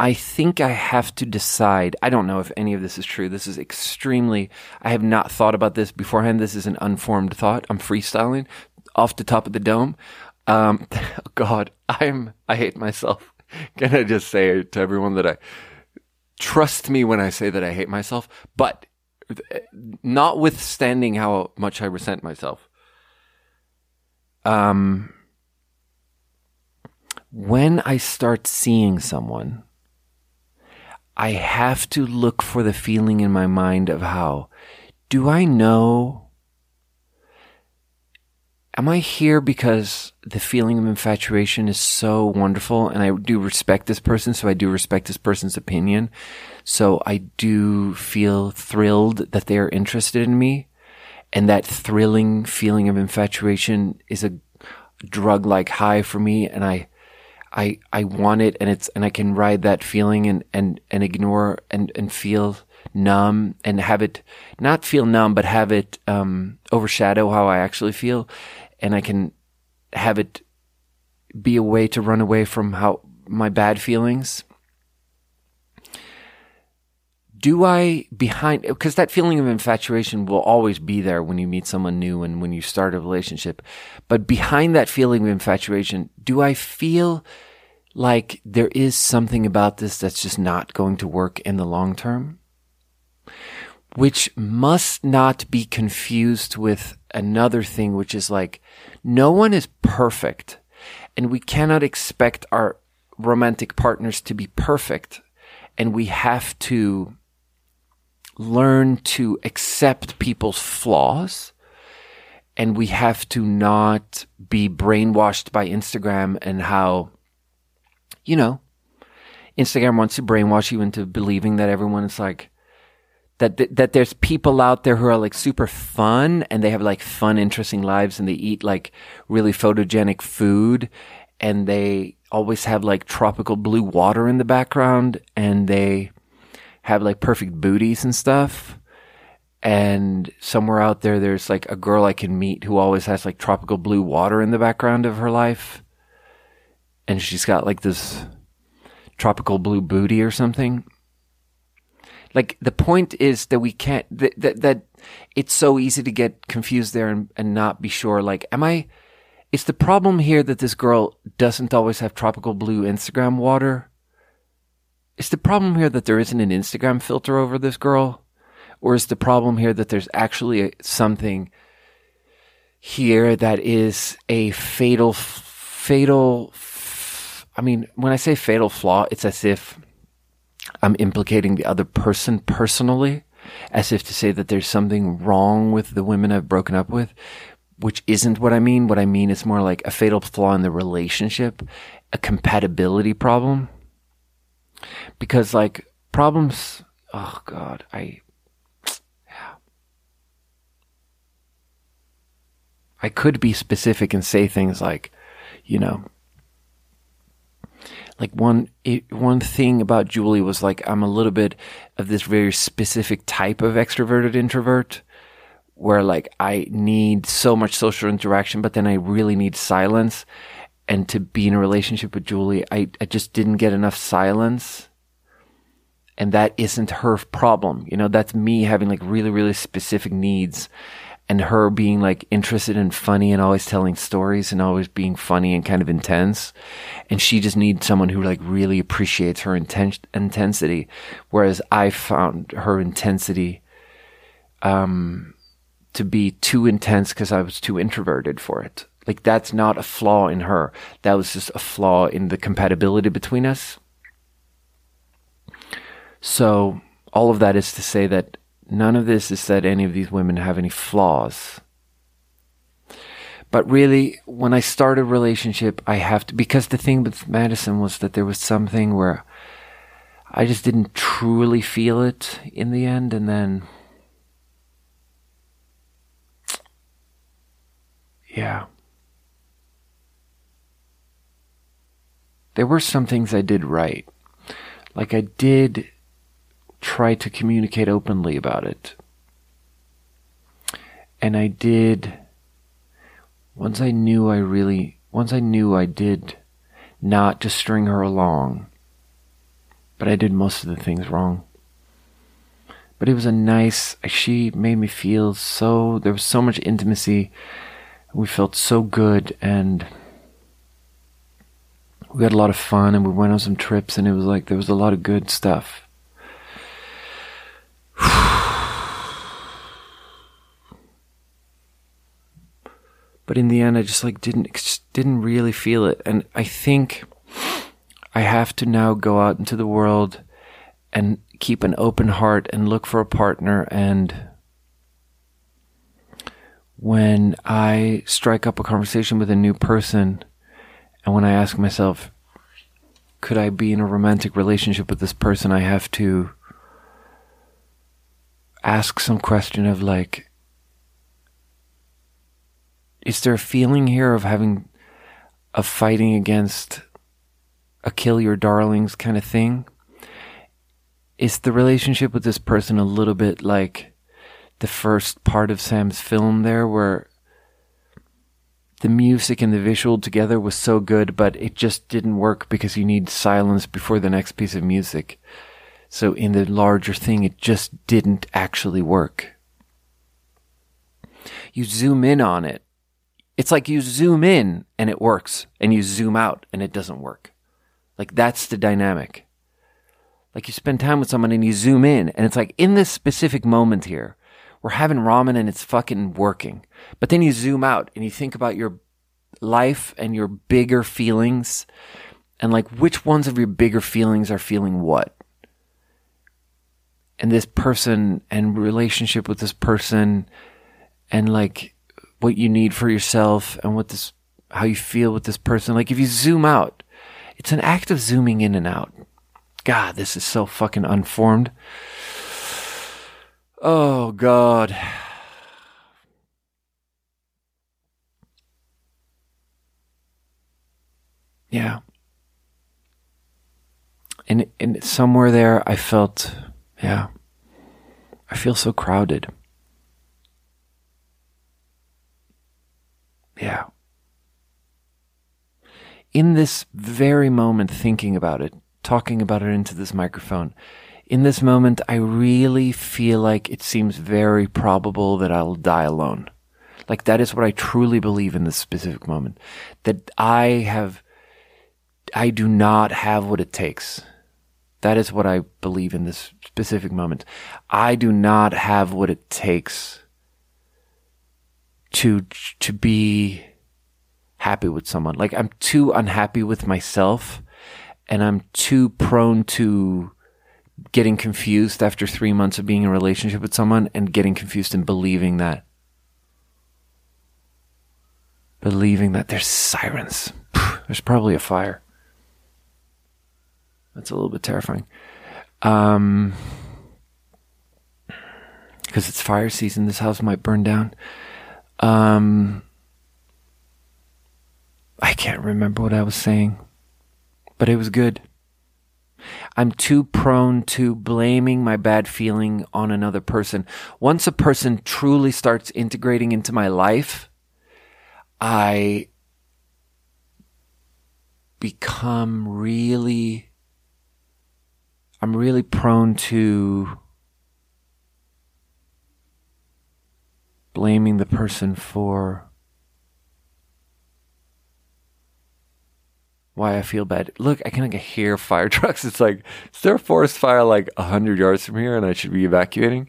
I think I have to decide. I don't know if any of this is true. This is extremely, I have not thought about this beforehand. This is an unformed thought. I'm freestyling off the top of the dome. Um, [LAUGHS] God, I'm, I hate myself. [LAUGHS] Can I just say to everyone that I trust me when I say that I hate myself, but notwithstanding how much I resent myself. Um, when I start seeing someone, I have to look for the feeling in my mind of how do I know? Am I here because the feeling of infatuation is so wonderful and I do respect this person, so I do respect this person's opinion. So I do feel thrilled that they are interested in me. And that thrilling feeling of infatuation is a drug like high for me and I I I want it and it's and I can ride that feeling and and and ignore and and feel numb and have it not feel numb but have it um overshadow how I actually feel. And I can have it be a way to run away from how my bad feelings do I behind because that feeling of infatuation will always be there when you meet someone new and when you start a relationship. But behind that feeling of infatuation, do I feel like there is something about this that's just not going to work in the long term? Which must not be confused with another thing, which is like, no one is perfect and we cannot expect our romantic partners to be perfect. And we have to learn to accept people's flaws and we have to not be brainwashed by Instagram and how, you know, Instagram wants to brainwash you into believing that everyone is like, that, that, that there's people out there who are like super fun and they have like fun, interesting lives and they eat like really photogenic food and they always have like tropical blue water in the background and they, have like perfect booties and stuff. And somewhere out there, there's like a girl I can meet who always has like tropical blue water in the background of her life. And she's got like this tropical blue booty or something. Like the point is that we can't, that, that, that it's so easy to get confused there and, and not be sure. Like, am I, is the problem here that this girl doesn't always have tropical blue Instagram water? Is the problem here that there isn't an Instagram filter over this girl? Or is the problem here that there's actually a, something here that is a fatal, fatal, I mean, when I say fatal flaw, it's as if I'm implicating the other person personally, as if to say that there's something wrong with the women I've broken up with, which isn't what I mean. What I mean is more like a fatal flaw in the relationship, a compatibility problem because like problems oh god i yeah. I could be specific and say things like you know like one it, one thing about Julie was like I'm a little bit of this very specific type of extroverted introvert where like I need so much social interaction but then I really need silence and to be in a relationship with Julie, I, I just didn't get enough silence. And that isn't her problem. You know, that's me having like really, really specific needs and her being like interested and funny and always telling stories and always being funny and kind of intense. And she just needs someone who like really appreciates her inten- intensity. Whereas I found her intensity, um, to be too intense because I was too introverted for it. Like that's not a flaw in her. That was just a flaw in the compatibility between us. So all of that is to say that none of this is that any of these women have any flaws. But really, when I start a relationship, I have to, because the thing with Madison was that there was something where I just didn't truly feel it in the end. And then, yeah. There were some things I did right. Like I did try to communicate openly about it. And I did, once I knew I really, once I knew I did not to string her along, but I did most of the things wrong. But it was a nice, she made me feel so, there was so much intimacy. We felt so good and we had a lot of fun and we went on some trips and it was like there was a lot of good stuff. [SIGHS] but in the end I just like didn't just didn't really feel it and I think I have to now go out into the world and keep an open heart and look for a partner and when I strike up a conversation with a new person and when I ask myself, could I be in a romantic relationship with this person, I have to ask some question of like, is there a feeling here of having of fighting against a kill your darlings kind of thing, is the relationship with this person a little bit like the first part of Sam's film there, where the music and the visual together was so good, but it just didn't work because you need silence before the next piece of music. So in the larger thing, it just didn't actually work. You zoom in on it. It's like you zoom in and it works, and you zoom out and it doesn't work. Like that's the dynamic. Like you spend time with someone and you zoom in, and it's like in this specific moment here, we're having ramen and it's fucking working. But then you zoom out and you think about your life and your bigger feelings and like which ones of your bigger feelings are feeling what. And this person and relationship with this person and like what you need for yourself and what this how you feel with this person. Like if you zoom out, it's an act of zooming in and out. God, this is so fucking unformed. Oh, God. Yeah. And, and somewhere there, I felt, yeah, I feel so crowded. Yeah. In this very moment, thinking about it, talking about it into this microphone, in this moment, I really feel like it seems very probable that I'll die alone. Like that is what I truly believe in this specific moment. That I have, I do not have what it takes. That is what I believe in this specific moment. I do not have what it takes to, to be happy with someone. Like I'm too unhappy with myself and I'm too prone to getting confused after three months of being in a relationship with someone and getting confused and believing that. Believing that there's sirens. [SIGHS] There's probably a fire. That's a little bit terrifying. Um, because it's fire season, this house might burn down. Um, I can't remember what I was saying, but it was good. I'm too prone to blaming my bad feeling on another person. Once a person truly starts integrating into my life, I become really, I'm really prone to blaming the person for why I feel bad. Look, I can like hear fire [LAUGHS] trucks. It's like, is there a forest fire like hundred yards from here and I should be evacuating?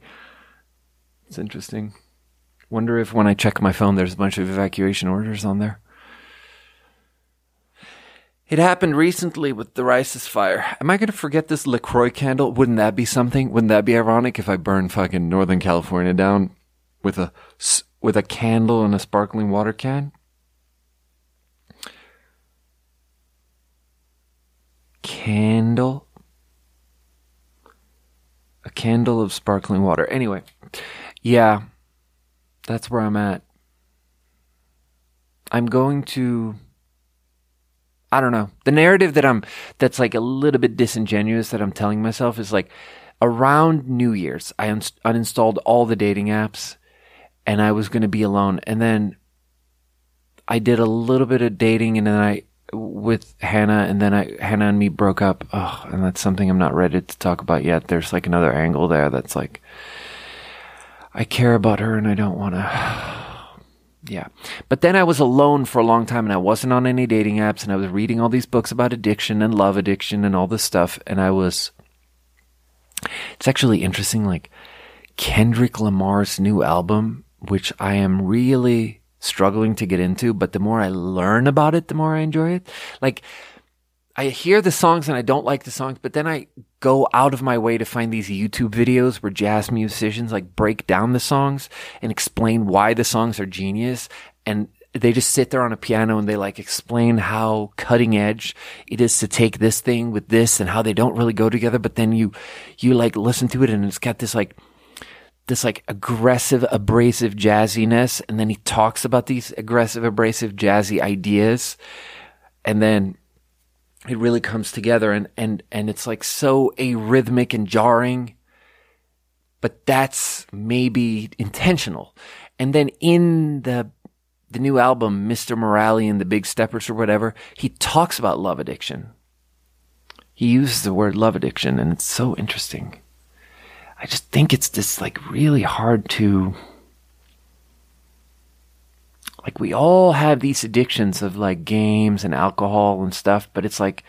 It's interesting. Wonder if when I check my phone, there's a bunch of evacuation orders on there. It happened recently with the Rice's fire. Am I going to forget this LaCroix candle? Wouldn't that be something? Wouldn't that be ironic if I burn fucking Northern California down with a, with a candle and a sparkling water can? Candle. A candle of sparkling water. Anyway, yeah, that's where I'm at. I'm going to. I don't know. The narrative that I'm, that's like a little bit disingenuous that I'm telling myself is like around New Year's, I un- uninstalled all the dating apps and I was going to be alone. And then I did a little bit of dating and then I with Hannah, and then I, Hannah and me broke up. Oh, and that's something I'm not ready to talk about yet. There's like another angle there that's like, I care about her and I don't want to. [SIGHS] yeah. But then I was alone for a long time and I wasn't on any dating apps and I was reading all these books about addiction and love addiction and all this stuff. And I was, it's actually interesting. Like Kendrick Lamar's new album, which I am really struggling to get into, but the more I learn about it, the more I enjoy it. Like, I hear the songs and I don't like the songs, but then I go out of my way to find these YouTube videos where jazz musicians like break down the songs and explain why the songs are genius. And they just sit there on a piano and they like explain how cutting edge it is to take this thing with this and how they don't really go together. But then you, you like listen to it and it's got this like, this like aggressive, abrasive jazziness. And then he talks about these aggressive, abrasive, jazzy ideas. and then it really comes together and and and it's like so arrhythmic and jarring but that's maybe intentional and then in the the new album Mr. Morale and the Big Steppers or whatever he talks about love addiction he uses the word love addiction and it's so interesting i just think it's this like really hard to like we all have these addictions of like games and alcohol and stuff, but it's like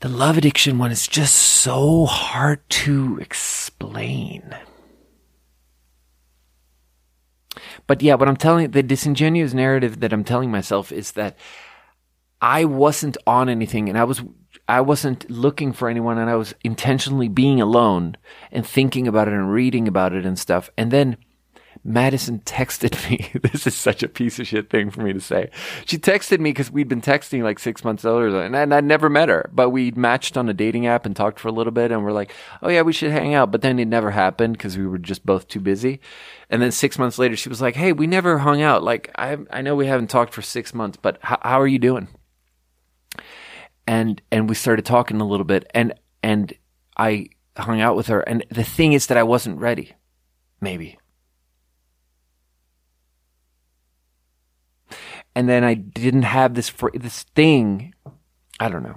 the love addiction one is just so hard to explain. But yeah, what I'm telling the disingenuous narrative that I'm telling myself is that I wasn't on anything and I was I wasn't looking for anyone and I was intentionally being alone and thinking about it and reading about it and stuff. And then Madison texted [LAUGHS] me. this is such a piece of shit thing for me to say. She texted me because we'd been texting like six months earlier, and, I'd never met her, but we'd matched on a dating app and talked for a little bit, and we're like, oh yeah, we should hang out. But then it never happened because we were just both too busy. And then six months later, she was like, hey, we never hung out. Like, I I know we haven't talked for six months, but h- how are you doing? And and we started talking a little bit, and and I hung out with her, and the thing is that I wasn't ready. Maybe. and then I didn't have this fr- this thing. I don't know.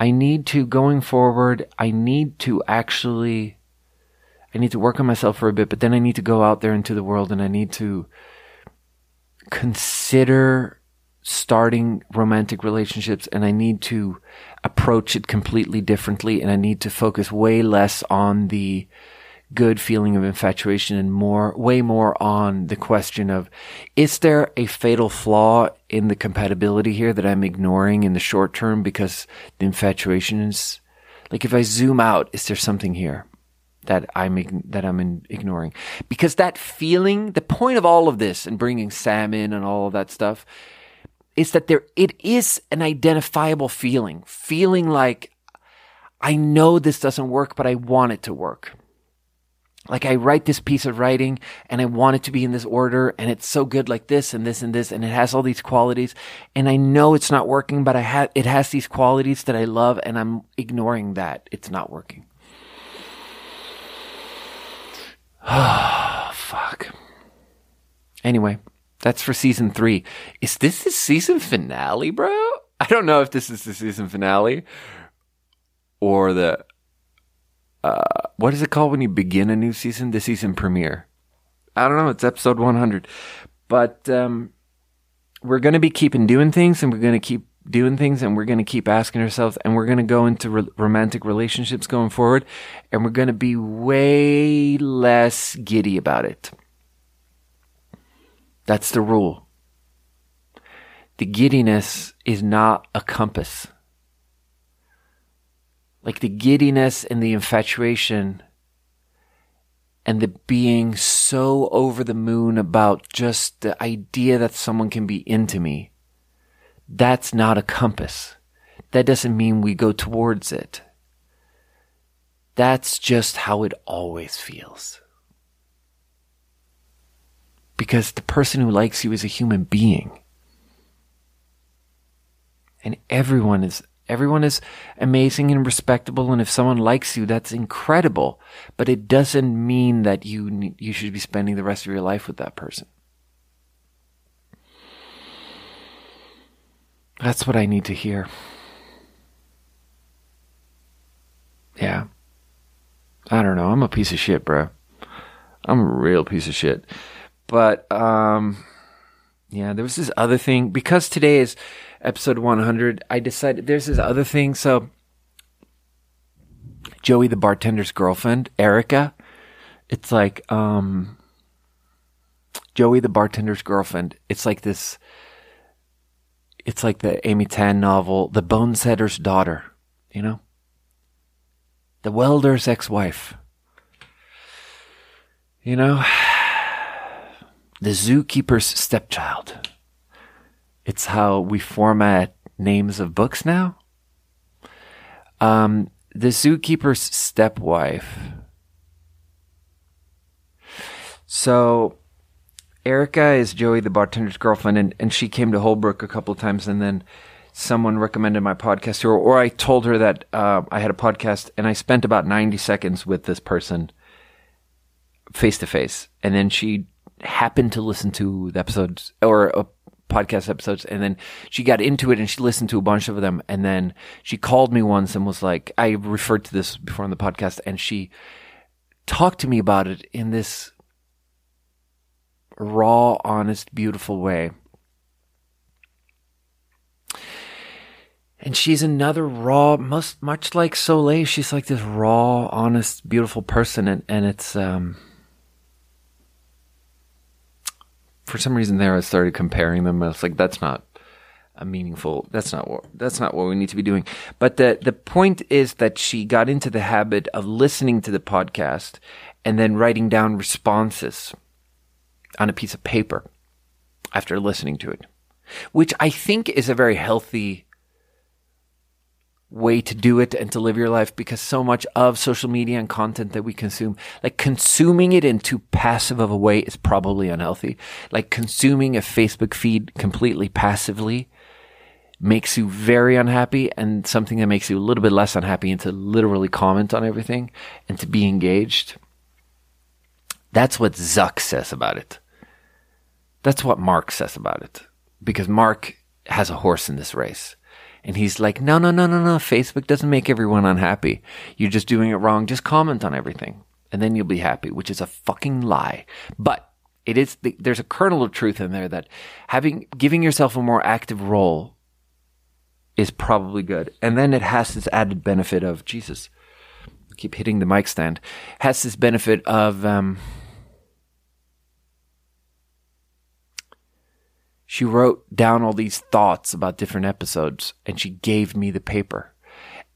I need to going forward. I need to actually. I need to work on myself for a bit, but then I need to go out there into the world and I need to consider starting romantic relationships and I need to approach it completely differently and I need to focus way less on the good feeling of infatuation and more, way more on the question of, is there a fatal flaw in the compatibility here that I'm ignoring in the short term because the infatuation is, like if I zoom out, is there something here? that I'm that I'm ignoring because that feeling the point of all of this and bringing Sam in and all of that stuff is that there it is an identifiable feeling feeling like I know this doesn't work but I want it to work like I write this piece of writing and I want it to be in this order and it's so good like this and this and this and it has all these qualities and I know it's not working but I have it has these qualities that I love and I'm ignoring that it's not working. Oh, [SIGHS] fuck. Anyway, that's for season 3. Is this the season finale, bro? I don't know if this is the season finale or the uh, what is it called when you begin a new season? The season premiere. I don't know. It's episode 100. But um, we're going to be keeping doing things and we're going to keep doing things and we're going to keep asking ourselves and we're going to go into re- romantic relationships going forward and we're going to be way less giddy about it. That's the rule. The giddiness is not a compass like the giddiness and the infatuation and the being so over the moon about just the idea that someone can be into me. That's not a compass. That doesn't mean we go towards it. That's just how it always feels. Because the person who likes you is a human being. And everyone is Everyone is amazing and respectable, and if someone likes you, that's incredible. But it doesn't mean that you you should be spending the rest of your life with that person. That's what I need to hear. Yeah. I don't know. I'm a piece of shit, bro. I'm a real piece of shit. But um yeah, there was this other thing because today is episode 100, I decided there's this other thing. So, Joey, the bartender's girlfriend, Erica, it's like, um, Joey, the bartender's girlfriend. It's like this, it's like the Amy Tan novel, The Bonesetter's Daughter, you know? The welder's ex wife. You know? The zookeeper's stepchild. It's how we format names of books now. Um, the zookeeper's stepwife. So Erica is Joey, the bartender's girlfriend, and, and she came to Holbrook a couple of times, and then someone recommended my podcast to her, or I told her that uh, I had a podcast, and I spent about 90 seconds with this person face to face, and then she happened to listen to the episodes or uh, podcast episodes, and then she got into it and she listened to a bunch of them, and then she called me once and was like, I referred to this before on the podcast, and she talked to me about it in this raw, honest, beautiful way. And she's another raw, much, much like Soleil. She's like this raw, honest, beautiful person, and and it's um. For some reason, there I started comparing them. I was like, that's not a meaningful. That's not what. That's not what we need to be doing. But the the point is that she got into the habit of listening to the podcast and then writing down responses on a piece of paper after listening to it, which I think is a very healthy way to do it and to live your life because so much of social media and content that we consume, like consuming it in too passive of a way is probably unhealthy. Like consuming a Facebook feed completely passively makes you very unhappy and something that makes you a little bit less unhappy and to literally comment on everything and to be engaged. That's what Zuck says about it. That's what Mark says about it because Mark has a horse in this race. And he's like, no, no, no, no, no. Facebook doesn't make everyone unhappy. You're just doing it wrong. Just comment on everything and then you'll be happy, which is a fucking lie. But it is, the, there's a kernel of truth in there that having, giving yourself a more active role is probably good. And then it has this added benefit of, Jesus, I keep hitting the mic stand, has this benefit of, um, she wrote down all these thoughts about different episodes and she gave me the paper.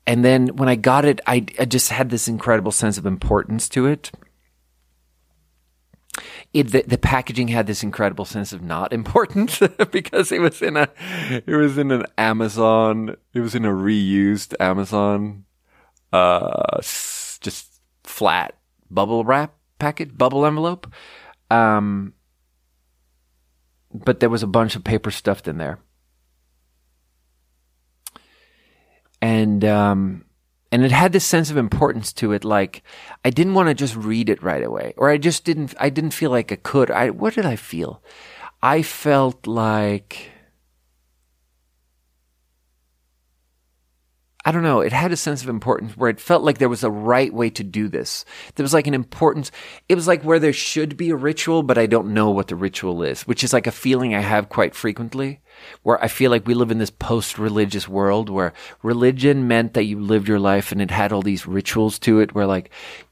And then when I got it, I, I just had this incredible sense of importance to it. It, the, the packaging had this incredible sense of not importance [LAUGHS] because it was in a, it was in an Amazon, it was in a reused Amazon, uh, just flat bubble wrap packet, bubble envelope. Um, but there was a bunch of paper stuffed in there. And um, and it had this sense of importance to it. Like I didn't want to just read it right away, or I just didn't. I didn't feel like I could. I what did I feel? I felt like I don't know, it had a sense of importance where it felt like there was a right way to do this. There was like an importance. It was like where there should be a ritual, but I don't know what the ritual is, which is like a feeling I have quite frequently where I feel like we live in this post religious world where religion meant that you lived your life and it had all these rituals to it where like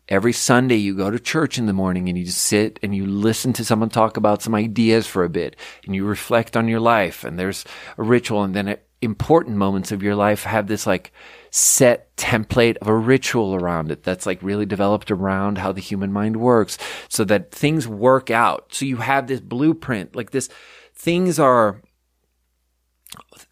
every Sunday you go to church in the morning and you just sit and you listen to someone talk about some ideas for a bit and you reflect on your life and there's a ritual and then it, important moments of your life have this like set template of a ritual around it that's like really developed around how the human mind works so that things work out. So you have this blueprint, like this, things are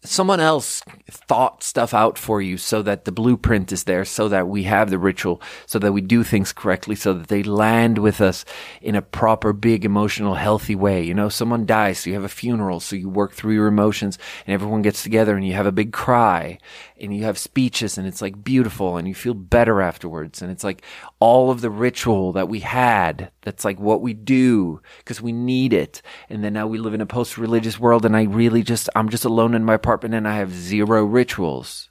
someone else thought stuff out for you so that the blueprint is there, so that we have the ritual, so that we do things correctly, so that they land with us in a proper, big, emotional, healthy way. You know, someone dies, so you have a funeral, so you work through your emotions and everyone gets together and you have a big cry and you have speeches and it's like beautiful and you feel better afterwards. And it's like all of the ritual that we had. That's like what we do because we need it. And then now we live in a post religious world and I really just, I'm just alone in my apartment and I have zero rituals.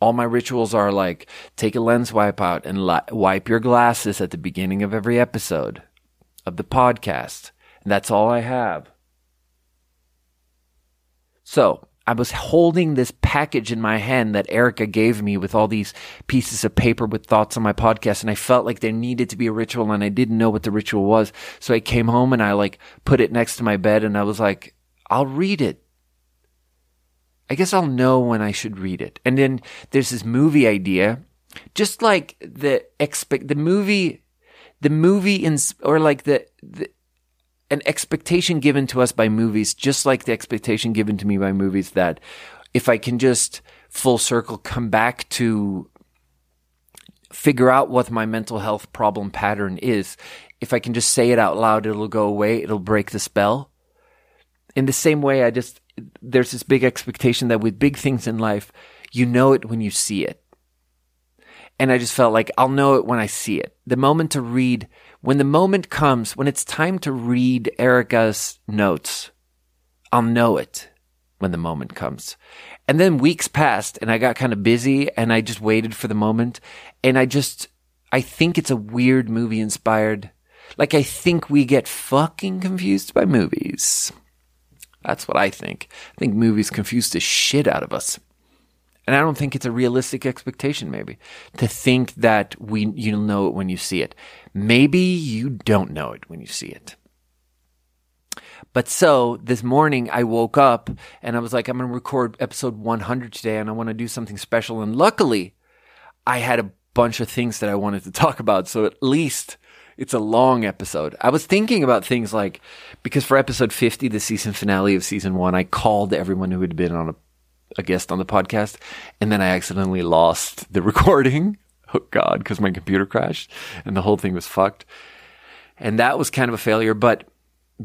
All my rituals are like take a lens wipe out and li- wipe your glasses at the beginning of every episode of the podcast. And that's all I have. So I was holding this package in my hand that Erica gave me with all these pieces of paper with thoughts on my podcast. And I felt like there needed to be a ritual and I didn't know what the ritual was. So I came home and I like put it next to my bed and I was like, I'll read it. I guess I'll know when I should read it. And then there's this movie idea, just like the expect, the movie, the movie in, or like the, the an expectation given to us by movies, just like the expectation given to me by movies that if I can just full circle come back to figure out what my mental health problem pattern is, if I can just say it out loud, it'll go away. It'll break the spell. In the same way, I just, there's this big expectation that with big things in life, you know it when you see it. And I just felt like I'll know it when I see it. The moment to read, when the moment comes, when it's time to read Erica's notes, I'll know it when the moment comes. And then weeks passed and I got kind of busy and I just waited for the moment. And I just, I think it's a weird movie inspired. Like I think we get fucking confused by movies. That's what I think. I think movies confuse the shit out of us. And I don't think it's a realistic expectation, maybe, to think that we you'll know it when you see it. Maybe you don't know it when you see it. But so this morning I woke up and I was like, I'm going to record episode 100 today and I want to do something special. And luckily, I had a bunch of things that I wanted to [LAUGHS] talk about. So at least it's a long episode. I was thinking about things like, because for episode 50, the season finale of season one, I called everyone who had been on a a guest on the podcast, and then I accidentally lost the [LAUGHS] recording. Oh God, because my computer crashed and the whole thing was fucked. And that was kind of a failure. But,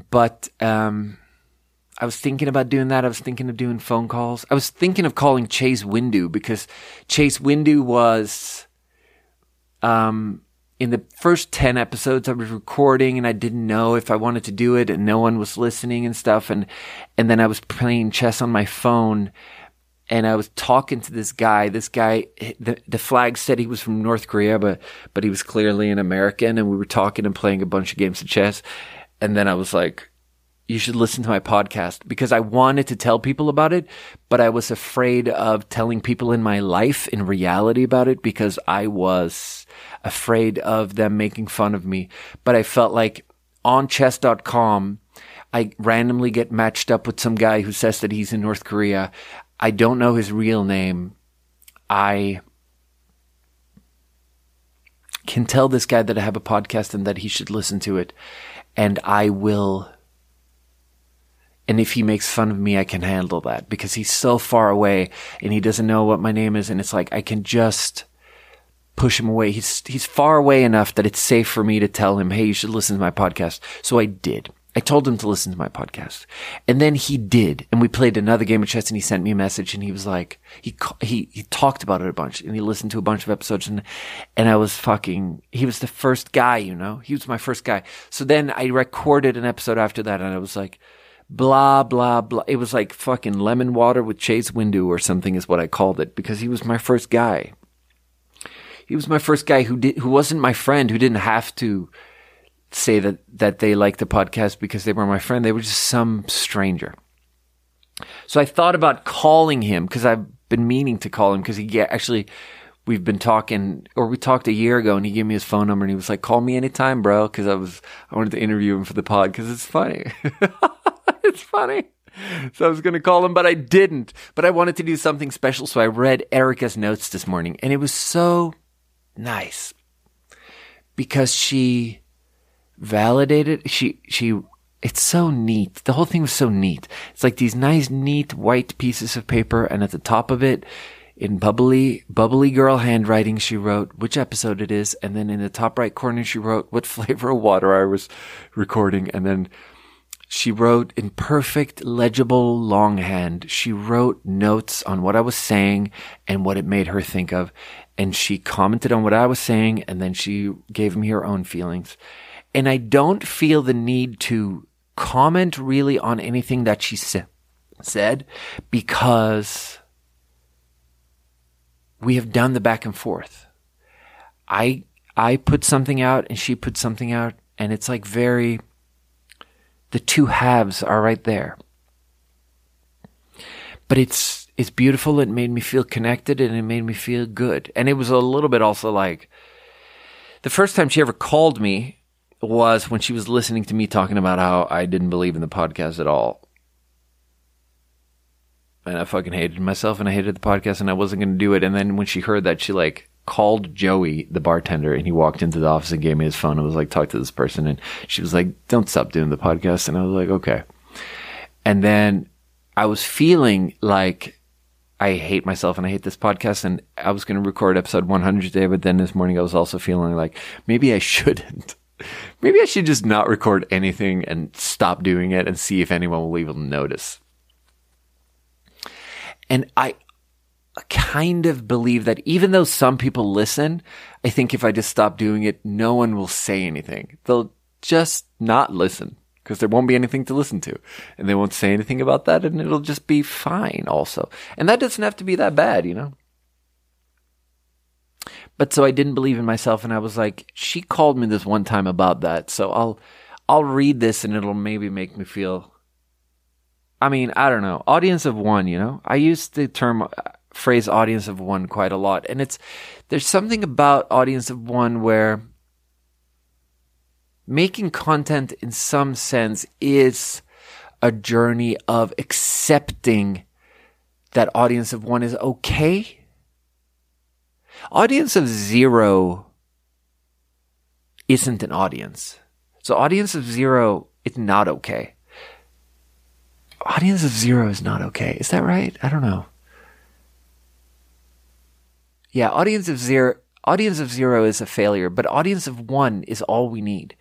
but, um, I was thinking about doing that. I was thinking of doing phone calls. I was thinking of calling Chase Windu because Chase Windu was, um, in the first 10 episodes I was recording and I didn't know if I wanted to do it and no one was listening and stuff. And, and then I was playing chess on my phone and I was talking to this guy. This guy, the, the flag said he was from North Korea, but, but he was clearly an American. And we were talking and playing a bunch of games of chess. And then I was like, you should listen to my podcast because I wanted to tell people about it, but I was afraid of telling people in my life in reality about it because I was afraid of them making fun of me. But I felt like on chess.com, I randomly get matched up with some guy who says that he's in North Korea. I don't know his real name. I can tell this guy that I have a podcast and that he should listen to it. And I will. And if he makes fun of me, I can handle that because he's so far away and he doesn't know what my name is. And it's like, I can just push him away. He's, he's far away enough that it's safe for me to tell him, Hey, you should listen to my podcast. So I did. I told him to listen to my podcast. And then he did. And we played another game of chess and he sent me a message and he was like, he, he, he talked about it a bunch and he listened to a bunch of episodes and, and I was fucking, he was the first guy, you know, he was my first guy. So then I recorded an episode after that and I was like, blah, blah, blah. It was like fucking lemon water with Chase Windu or something is what I called it because he was my first guy. He was my first guy who did, who wasn't my friend, who didn't have to, say that that they liked the podcast because they were my friend. They were just some stranger. So I thought about calling him because I've been meaning to call him because he actually we've been talking or we talked a year ago and he gave me his phone number and he was like call me anytime bro because i was i wanted to interview him for the pod because it's funny [LAUGHS] it's funny so i was going to call him but i didn't but i wanted to do something special so i read erica's notes this morning and it was so nice because she validated. She, she, it's so neat. The whole thing was so neat. It's like these nice, neat white pieces of paper. And at the top of it, in bubbly, bubbly girl handwriting, she wrote which episode it is. And then in the top right corner, she wrote what [LAUGHS] flavor of water I was recording. And then she wrote in perfect, legible longhand. She wrote notes on what I was saying and what it made her think of. And she commented on what I was saying. And then she gave me her own feelings. And I don't feel the need to comment really on anything that she sa- said because we have done the back and forth. I I put something out and she put something out and it's like very the two halves are right there. But it's it's beautiful. It made me feel connected and it made me feel good. And it was a little bit also like the first time she ever called me was when she was listening to me talking about how I didn't believe in the podcast at all. And I fucking hated myself and I hated the podcast and I wasn't going to do it. And then when she heard that, she like called Joey, the bartender, and he walked into the office and gave me his phone and was like, talk to this person. And she was like, don't stop doing the podcast. And I was like, okay. And then I was feeling like I hate myself and I hate this podcast. And I was going to record episode 100 today, but then this morning I was also feeling like maybe I shouldn't Maybe I should just not record anything and stop doing it and see if anyone will even notice. And I kind of believe that even though some people listen, I think if I just stop doing it, no one will say anything. They'll just not listen because there won't be anything to listen to. And they won't say anything about that and it'll just be fine also. And that doesn't have to be that bad, you know? But so I didn't believe in myself and I was like, she called me this one time about that. So I'll, I'll read this and it'll maybe make me feel, I mean, I don't know, audience of one, you know? I use the term uh, phrase audience of one quite a lot. And it's, there's something about audience of one where making content in some sense is a journey of accepting that audience of one is okay Audience of zero isn't an audience. So audience of zero, it's not okay. Audience of zero is not okay. Is that right? I don't know. Yeah, audience of zero audience of zero is a failure, but audience of one is all we need.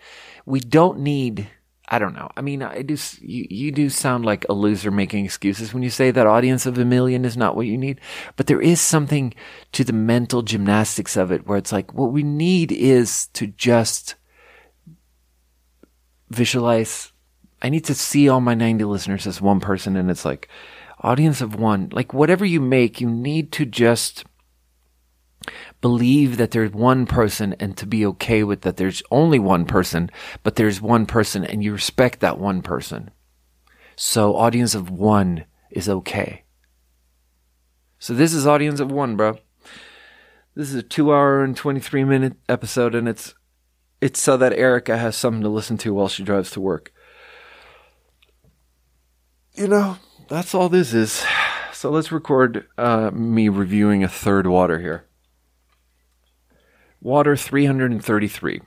We don't need I don't know. I mean, I do. You, you do sound like a loser making excuses when you say that audience of a million is not what you need. But there is something to the mental gymnastics of it where it's like what we need is to just visualize. I need to see all my 90 listeners as one person, and it's like audience of one. Like whatever you make, you need to just believe that there's one person and to be okay with that there's only one person, but there's one person and you respect that one person. So audience of one is okay. So this is audience of one, bro. This is a two hour and 23 minute episode and it's, it's so that Erica has something to listen to while she drives to work. You know, that's all this is. [SIGHS] So let's record uh, me reviewing a third water here. Water 333.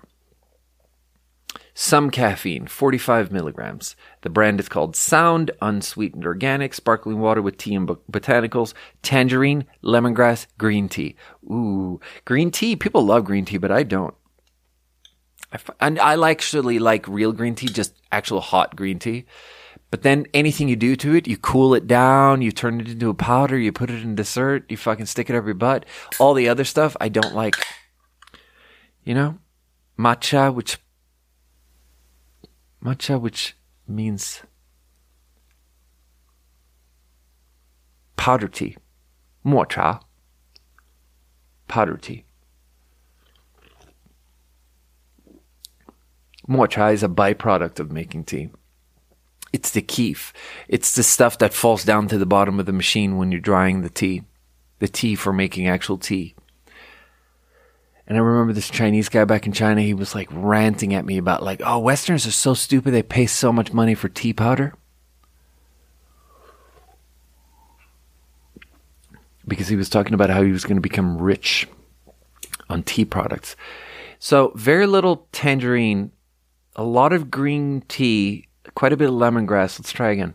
Some caffeine, 45 milligrams. The brand is called Sound Unsweetened Organic Sparkling Water with Tea and Botanicals, Tangerine, Lemongrass, Green Tea. Ooh, green tea. People love green tea, but I don't. I, and I actually like real green tea, just actual hot green tea. But then anything you do to it, you cool it down, you turn it into a powder, you put it in dessert, you fucking stick it up your butt. All the other stuff I don't like. You know, matcha, which matcha, which means powder tea, mocha, powder tea. Mocha is a byproduct of making tea. It's the keef. It's the stuff that falls down to the bottom of the machine when you're drying the tea. The tea for making actual tea. And I remember this Chinese guy back in China, he was like ranting at me about like, oh, Westerners are so stupid, they pay so much money for tea powder. Because he was talking about how he was going to become rich on tea products. So very little tangerine, a lot of green tea, quite a bit of lemongrass. Let's try again.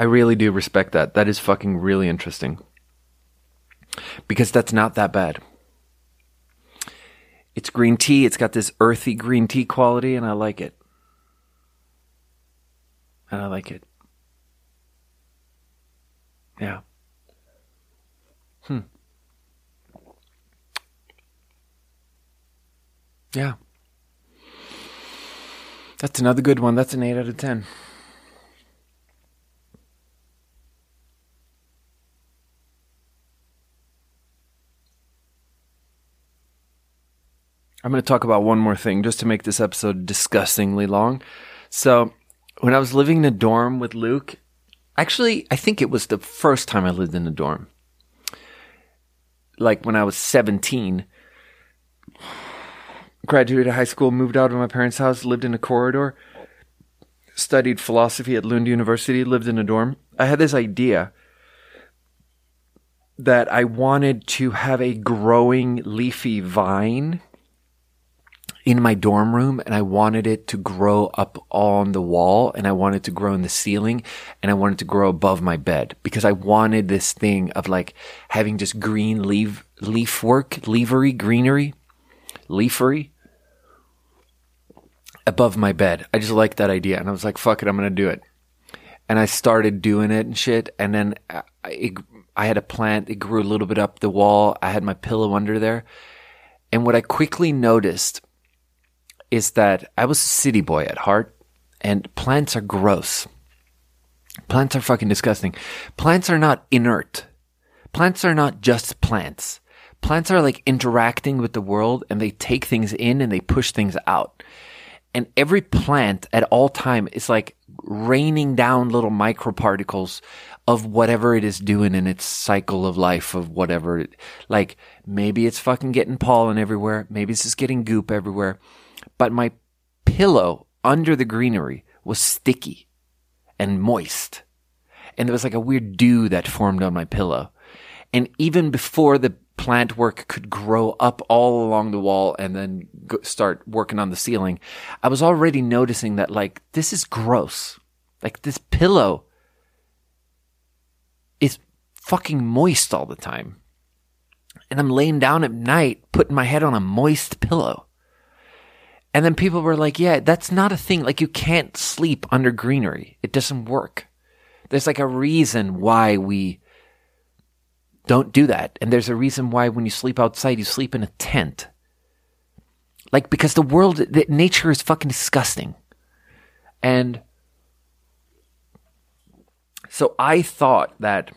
I really do respect that. That is fucking really interesting. Because that's not that bad. It's green tea. It's got this earthy green tea quality, and I like it. And I like it. Yeah. Hmm. Yeah. That's another good one. That's an 8 out of 10. I'm going to talk about one more thing just to make this episode disgustingly long. So, when I was living in a dorm with Luke, actually, I think it was the first time I lived in a dorm. Like when I was 17, graduated high school, moved out of my parents' house, lived in a corridor, studied philosophy at Lund University, lived in a dorm. I had this idea that I wanted to have a growing leafy vine in my dorm room and I wanted it to grow up on the wall and I wanted to grow in the ceiling and I wanted to grow above my bed because I wanted this thing of like having just green leaf leaf work, leavery, greenery, leafery above my bed. I just liked that idea. And I was like, fuck it, I'm going to do it. And I started doing it and shit. And then I, it, I had a plant. It grew a little bit up the wall. I had my pillow under there. And what I quickly noticed is that I was a city boy at heart and plants are gross. Plants are fucking disgusting. Plants are not inert. Plants are not just plants. Plants are like interacting with the world and they take things in and they push things out. And every plant at all time is like raining down little microparticles of whatever it is doing in its cycle of life of whatever like maybe it's fucking getting pollen everywhere. Maybe it's just getting goop everywhere. But my pillow under the greenery was sticky and moist. And there was like a weird dew that formed on my pillow. And even before the plant work could grow up all along the wall and then go, start working on the ceiling, I was already noticing that like this is gross. Like this pillow is fucking moist all the time. And I'm laying down at night putting my head on a moist pillow. And then people were like, yeah, that's not a thing. Like you can't sleep under greenery. It doesn't work. There's like a reason why we don't do that. And there's a reason why when you sleep outside, you sleep in a tent. Like, because the world, the, nature is fucking disgusting. And so I thought that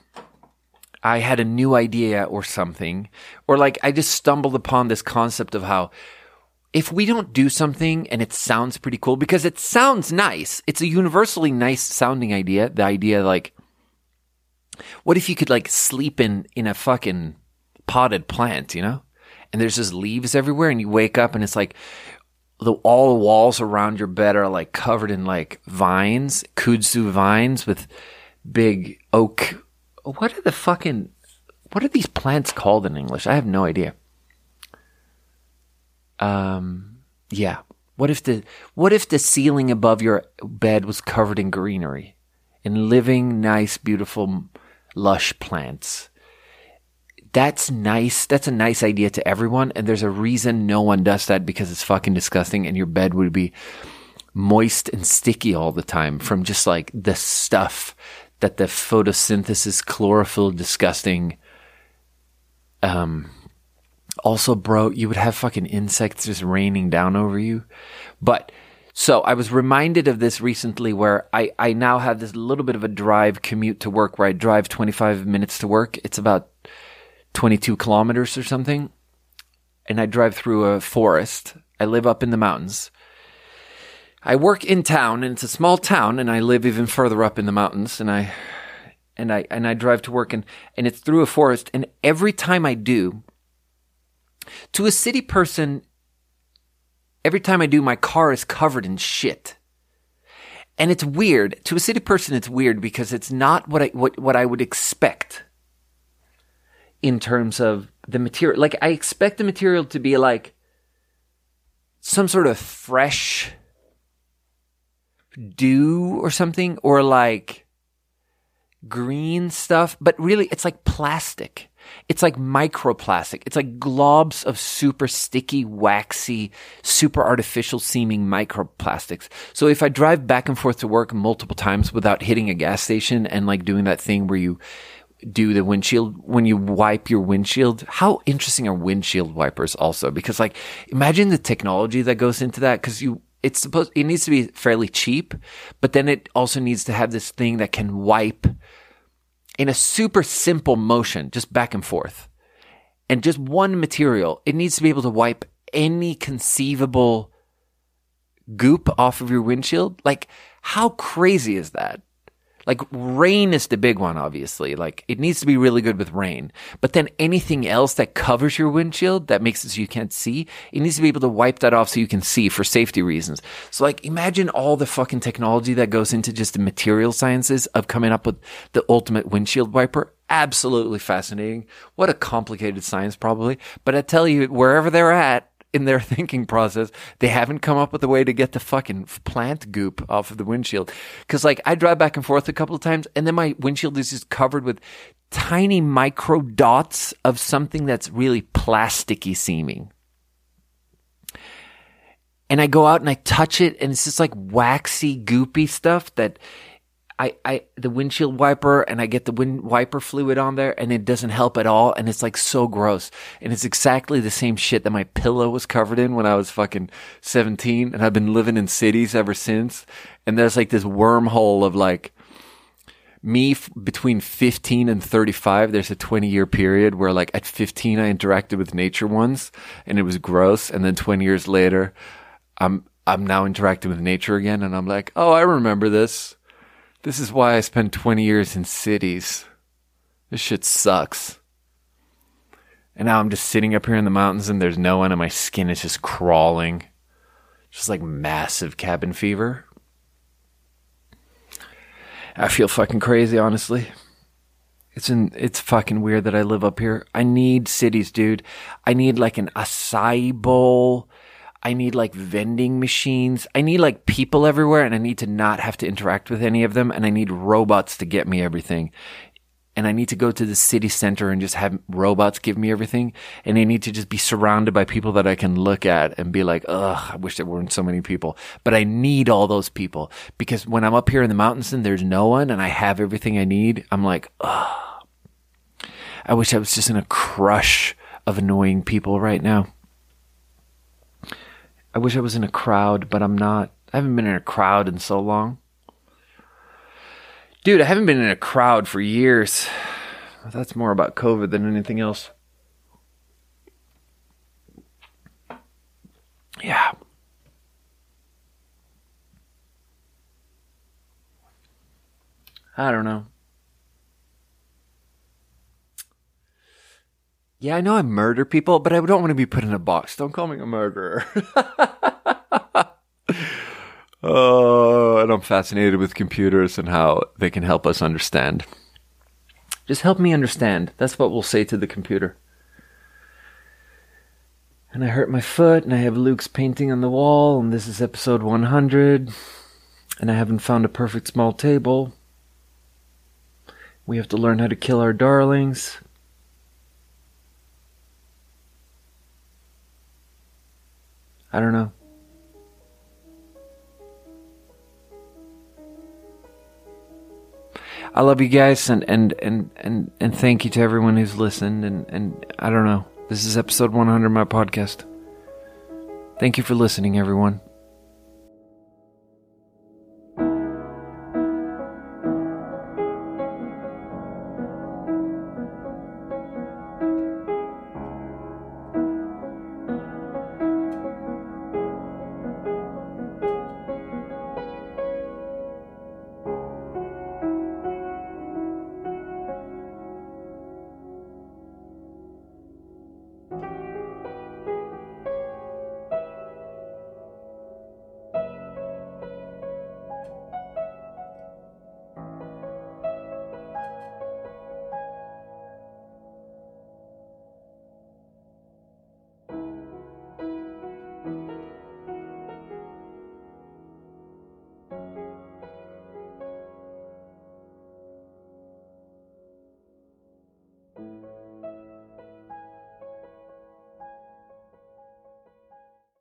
I had a new idea or something, or like I just stumbled upon this concept of how if we don't do something and it sounds pretty cool, because it sounds nice, it's a universally nice sounding idea. The idea like, what if you could like sleep in in a fucking potted plant, you know? And there's just leaves everywhere, and you wake up and it's like the all the walls around your bed are like covered in like vines, kudzu vines with big oak. What are the fucking what are these plants called in English? I have no idea. Um, yeah. What if the what if the ceiling above your bed was covered in greenery, in living, nice, beautiful lush plants. That's nice. That's a nice idea to everyone. And there's a reason no one does that because it's fucking disgusting and your bed would be moist and sticky all the time from just like the stuff that the photosynthesis chlorophyll disgusting um also bro you would have fucking insects just raining down over you but so I was reminded of this recently where I, I now have this little bit of a drive commute to work where I drive 25 minutes to work. It's about 22 kilometers or something. And I drive through a forest. I live up in the mountains. I work in town and it's a small town and I live even further up in the mountains and I and I and I drive to work and and it's through a forest and every time I do to a city person Every time I do, my car is covered in shit. And it's weird. To a city person, it's weird because it's not what I, what, what I would expect in terms of the material. Like, I expect the material to be like some sort of fresh dew or something, or like green stuff, but really it's like plastic. It's like microplastic. It's like globs of super sticky, waxy, super artificial seeming microplastics. So if I drive back and forth to work multiple times without hitting a gas station and like doing that thing where you do the windshield when you wipe your windshield. How interesting are windshield wipers also? Because like imagine the technology that goes into that because you it's supposed it needs to be fairly cheap, but then it also needs to have this thing that can wipe in a super simple motion, just back and forth, and just one material, it needs to be able to wipe any conceivable goop off of your windshield. Like, how crazy is that? Like rain is the big one, obviously. Like it needs to be really good with rain. But then anything else that covers your windshield that makes it so you can't see, it needs to be able to wipe that off so you can see for safety reasons. So like imagine all the fucking technology that goes into just the material sciences of coming up with the ultimate windshield wiper. Absolutely fascinating. What a complicated science probably. But I tell you, wherever they're at, in their [LAUGHS] thinking process, they haven't come up with a way to get the fucking plant goop off of the windshield. Cause like I drive back and forth a couple of times and then my windshield is just covered with tiny micro dots of something that's really plasticky seeming. And I go out and I touch it and it's just like waxy, goopy stuff that I, I, the windshield wiper and I get the wind wiper fluid on there and it doesn't help at all. And it's like so gross. And it's exactly the same shit that my pillow was covered in when I was fucking 17. And I've been living in cities ever since. And there's like this wormhole of like, me f- between 15 and 35 there's a 20 year period where like at 15 i interacted with nature once and it was gross and then 20 years later i'm i'm now interacting with nature again and i'm like oh i remember this this is why i spent 20 years in cities this shit sucks and now i'm just sitting up here in the mountains and there's no one and my skin is just crawling just like massive cabin fever I feel fucking crazy, honestly. It's in, it's fucking weird that I live up here. I need cities, dude. I need like an acai bowl. I need like vending machines. I need like people everywhere and I need to not have to interact with any of them. And I need robots to get me everything and I need to go to the city center and just have robots give me everything. And I need to just be surrounded by people that I can look at and be like, ugh, I wish there weren't so many people. But I need all those people because when I'm up here in the mountains and there's no one and I have everything I need, I'm like, ugh. I wish I was just in a crush of annoying people right now. I wish I was in a crowd, but I'm not. I haven't been in a crowd in so long. Dude, I haven't been in a crowd for years. That's more about COVID than anything else. Yeah. I don't know. Yeah, I know I murder people, but I don't want to be put in a box. Don't call me a murderer. Oh, [LAUGHS] and I'm fascinated with computers and how they can help us understand. Just help me understand. That's what we'll say to the computer. And I hurt my foot, and I have Luke's painting on the wall, and this is episode 100, and I haven't found a perfect small table. We have to learn how to kill our darlings. I don't know. I love you guys and and and and, and thank you to everyone who's listened and and I don't know. This is episode 100 of my podcast. Thank you for listening everyone.